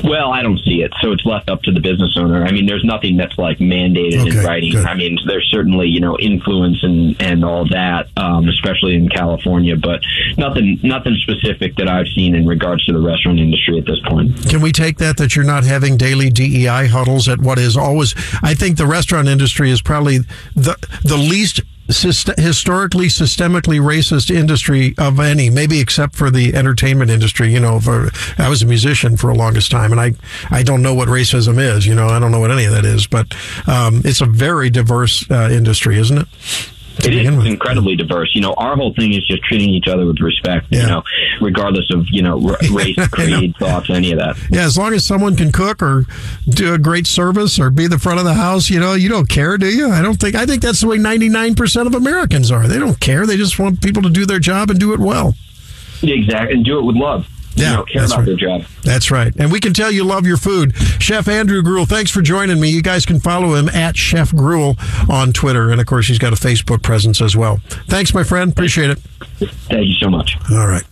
Speaker 18: Well, I don't see it, so it's left up to the business owner. I mean, there's nothing that's like mandated
Speaker 1: Okay,
Speaker 18: in writing.
Speaker 1: good.
Speaker 18: I mean, there's certainly you know influence and and all that, um, especially in California, but nothing nothing specific that I've seen in regards to the restaurant industry at this point.
Speaker 1: Can we take that that you're not having daily DEI huddles at what is always? I think the restaurant industry is probably the the least syst- historically systemically racist industry of any, maybe except for the entertainment industry. You know, for I was a musician for a longest time, and I I don't know what racism is. You know, I don't know what any of that is, but um, it's a very diverse uh, industry, isn't it?
Speaker 18: It is incredibly diverse. You know, our whole thing is just treating each other with respect. You know, regardless of you know r- race, creed, thoughts, any of that.
Speaker 1: Yeah, as long as someone can cook or do a great service or be the front of the house, you know, you don't care, do you? I don't think. I think that's the way ninety nine percent of Americans are. They don't care. They just want people to do their job and do it well.
Speaker 18: Exactly, and do it with love.
Speaker 1: Yeah,
Speaker 18: you know, care
Speaker 1: that's
Speaker 18: about
Speaker 1: right.
Speaker 18: their job.
Speaker 1: That's right. And we can tell you love your food. Chef Andrew Gruel, thanks for joining me. You guys can follow him at Chef Gruel on Twitter. And of course, he's got a Facebook presence as well. Thanks, my friend. Appreciate it.
Speaker 18: Thank you so much.
Speaker 1: All right.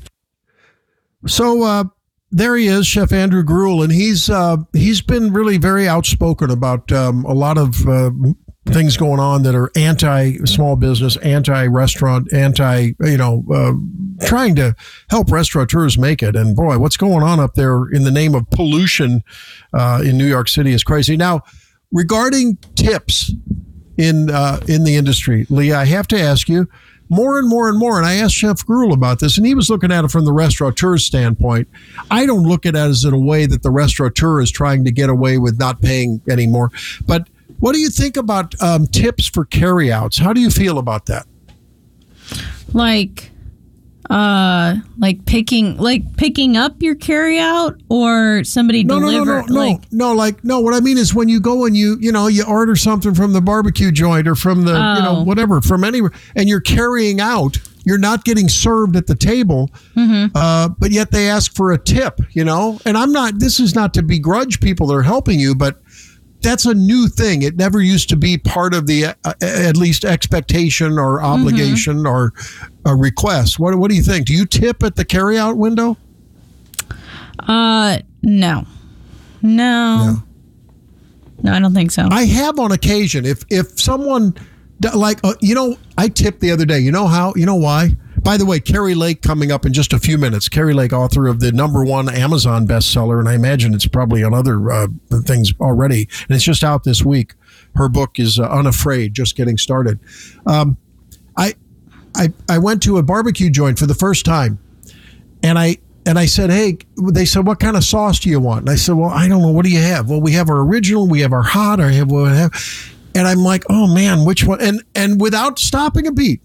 Speaker 1: So uh, there he is, Chef Andrew Gruel, and he's uh, he's been really very outspoken about um, a lot of uh, things going on that are anti small business, anti restaurant, anti you know uh, trying to help restaurateurs make it. And boy, what's going on up there in the name of pollution uh, in New York City is crazy. Now, regarding tips in uh, in the industry, Lee, I have to ask you more and more and more. And I asked Chef Gruel about this, and he was looking at it from the restaurateur's standpoint. I don't look at it as in a way that the restaurateur is trying to get away with not paying anymore. But what do you think about um, tips for carryouts? How do you feel about that?
Speaker 2: like uh like picking like picking up your carryout or somebody
Speaker 1: No, no, no,
Speaker 2: deliver
Speaker 1: no, no,
Speaker 2: like
Speaker 1: no. Like no. What I mean is when you go and you you know you order something from the barbecue joint or from the you know
Speaker 2: Oh.
Speaker 1: whatever from anywhere, and you're carrying out. You're not getting served at the table,
Speaker 2: Mm-hmm.
Speaker 1: uh, but yet they ask for a tip. You know, and I'm not. This is not to begrudge people that are helping you, but that's a new thing. It never used to be part of the uh, at least expectation or obligation or a request. What What do you think? Do you tip at the carryout window?
Speaker 2: uh no. No. No, I don't think so.
Speaker 1: I have on occasion. If if someone like uh, you know, I tipped the other day. You know how? You know why? By the way, Kari Lake coming up in just a few minutes. Kari Lake, author of the number one Amazon bestseller, and I imagine it's probably on other uh, things already. And it's just out this week. Her book is uh, Unafraid, just getting started. Um, I, I, I went to a barbecue joint for the first time, and I and I said, "Hey," they said, "What kind of sauce do you want?" And I said, "Well, I don't know. What do you have?" Well, we have our original, we have our hot, I have what have, and I'm like, "Oh man, which one?" And and without stopping a beat,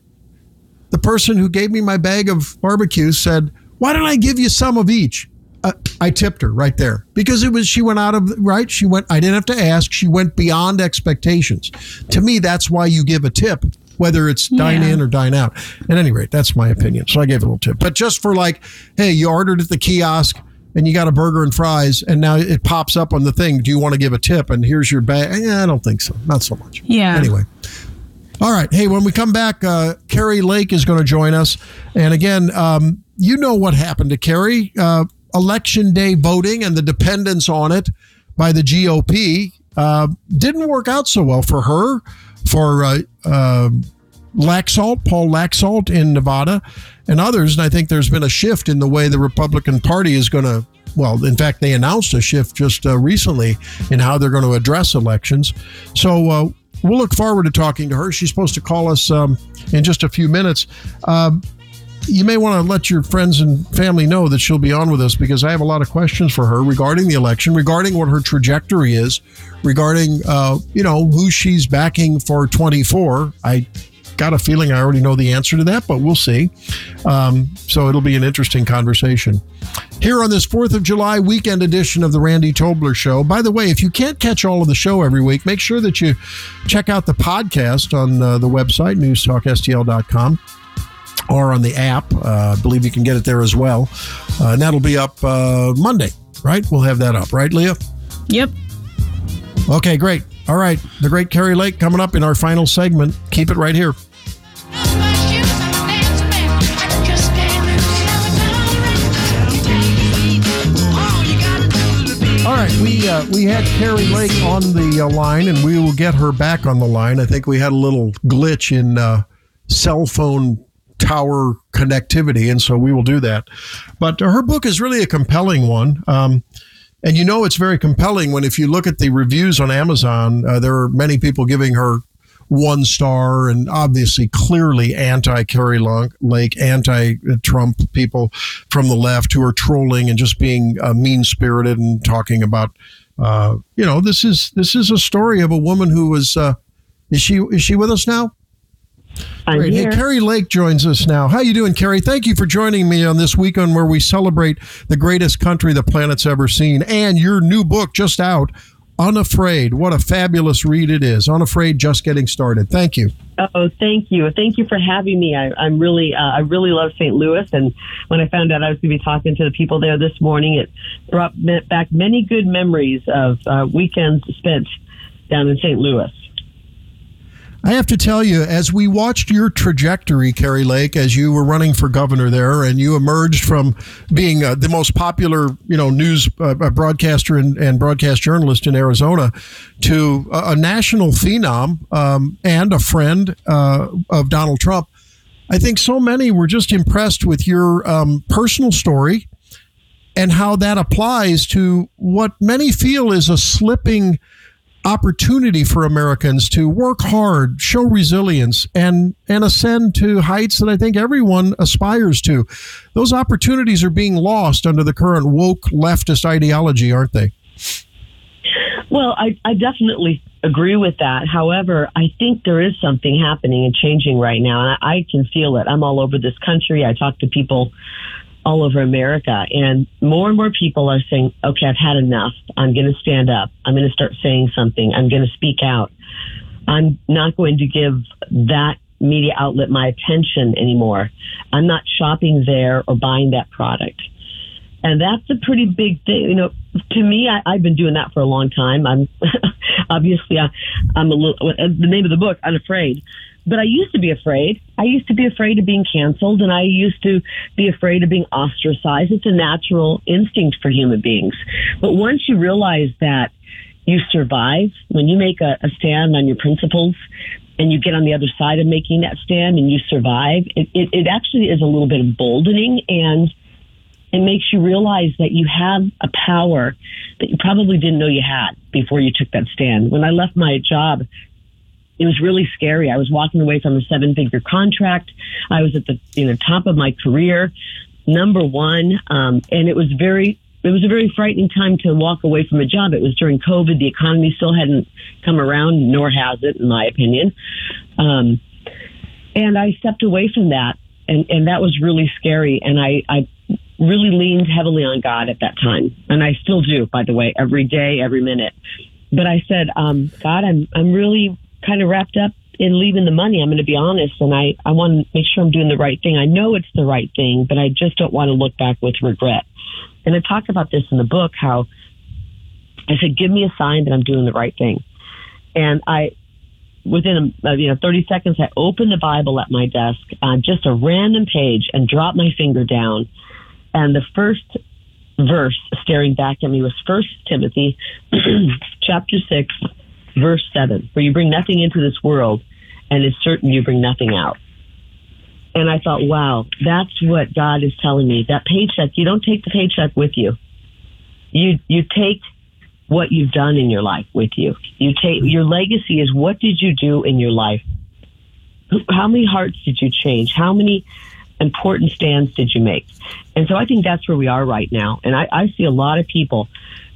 Speaker 1: the person who gave me my bag of barbecue said, "Why don't I give you some of each?" Uh, I tipped her right there because it was she went out of right. She went. I didn't have to ask. She went beyond expectations. To me, that's why you give a tip, whether it's dine
Speaker 2: Yeah.
Speaker 1: in or dine out. At any rate, that's my opinion. So I gave a little tip. But just for like, hey, you ordered at the kiosk and you got a burger and fries, and now it pops up on the thing. Do you want to give a tip? And here's your bag. Yeah, I don't think so. Not so much.
Speaker 2: Yeah.
Speaker 1: Anyway. All right. Hey, when we come back, uh, Kari Lake is going to join us. And again, um, you know what happened to Kari. Uh, election day voting and the dependence on it by the GOP uh, didn't work out so well for her, for uh, uh, Laxalt, Paul Laxalt in Nevada, and others. And I think there's been a shift in the way the Republican Party is going to. Well, in fact, they announced a shift just uh, recently in how they're going to address elections. So uh, we'll look forward to talking to her. She's supposed to call us um, in just a few minutes. Um, you may want to let your friends and family know that she'll be on with us because I have a lot of questions for her regarding the election, regarding what her trajectory is, regarding uh, you know who she's backing for 24. I got a feeling I already know the answer to that, but we'll see. Um, so it'll be an interesting conversation. Here on this 4th of July weekend edition of the Randy Tobler Show. By the way, if you can't catch all of the show every week, make sure that you check out the podcast on uh, the website, newstalkstl.com or on the app. Uh, I believe you can get it there as well. Uh, and that'll be up uh, Monday, right? We'll have that up, right, Leah?
Speaker 2: Yep.
Speaker 1: Okay, great. All right. The great Kari Lake coming up in our final segment. Keep it right here. All right, we uh, we had Kari Lake on the uh, line, and we will get her back on the line. I think we had a little glitch in uh, cell phone tower connectivity, and so we will do that. But her book is really a compelling one. Um, and you know it's very compelling when if you look at the reviews on Amazon, uh, there are many people giving her one star and obviously clearly anti Kari Lake, anti Trump people from the left who are trolling and just being uh, mean spirited and talking about, uh, you know, this is this is a story of a woman who was. Uh, is she is she with us now?
Speaker 19: I'm
Speaker 1: Great.
Speaker 19: here.
Speaker 1: Hey, Kari Lake joins us now. How you doing, Kari? Thank you for joining me on this weekend where we celebrate the greatest country the planet's ever seen and your new book just out, Unafraid. What a fabulous read it is. Unafraid, just getting started. Thank you.
Speaker 19: Oh, thank you. Thank you for having me. I, I'm really, uh, I really love St. Louis. And when I found out I was going to be talking to the people there this morning, it brought back many good memories of uh, weekends spent down in St. Louis.
Speaker 1: I have to tell you, as we watched your trajectory, Kari Lake, as you were running for governor there, and you emerged from being uh, the most popular, you know, news uh, broadcaster and, and, broadcast journalist in Arizona, to a, a national phenom um, and a friend uh, of Donald Trump. I think so many were just impressed with your um, personal story and how that applies to what many feel is a slipping opportunity for Americans to work hard, show resilience, and and ascend to heights that I think everyone aspires to. Those opportunities are being lost under the current woke leftist ideology, aren't they?
Speaker 19: Well, I, I definitely agree with that. However, I think there is something happening and changing right now, and I, I can feel it. I'm all over this country. I talk to people all over America. And more and more people are saying, okay, I've had enough. I'm going to stand up. I'm going to start saying something. I'm going to speak out. I'm not going to give that media outlet my attention anymore. I'm not shopping there or buying that product. And that's a pretty big thing. You know, to me, I, I've been doing that for a long time. I'm obviously, I, I'm a little, the name of the book, Unafraid but I used to be afraid. I used to be afraid of being canceled and I used to be afraid of being ostracized. It's a natural instinct for human beings. But once you realize that you survive, when you make a, a stand on your principles and you get on the other side of making that stand and you survive, it, it, it actually is a little bit emboldening and it makes you realize that you have a power that you probably didn't know you had before you took that stand. When I left my job it was really scary. I was walking away from a seven figure contract. I was at the you know top of my career, number one, um, and it was very it was a very frightening time to walk away from a job. It was during COVID. The economy still hadn't come around, nor has it, in my opinion. Um, and I stepped away from that, and and that was really scary. And I I really leaned heavily on God at that time, and I still do, by the way, every day, every minute. But I said, um, God, I'm I'm really kind of wrapped up in leaving the money. I'm going to be honest, and I I want to make sure I'm doing the right thing. I know it's the right thing, but I just don't want to look back with regret. And I talk about this in the book how I said, "Give me a sign that I'm doing the right thing," and I. Within uh, you know 30 seconds, I opened the Bible at my desk, uh, just a random page, and dropped my finger down. And the first verse staring back at me was First Timothy, chapter six, verse 7, for you bring nothing into this world, and it's certain you bring nothing out. And I thought, wow, that's what God is telling me. That paycheck, you don't take the paycheck with you. You you take what you've done in your life with you. You take your legacy is what did you do in your life? How many hearts did you change? How many important stands did you make? And so I think that's where we are right now. And I, I see a lot of people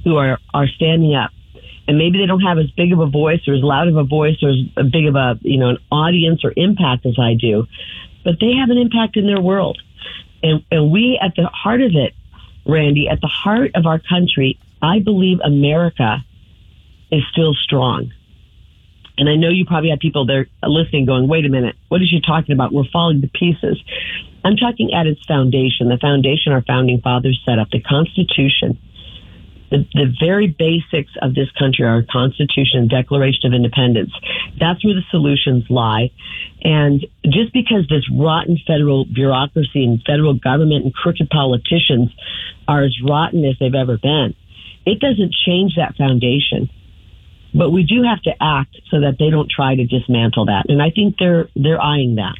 Speaker 19: who are, are standing up and maybe they don't have as big of a voice or as loud of a voice or as big of a you know an audience or impact as I do, but they have an impact in their world, and and we at the heart of it, Randy, at the heart of our country, I believe America is still strong. And I know you probably have people there listening going, wait a minute, what is she talking about? We're falling to pieces. I'm talking at its foundation, the foundation our founding fathers set up, the Constitution. The, the very basics of this country are Constitution Declaration of Independence. That's where the solutions lie. And just because this rotten federal bureaucracy and federal government and crooked politicians are as rotten as they've ever been, it doesn't change that foundation. But we do have to act so that they don't try to dismantle that. And I think they're they're eyeing that.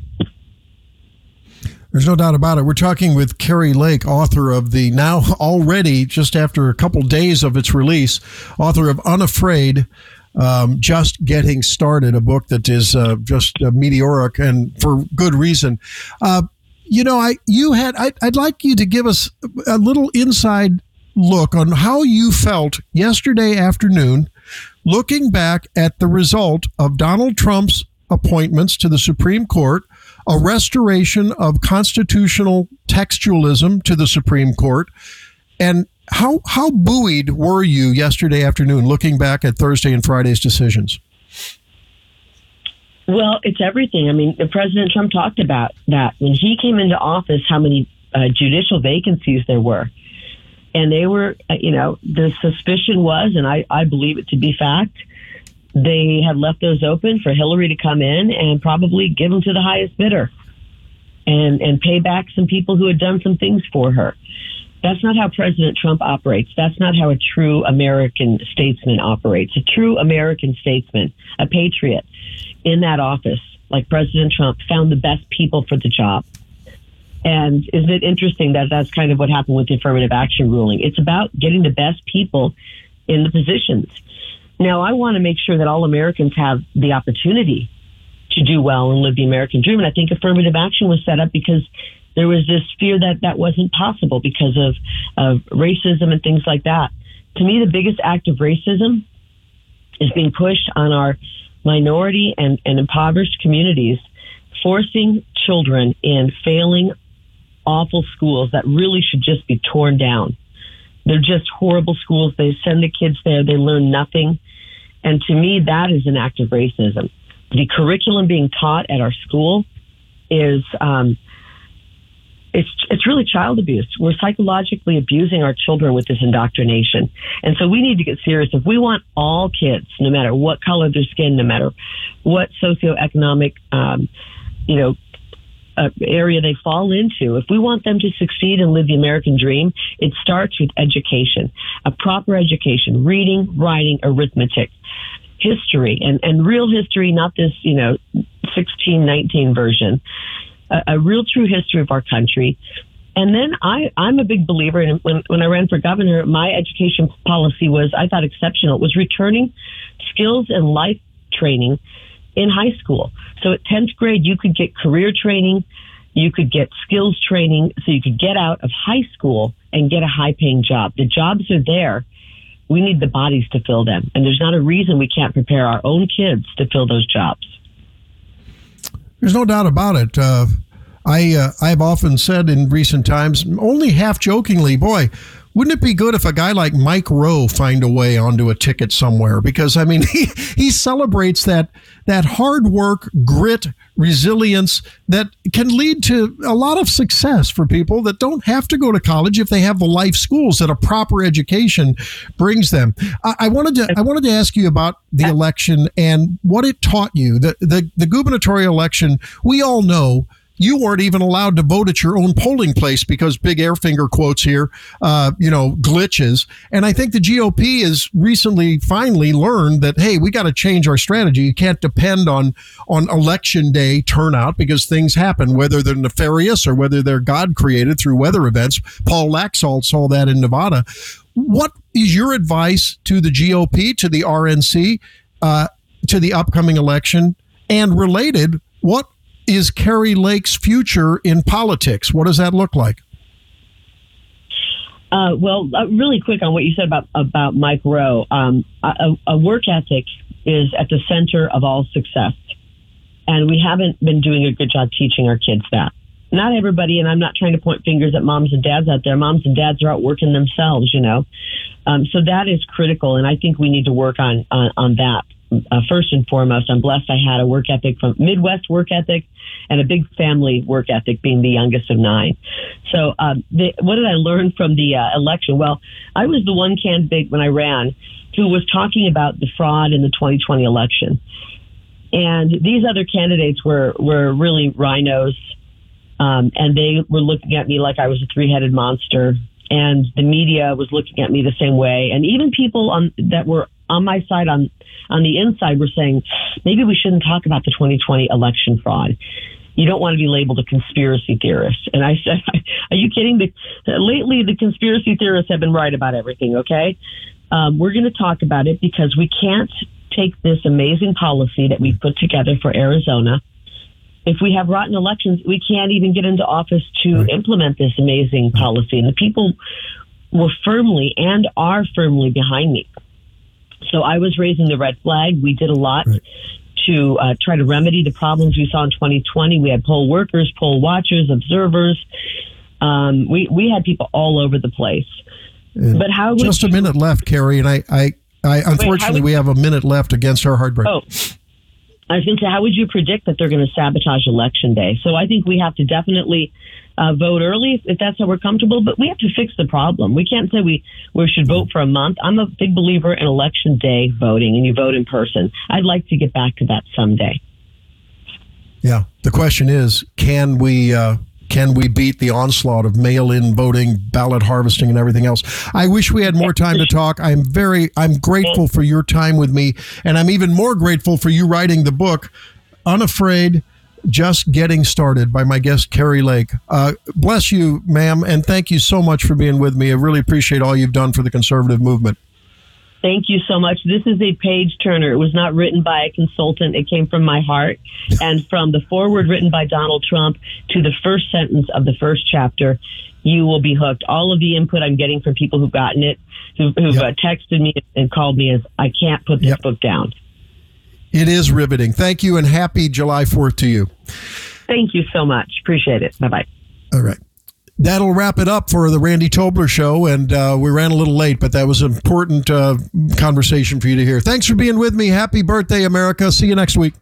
Speaker 1: There's no doubt about it. We're talking with Kari Lake, author of the now already, just after a couple days of its release, author of Unafraid, um, Just Getting Started, a book that is uh, just uh, meteoric and for good reason. Uh, you know, I you had I, I'd like you to give us a little inside look on how you felt yesterday afternoon, looking back at the result of Donald Trump's appointments to the Supreme Court a restoration of constitutional textualism to the Supreme Court. And how how buoyed were you yesterday afternoon looking back at Thursday and Friday's decisions?
Speaker 19: Well, it's everything. I mean, the President Trump talked about that when he came into office, how many uh, judicial vacancies there were. And they were, uh, you know, the suspicion was, and I, I believe it to be fact, they had left those open for Hillary to come in and probably give them to the highest bidder and, and pay back some people who had done some things for her. That's not how President Trump operates. That's not how a true American statesman operates. A true American statesman, a patriot in that office, like President Trump, found the best people for the job. And isn't it interesting that that's kind of what happened with the affirmative action ruling? It's about getting the best people in the positions. Now, I want to make sure that all Americans have the opportunity to do well and live the American dream. And I think affirmative action was set up because there was this fear that that wasn't possible because of, of racism and things like that. To me, the biggest act of racism is being pushed on our minority and, and impoverished communities, forcing children in failing, awful schools that really should just be torn down. They're just horrible schools. They send the kids there, they learn nothing. And to me, that is an act of racism. The curriculum being taught at our school is um, it's it's really child abuse. We're psychologically abusing our children with this indoctrination, and so we need to get serious. If we want all kids, no matter what color their skin, no matter what socioeconomic, um, you know, uh, area they fall into, if we want them to succeed and live the American dream, it starts with education, a proper education, reading, writing, arithmetic, history, and, and real history, not this, you know, 1619 version, a, a real true history of our country. And then I, I'm a big believer and when, when I ran for governor, my education policy was, I thought exceptional. It was returning skills and life training in high school. So at 10th grade, you could get career training, you could get skills training, so you could get out of high school and get a high paying job. The jobs are there. We need the bodies to fill them. And there's not a reason we can't prepare our own kids to fill those jobs.
Speaker 1: There's no doubt about it. Uh, I uh, I've often said in recent times, only half jokingly, boy, wouldn't it be good if a guy like Mike Rowe find a way onto a ticket somewhere? Because I mean, he, he celebrates that that hard work, grit, resilience that can lead to a lot of success for people that don't have to go to college if they have the life schools that a proper education brings them. I, I wanted to I wanted to ask you about the election and what it taught you. The the, the gubernatorial election, we all know you weren't even allowed to vote at your own polling place because big air finger quotes here, uh, you know, glitches. And I think the GOP has recently finally learned that, hey, we got to change our strategy. You can't depend on, on election day turnout because things happen, whether they're nefarious or whether they're God created through weather events. Paul Laxalt saw that in Nevada. What is your advice to the GOP, to the RNC, uh, to the upcoming election? And related, what is Kari Lake's future in politics? What does that look like?
Speaker 19: Uh, well, uh, really quick on what you said about about Mike Rowe. Um, a, a work ethic is at the center of all success, and we haven't been doing a good job teaching our kids that. Not everybody, and I'm not trying to point fingers at moms and dads out there. Moms and dads are out working themselves, you know. Um, so that is critical, and I think we need to work on on, on that uh, first and foremost. I'm blessed I had a work ethic from Midwest work ethic and a big family work ethic, being the youngest of nine. So, um, the, what did I learn from the uh, election? Well, I was the one candidate when I ran who was talking about the fraud in the 2020 election, and these other candidates were were really RINOs. Um, and they were looking at me like I was a three-headed monster, and the media was looking at me the same way. And even people on that were on my side on on the inside were saying maybe we shouldn't talk about the 2020 election fraud. You don't want to be labeled a conspiracy theorist. And I said, Are you kidding? The, lately, the conspiracy theorists have been right about everything, okay? Um, we're going to talk about it because we can't take this amazing policy that we've put together for Arizona. If we have rotten elections, we can't even get into office to implement this amazing policy. And the people were firmly and are firmly behind me. So I was raising the red flag. We did a lot to uh, try to remedy the problems we saw in 2020. We had poll workers, poll watchers, observers. Um, we we had people all over the place.
Speaker 1: And
Speaker 19: But how
Speaker 1: just a minute left, Kari, and I, I, I unfortunately
Speaker 19: would-
Speaker 1: we have a minute left against our heartbreak.
Speaker 19: Oh, I was going to say, how would you predict that they're going to sabotage election day? So I think we have to definitely uh, vote early if, that's how we're comfortable, but we have to fix the problem. We can't say we, we should vote for a month. I'm a big believer in election day voting and you vote in person. I'd like to get back to that someday.
Speaker 1: Yeah. The question is, can we uh, can we beat the onslaught of mail-in voting, ballot harvesting, and everything else? I wish we had more time to talk. I'm very I'm grateful for your time with me, and I'm even more grateful for you writing the book, Unafraid. Just getting started by my guest Kari Lake. Uh, bless you, ma'am, and thank you so much for being with me. I really appreciate all you've done for the conservative movement.
Speaker 19: Thank you so much. This is a page turner. It was not written by a consultant. It came from my heart. And from the foreword written by Donald Trump to the first sentence of the first chapter, you will be hooked. All of the input I'm getting from people who've gotten it, who, who've uh, texted me and called me, is I can't put this book down.
Speaker 1: It is riveting. Thank you, and happy July 4th to you.
Speaker 19: Thank you so much. Appreciate it. Bye bye.
Speaker 1: All right. That'll wrap it up for the Randy Tobler show. And uh, we ran a little late, but that was an important uh, conversation for you to hear. Thanks for being with me. Happy birthday, America. See you next week.